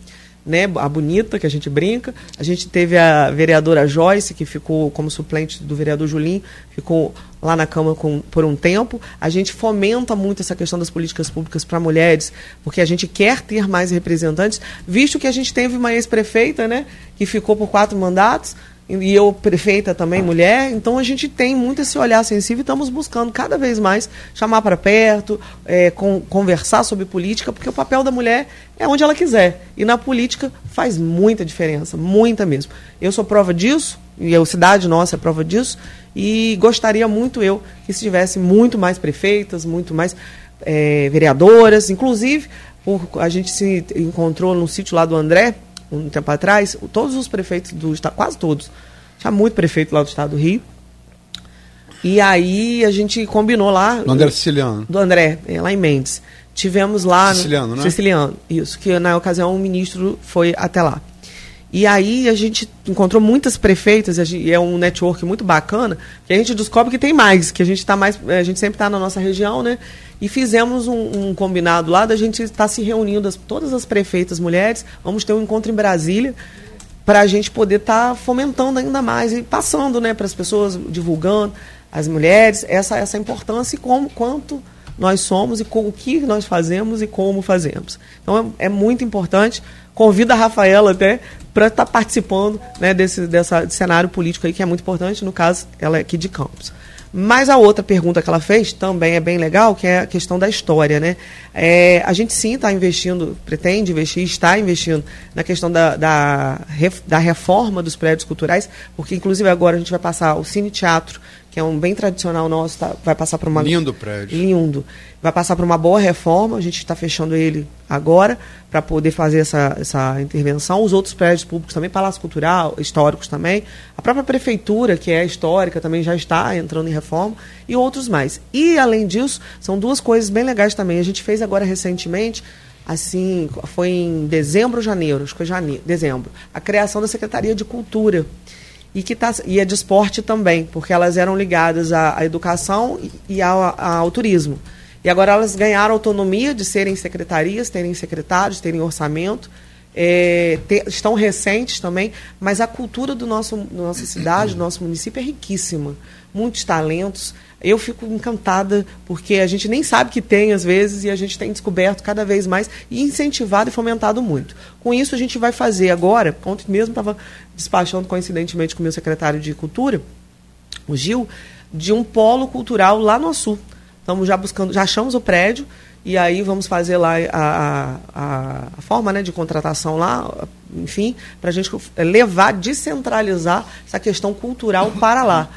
né, a bonita, que a gente brinca. A gente teve a vereadora Joyce, que ficou como suplente do vereador Julinho, ficou lá na Câmara com, por um tempo. A gente fomenta muito essa questão das políticas públicas para mulheres, porque a gente quer ter mais representantes, visto que a gente teve uma ex-prefeita, né, que ficou por quatro mandatos, e eu prefeita também mulher, então a gente tem muito esse olhar sensível e estamos buscando cada vez mais chamar para perto, é, com, conversar sobre política, porque o papel da mulher é onde ela quiser. E na política faz muita diferença, muita mesmo. Eu sou prova disso, e a cidade nossa é prova disso, E gostaria muito eu que se tivesse muito mais prefeitas, muito mais é, vereadoras, inclusive por, a gente se encontrou no sítio lá do André, um tempo atrás, todos os prefeitos do estado, quase todos, tinha muito prefeito lá do estado do Rio. E aí a gente combinou lá. Do André Siciliano. Do André, é, lá em Mendes. Tivemos lá. Siciliano, né? Siciliano, isso. Que na ocasião o ministro foi até lá. E aí a gente encontrou muitas prefeitas, e é um network muito bacana, que a gente descobre que tem mais, que a gente tá mais. A gente sempre está na nossa região, né? E fizemos um, um combinado lá da gente estar tá se reunindo, as, todas as prefeitas mulheres. Vamos ter um encontro em Brasília para a gente poder estar tá fomentando ainda mais e passando né, para as pessoas, divulgando as mulheres, essa, essa importância e como, quanto nós somos e com o que nós fazemos e como fazemos. Então é, é muito importante. Convido a Rafaela até para estar tá participando né, desse, dessa, desse cenário político aí, que é muito importante, no caso, ela é aqui de Campos. Mas a outra pergunta que ela fez também é bem legal, que é a questão da história. Né? É, a gente sim está investindo, pretende investir, está investindo na questão da, da, da reforma dos prédios culturais, porque inclusive agora a gente vai passar o Cine Teatro que é um bem tradicional nosso, tá, vai passar por uma. Lindo prédio. Lindo. Vai passar por uma boa reforma, a gente está fechando ele agora para poder fazer essa, essa intervenção. Os outros prédios públicos também, Palácio Cultural, históricos também. A própria prefeitura, que é histórica, também já está entrando em reforma, e outros mais. E, além disso, são duas coisas bem legais também. A gente fez agora recentemente assim, foi em dezembro ou janeiro, acho que foi janeiro, dezembro, a criação da Secretaria de Cultura e que tá, e é de esporte também, porque elas eram ligadas à, à educação e ao, ao, turismo. E agora elas ganharam autonomia de serem secretarias, terem secretários, terem orçamento, é, ter, estão recentes também, mas a cultura do nosso, da nossa cidade, do nosso município é riquíssima. Muitos talentos. Eu fico encantada, porque a gente nem sabe que tem, às vezes, e a gente tem descoberto cada vez mais e incentivado e fomentado muito. Com isso, a gente vai fazer agora, ontem mesmo estava despachando coincidentemente com o meu secretário de Cultura, o Gil, de um polo cultural lá no Sul. Estamos já buscando, já achamos o prédio, e aí vamos fazer lá a, a, a forma né, de contratação lá, enfim, para a gente levar, descentralizar essa questão cultural para lá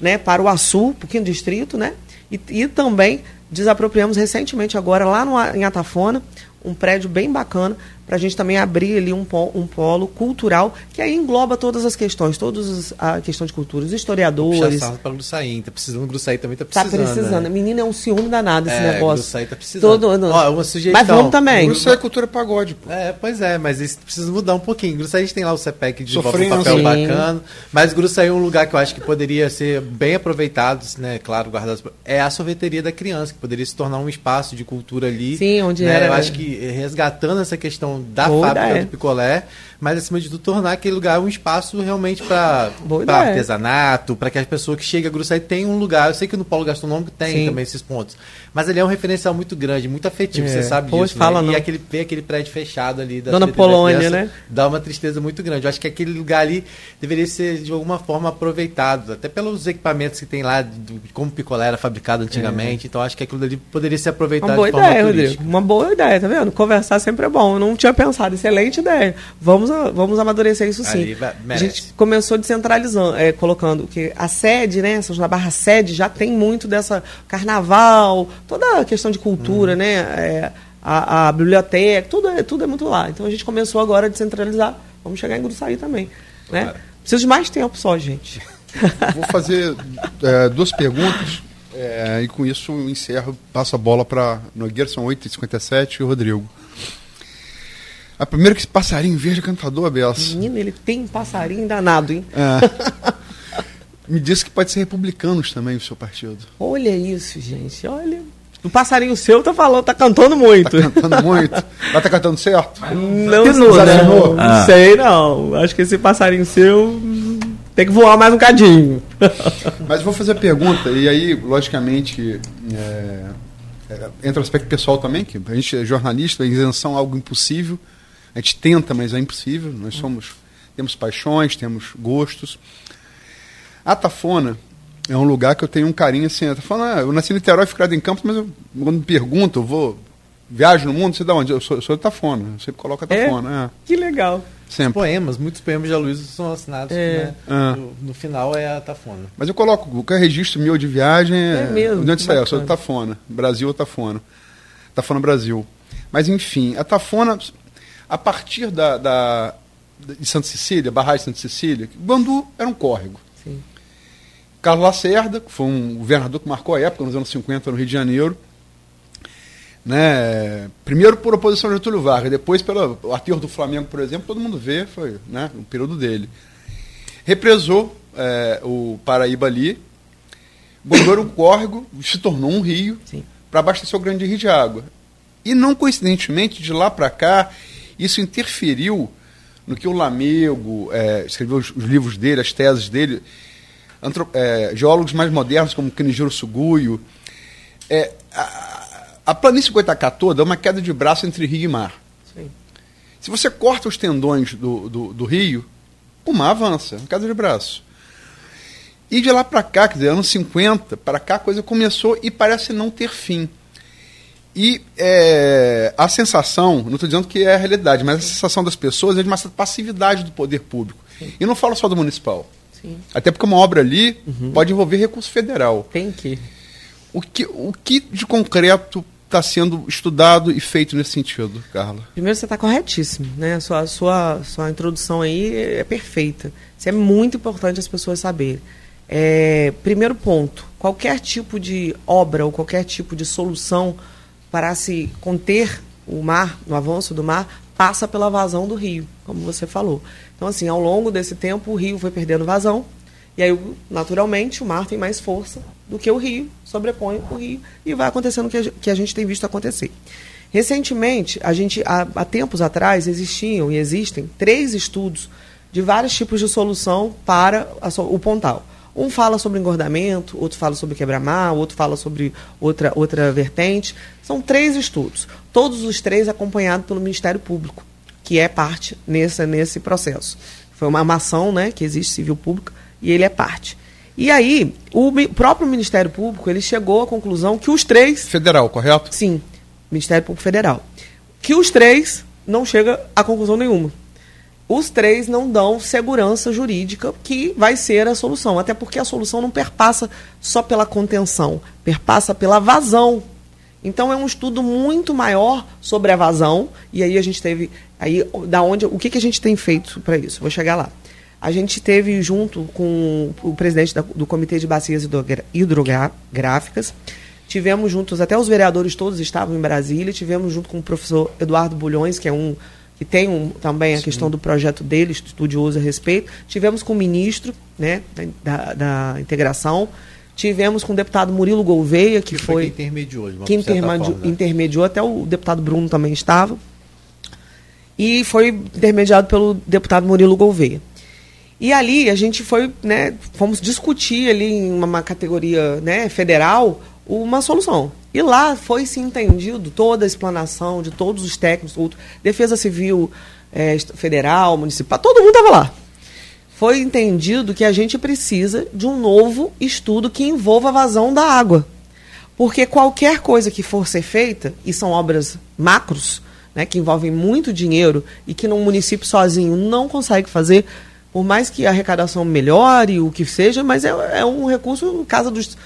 né, para o Açu, Pouquinho Distrito, né? E, e, também desapropriamos recentemente agora lá no, em Atafona um prédio bem bacana para a gente também abrir ali um polo, um polo cultural que aí engloba todas as questões, todas a questão de cultura, os historiadores. Puxa para Gruçaí, tá precisando, Gruçaí também tá precisando. Tá precisando. Né? Menina, é um ciúme danado esse é, negócio. Gruçaí tá precisando. Todo, Ó, uma sugestão. Mas vamos também. Gruçaí é cultura pagode, pô. É, pois é, mas isso precisa mudar um pouquinho. Gruçaí a gente tem lá o CPEC de volta um papel sim. bacana, mas Gruçaí é um lugar que eu acho que poderia ser bem aproveitado, né, claro, guardado. É a sorveteria da criança, que poderia se tornar um espaço de cultura ali. Sim, onde né? era. Eu acho que resgatando essa questão da Boa fábrica ideia. do picolé, mas acima de tudo tornar aquele lugar um espaço realmente para artesanato, para que as pessoas que chegam a Gruçaí tenham um lugar. Eu sei que no polo gastronômico tem Sim. também esses pontos, mas ele é um referencial muito grande, muito afetivo, é. você sabe Pô, disso. Fala né? não. E aquele, ver aquele prédio fechado ali da Dona Polônia, né? Dá uma tristeza muito grande. Eu acho que aquele lugar ali deveria ser de alguma forma aproveitado, até pelos equipamentos que tem lá, de como picolé era fabricado antigamente. É. Então acho que aquilo ali poderia ser aproveitado uma boa ideia. Rodrigo. Uma boa ideia, tá vendo? Conversar sempre é bom. Eu não tinha pensado, excelente ideia. Vamos, vamos amadurecer isso sim. a gente começou descentralizando, é, colocando que a sede, né, São João da Barra sede já tem muito dessa carnaval, toda a questão de cultura, uhum. né, é, a, a, biblioteca, tudo é, tudo é muito lá. Então a gente começou agora a descentralizar. Vamos chegar em Gruçaí também, né? Claro. Preciso de mais tempo só, gente. Vou fazer é, duas perguntas é, e com isso encerro, passo a bola para Nogueira, são 8h57 e o Rodrigo. A primeira que esse passarinho verde é cantador, Belsa. Menino, ele tem um passarinho danado, hein? É. [laughs] Me disse que pode ser republicanos também o seu partido. Olha isso, gente. Olha. O passarinho seu tá falando, tá cantando muito. Tá cantando muito. Mas tá cantando certo? Não, não, né? não, ah. sei não. Acho que esse passarinho seu tem que voar mais um cadinho. [laughs] Mas vou fazer a pergunta, e aí, logicamente, é, é, entra o aspecto pessoal também, que a gente é jornalista, a isenção é algo impossível. A gente tenta, mas é impossível. Nós somos, temos paixões, temos gostos. A Tafona é um lugar que eu tenho um carinho assim. A Tafona, eu nasci em Niterói, fui criado em Campos, mas eu, quando me pergunto, eu vou viajo no mundo, você dá onde? Eu sou, eu sou de Tafona, eu sempre coloco a é? Tafona. É? Que legal. Sempre. Poemas, muitos poemas de Aloysio são assinados, É. né? Ah. No, no final é a Tafona. Mas eu coloco, qualquer registro meu de viagem é. É mesmo, De onde saiu? Eu sou. Tafona. Brasil ou Tafona. Tafona Brasil. Mas enfim, a Tafona, a partir da, da- de Santa Cecília, barragem de Santa Cecília, Bandu era um córrego. Sim. Carlos Lacerda, que foi um governador que marcou a época, nos anos 50, no Rio de Janeiro. Né? Primeiro por oposição de Getúlio Vargas, depois pelo aterro do Flamengo, por exemplo, todo mundo vê, foi né, o período dele. Represou eh, o Paraíba ali, era um córrego, se tornou um rio, para abastecer o grande rio de água. E não coincidentemente, de lá para cá, isso interferiu no que o Lamego eh, escreveu os, os livros dele, as teses dele, antro- eh, geólogos mais modernos como Canijiro Suguio. Eh, a, a planície Goitacá toda é uma queda de braço entre rio e mar. Sim. Se você corta os tendões do, do, do rio, o mar avança, uma queda de braço. E de lá para cá, quer dizer, anos 50, para cá a coisa começou e parece não ter fim. E é, a sensação, não estou dizendo que é a realidade, mas a sensação das pessoas é de uma certa passividade do poder público. E não falo só do municipal. Sim. Até porque uma obra ali pode envolver recurso federal. Tem que. O que, o que de concreto está sendo estudado e feito nesse sentido, Carla? Primeiro, você está corretíssimo, né? A sua, sua, sua introdução aí é perfeita. Isso é muito importante as pessoas saberem. É, primeiro ponto, qualquer tipo de obra ou qualquer tipo de solução para se conter o mar, no avanço do mar, passa pela vazão do rio, como você falou. Então, assim, ao longo desse tempo, o rio foi perdendo vazão, e aí, naturalmente, o mar tem mais força do que o rio, sobrepõe o rio, e vai acontecendo o que a gente tem visto acontecer. Recentemente, a gente, há, há tempos atrás, existiam e existem três estudos de vários tipos de solução para a o pontal. Um fala sobre engordamento, outro fala sobre quebra-mar, outro fala sobre outra, outra vertente. São três estudos, todos os três acompanhados pelo Ministério Público, que é parte nesse, nesse processo. Foi uma, uma ação né, que existe, civil pública, e ele é parte. E aí, o próprio Ministério Público ele chegou à conclusão que os três Federal, correto? Sim, Ministério Público Federal. Que os três não chega a conclusão nenhuma. Os três não dão segurança jurídica que vai ser a solução, até porque a solução não perpassa só pela contenção, perpassa pela vazão. Então é um estudo muito maior sobre a vazão e aí a gente teve aí da onde o que, que a gente tem feito para isso? Vou chegar lá. A gente teve junto com o presidente do Comitê de Bacias Hidrográficas, tivemos juntos, até os vereadores todos estavam em Brasília, tivemos junto com o professor Eduardo Bulhões, que é um que tem um, também a questão do projeto dele, estudioso a respeito. Tivemos com o ministro né, da, da integração, tivemos com o deputado Murilo Gouveia, que, Que foi quem intermediou de uma que intermediou, forma, né? intermediou, até o deputado Bruno também estava. E foi intermediado pelo deputado Murilo Gouveia. E ali a gente foi, né, fomos discutir ali em uma, uma categoria né, federal uma solução. E lá foi se entendido toda a explanação de todos os técnicos, outro, Defesa Civil est- Federal, Municipal, todo mundo estava lá. Foi entendido que a gente precisa de um novo estudo que envolva a vazão da água. Porque qualquer coisa que for ser feita, e são obras macros, né, que envolvem muito dinheiro e que num município sozinho não consegue fazer, por mais que a arrecadação melhore, o que seja, mas é, é um recurso no caso dos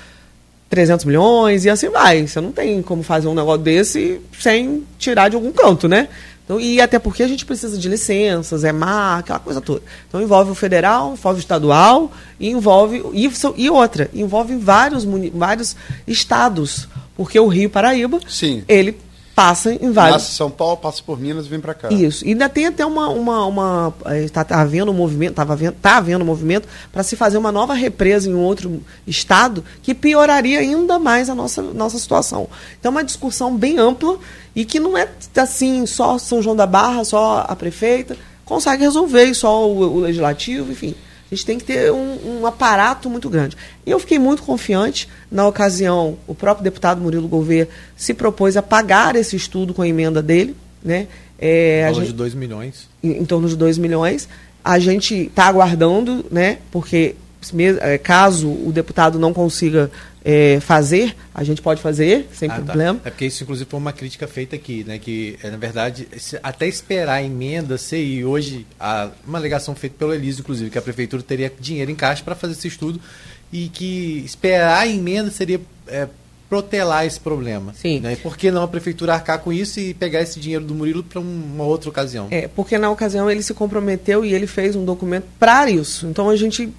300 milhões e assim vai. Você não tem como fazer um negócio desse sem tirar de algum canto, né? Então, e até porque a gente precisa de licenças, é mar, aquela coisa toda. Então envolve o federal, envolve o estadual, e envolve. E, e outra, envolve vários, vários estados. Porque o Rio Paraíba, Sim. ele passa em vários. Nasce em São Paulo, passa por Minas e vem para cá. Isso. E ainda tem até uma. uma, uma está tá havendo um movimento, tava havendo, tá havendo um movimento para se fazer uma nova represa em outro estado que pioraria ainda mais a nossa, nossa situação. Então, é uma discussão bem ampla e que não é assim, só São João da Barra, só a prefeita, consegue resolver, só o, o legislativo, enfim. A gente tem que ter um, um aparato muito grande. E eu fiquei muito confiante. Na ocasião, o próprio deputado Murilo Gouveia se propôs a pagar esse estudo com a emenda dele. Né? É, a Valor gente- de 2 milhões. em, em torno de 2 milhões. A gente está aguardando, né? Porque caso o deputado não consiga é, fazer, a gente pode fazer, sem ah, tá. problema. Tá. É porque isso, inclusive, foi uma crítica feita aqui, né? Que, é, na verdade, até esperar a emenda ser, e hoje, a, uma alegação feita pelo Elísio, inclusive, que a prefeitura teria dinheiro em caixa para fazer esse estudo e que esperar a emenda seria é, protelar esse problema. Sim. Né? E por que não a prefeitura arcar com isso e pegar esse dinheiro do Murilo para uma outra ocasião? É, porque na ocasião ele se comprometeu e ele fez um documento para isso. Então a gente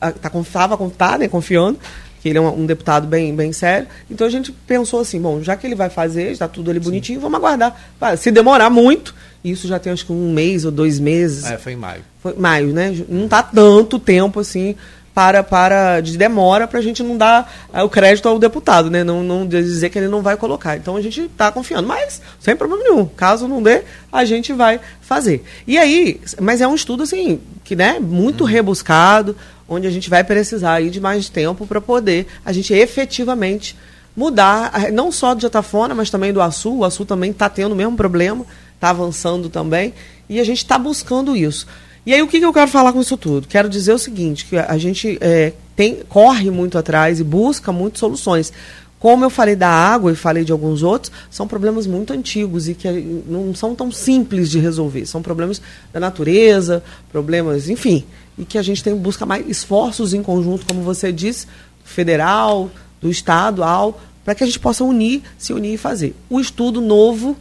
estava é, tá, né, confiando que ele é um, um, deputado bem, bem sério. Então a gente pensou assim, bom, já que ele vai fazer, está tudo ali bonitinho, Sim. vamos aguardar. Se demorar muito, isso já tem acho que um mês ou dois meses. É, foi em maio. Foi maio, né? Não está tanto tempo assim para, para de demora para a gente não dar é, o crédito ao deputado, né? Não, não dizer que ele não vai colocar. Então a gente está confiando, mas sem problema nenhum. Caso não dê, a gente vai fazer. E aí, mas é um estudo assim que, né, muito uhum. rebuscado, onde a gente vai precisar aí de mais tempo para poder a gente efetivamente mudar, não só do Jatafona, mas também do Açu. O Açu também está tendo o mesmo problema, está avançando também, e a gente está buscando isso. E aí o que, que eu quero falar com isso tudo? Quero dizer o seguinte, que a gente é, tem, corre muito atrás e busca muitas soluções. Como eu falei da água e falei de alguns outros, são problemas muito antigos e que não são tão simples de resolver. São problemas da natureza, problemas, enfim, e que a gente tem busca mais esforços em conjunto, como você disse, federal, do estado, ao, para que a gente possa unir, se unir e fazer. O estudo novo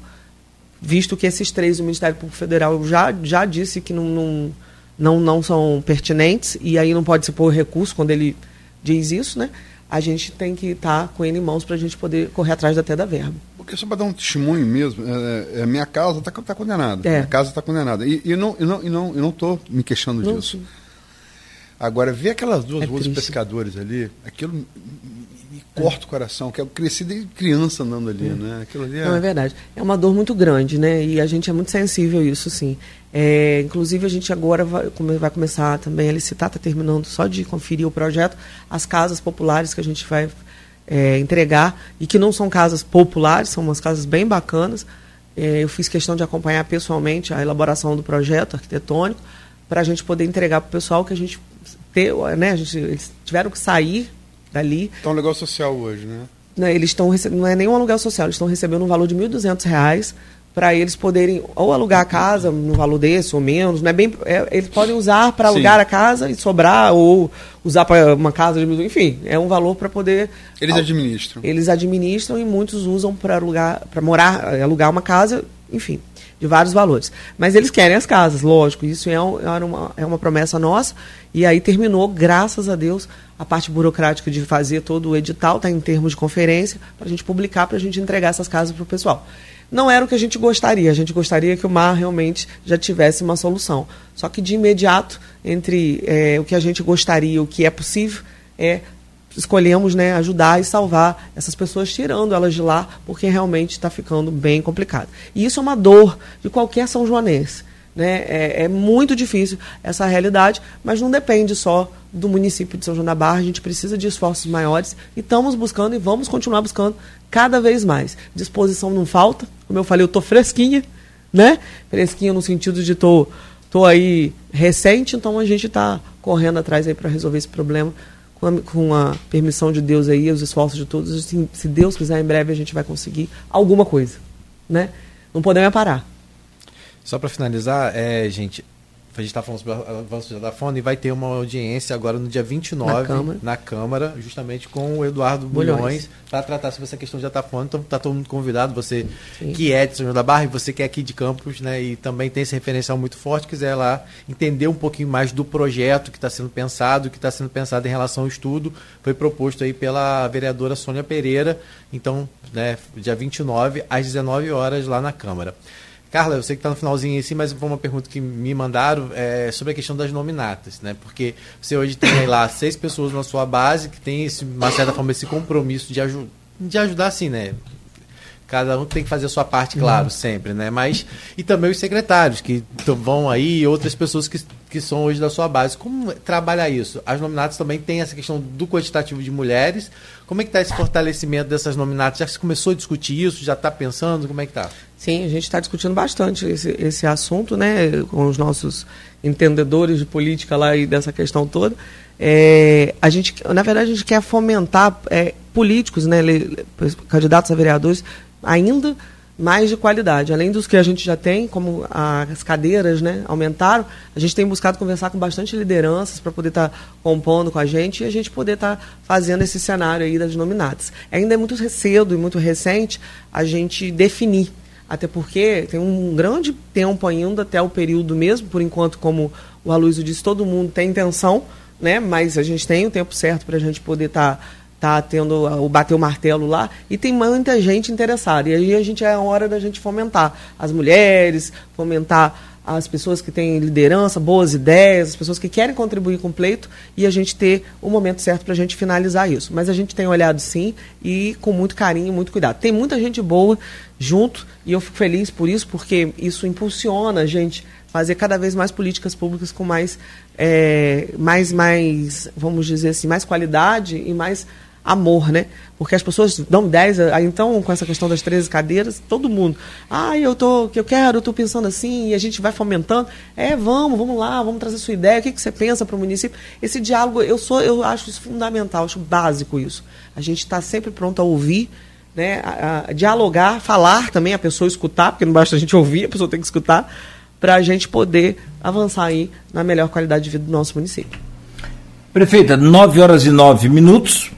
visto que esses três o Ministério Público Federal já, já disse que não, não, não, não são pertinentes e aí não pode se pôr recurso quando ele diz isso, né? A gente tem que estar tá com ele em mãos para a gente poder correr atrás até da verba. Porque só para dar um testemunho mesmo, é, é, minha casa está tá condenada. É. Minha casa está condenada. E, e, não, e, não, e não, eu não estou me queixando não, disso. Sim. Agora, ver aquelas duas é ruas pescadores ali, aquilo corta o coração, que eu cresci desde criança andando ali, é. né? Aquilo ali é... Não, é verdade. É uma dor muito grande, né? E a gente é muito sensível a isso, sim. É, inclusive, a gente agora vai, vai começar também a licitar, está terminando só de conferir o projeto, as casas populares que a gente vai é, entregar, e que não são casas populares, são umas casas bem bacanas. É, eu fiz questão de acompanhar pessoalmente a elaboração do projeto arquitetônico, para a gente poder entregar para o pessoal que a gente ter, né? A gente, eles tiveram que sair dali. Então, um aluguel social hoje, né? Não, eles estão não é nenhum aluguel social, eles estão recebendo um valor de R$ 1.200 para eles poderem ou alugar a casa no valor desse ou menos, não é bem, é, eles podem usar para alugar a casa e sobrar ou usar para uma casa, de, enfim, é um valor para poder eles administram. Eles administram e muitos usam para alugar, para morar, alugar uma casa, enfim de vários valores. Mas eles querem as casas, lógico, isso é, um, é, uma, é uma promessa nossa. E aí terminou, graças a Deus, a parte burocrática de fazer todo o edital, está em termos de conferência, para a gente publicar, para a gente entregar essas casas para o pessoal. Não era o que a gente gostaria, a gente gostaria que o mar realmente já tivesse uma solução. Só que de imediato, entre é, o que a gente gostaria e o que é possível, é escolhemos né, ajudar e salvar essas pessoas, tirando elas de lá, porque realmente está ficando bem complicado. E isso é uma dor de qualquer São Joanense. Né? É, é, muito difícil essa realidade, mas não depende só do município de São João da Barra, a gente precisa de esforços maiores e estamos buscando e vamos continuar buscando cada vez mais. Disposição não falta, como eu falei, eu estou fresquinha, né? Fresquinha no sentido de estou tô, tô aí recente, então a gente está correndo atrás aí para resolver esse problema com a, com a, permissão de Deus aí, os esforços de todos, assim, se Deus quiser, em breve a gente vai conseguir alguma coisa, né? Não podemos parar. Só para finalizar, é, gente, a gente está falando sobre o avanço da fone e vai ter uma audiência agora no dia 29 na Câmara, na Câmara justamente com o Eduardo Bulhões, para tratar sobre essa questão de Atafone. Então está todo mundo convidado, você Sim. que é de São João da Barra e você que é aqui de Campos, né, e também tem esse referencial muito forte, quiser lá entender um pouquinho mais do projeto que está sendo pensado, que está sendo pensado em relação ao estudo, foi proposto aí pela vereadora Sônia Pereira, então, né, dia 29 às 19 horas lá na Câmara. Carla, eu sei que está no finalzinho assim, mas foi uma pergunta que me mandaram é, sobre a questão das nominatas, né? Porque você hoje tem lá seis pessoas na sua base que tem, esse, uma certa forma, esse compromisso de, aju de ajudar, assim, né? Cada um tem que fazer a sua parte, claro, uhum. sempre, né? Mas, e também os secretários que vão aí e outras pessoas que, que são hoje da sua base. Como trabalhar isso? As nominatas também têm essa questão do quantitativo de mulheres. Como é que está esse fortalecimento dessas nominatas? Já se começou a discutir isso? Já está pensando? Como é que está? Sim, a gente está discutindo bastante esse, esse assunto, né, com os nossos entendedores de política lá e dessa questão toda. É, a gente, na verdade, a gente quer fomentar é, políticos, né, candidatos a vereadores, ainda mais de qualidade. Além dos que a gente já tem, como as cadeiras né, aumentaram, a gente tem buscado conversar com bastante lideranças para poder estar tá compondo com a gente e a gente poder estar tá fazendo esse cenário aí das nominadas. Ainda é muito cedo e muito recente a gente definir, até porque tem um grande tempo ainda até o período mesmo, por enquanto, como o Aloysio disse, todo mundo tem intenção, né, mas a gente tem o tempo certo para a gente poder estar... Tá tá tendo o bater o martelo lá e tem muita gente interessada. E aí a gente é a hora da gente fomentar as mulheres, fomentar as pessoas que têm liderança, boas ideias, as pessoas que querem contribuir com o pleito e a gente ter o momento certo para a gente finalizar isso. Mas a gente tem olhado sim e com muito carinho e muito cuidado. Tem muita gente boa junto e eu fico feliz por isso, porque isso impulsiona a gente fazer cada vez mais políticas públicas com mais, é, mais, mais, vamos dizer assim, mais qualidade e mais amor, né? Porque as pessoas dão 10, então com essa questão das 13 cadeiras, todo mundo, ah, eu tô, eu quero, eu tô pensando assim, e a gente vai fomentando, é, vamos, vamos lá, vamos trazer sua ideia, o que, que você pensa para o município? Esse diálogo, eu sou, eu acho isso fundamental, acho básico isso. A gente está sempre pronto a ouvir, né, a, a dialogar, falar também, a pessoa escutar, porque não basta a gente [laughs] ouvir, a pessoa tem que escutar, para a gente poder avançar aí na melhor qualidade de vida do nosso município. Prefeita, 9 horas e 9 minutos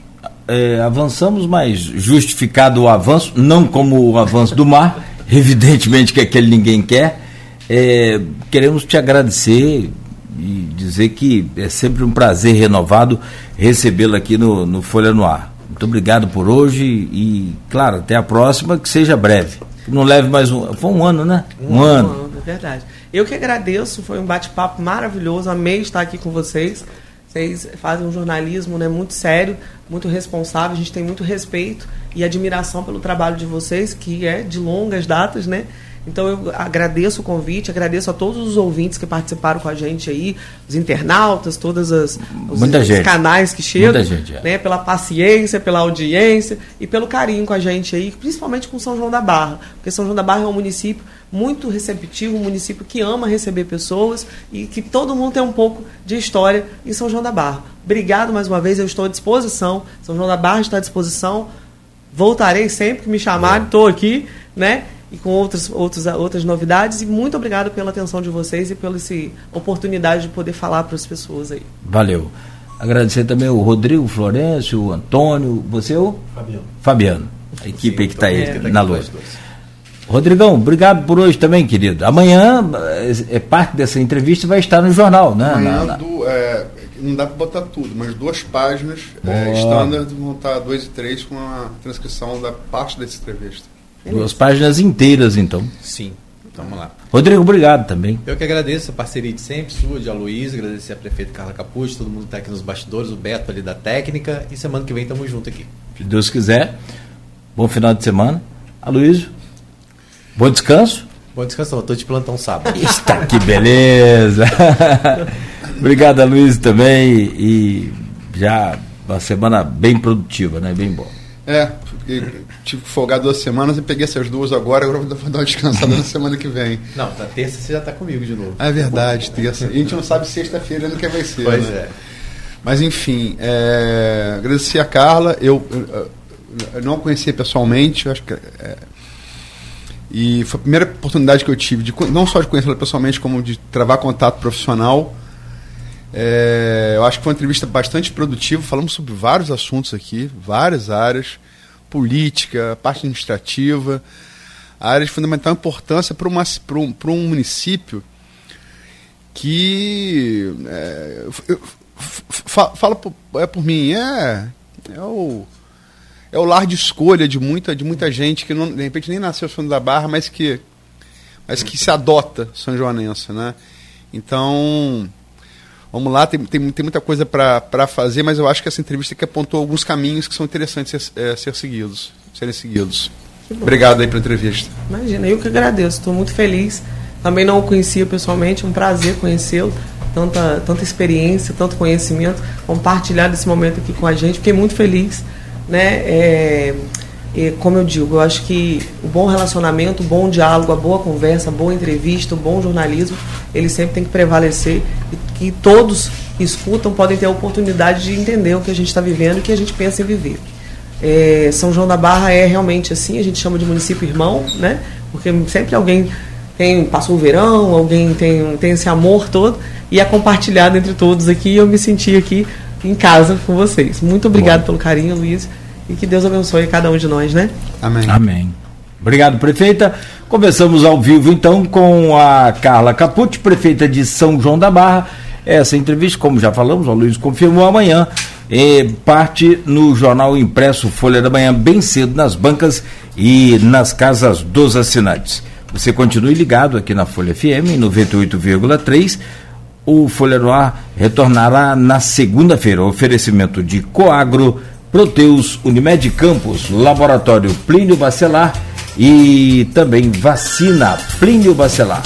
é, avançamos, mas justificado o avanço, não como o avanço do mar, [laughs] evidentemente que aquele ninguém quer. É, queremos te agradecer e dizer que é sempre um prazer renovado recebê-lo aqui no, no Folha no Ar. Muito obrigado por hoje e, claro, até a próxima, que seja breve. Não leve mais um. Foi um ano, né? Um, um ano. ano. É verdade. Eu que agradeço, foi um bate-papo maravilhoso, amei estar aqui com vocês. Vocês fazem um jornalismo né, muito sério, muito responsável, a gente tem muito respeito e admiração pelo trabalho de vocês, que é de longas datas, né? Então eu agradeço o convite, agradeço a todos os ouvintes que participaram com a gente aí, os internautas, todos as, os, os canais que chegam, gente, é. né, pela paciência, pela audiência e pelo carinho com a gente aí, principalmente com São João da Barra, porque São João da Barra é um município muito receptivo, um município que ama receber pessoas e que todo mundo tem um pouco de história em São João da Barra. Obrigado mais uma vez, eu estou à disposição. São João da Barra está à disposição. Voltarei sempre que me chamarem, estou aqui, né? E com outras, outras, outras novidades. E muito obrigado pela atenção de vocês e pela essa oportunidade de poder falar para as pessoas aí. Valeu. Agradecer também o Rodrigo Florencio, o Antônio, você o? Fabiano. Fabiano, a equipe Sim, que está aí é, na luz. Rodrigão, obrigado por hoje também, querido. Amanhã é, é parte dessa entrevista vai estar no jornal, né? Amanhã na, na... Do, é, não dá para botar tudo, mas duas páginas é, standard vão estar dois e três com a transcrição da parte dessa entrevista. Duas páginas inteiras, então. Sim. Então, vamos lá. Rodrigo, obrigado também. Eu que agradeço a parceria de sempre, sua, de Aloysio, agradecer a prefeita Carla Capucci, todo mundo que está aqui nos bastidores, o Beto ali da técnica, e semana que vem estamos juntos aqui. Se Deus quiser. Bom final de semana. Aloysio. Bom descanso? Bom descanso, estou de plantão sábado. [laughs] Está que beleza! [laughs] Obrigado, Luiz, também. E já uma semana bem produtiva, né? Bem boa. É, tive que folgar duas semanas e peguei essas duas agora, agora vou dar uma descansada na semana que vem. Não, na terça você já está comigo de novo. É verdade, terça. E a gente não sabe sexta-feira no que vai ser. Pois né? é. Mas enfim, é, agradecer a Carla. Eu, eu, eu não a conhecia pessoalmente, acho que. É, e foi a primeira oportunidade que eu tive, de, não só de conhecê-la pessoalmente, como de travar contato profissional. É, eu acho que foi uma entrevista bastante produtiva. Falamos sobre vários assuntos aqui, várias áreas: política, parte administrativa, áreas de fundamental importância para, para, um, para um município que. É, fala por, é por mim, é, é o é o lar de escolha de muita, de muita gente que não, de repente nem nasceu São da Barra, mas que, mas que se adota São Joanense, né? Então, vamos lá, tem, tem, tem muita coisa para fazer, mas eu acho que essa entrevista aqui apontou alguns caminhos que são interessantes ser, é, ser seguidos, serem seguidos. Obrigado aí pela entrevista. Imagina, eu que agradeço, estou muito feliz. Também não o conhecia pessoalmente, é um prazer conhecê-lo. Tanta, tanta experiência, tanto conhecimento, compartilhar esse momento aqui com a gente. Fiquei muito feliz né? É, é, como eu digo, eu acho que o bom relacionamento, o bom diálogo, a boa conversa, a boa entrevista, o bom jornalismo, ele sempre tem que prevalecer e que todos escutam podem ter a oportunidade de entender o que a gente está vivendo e o que a gente pensa em viver. É, São João da Barra é realmente assim, a gente chama de município irmão, né? Porque sempre alguém tem passou o verão, alguém tem, tem esse amor todo e é compartilhado entre todos aqui. E eu me senti aqui em casa com vocês. Muito obrigado Bom. pelo carinho, Luiz, e que Deus abençoe cada um de nós, né? Amém. Amém. Obrigado, prefeita. Conversamos ao vivo então com a Carla Capucci, prefeita de São João da Barra. Essa entrevista, como já falamos, o Luiz confirmou amanhã, é, parte no jornal impresso Folha da Manhã, bem cedo nas bancas e nas casas dos assinantes. Você continue ligado aqui na Folha FM 98,3. O Folha no Ar retornará na segunda-feira. Oferecimento de Coagro, Proteus, Unimed Campos, Laboratório Plínio Bacelar e também vacina Plínio Bacelar.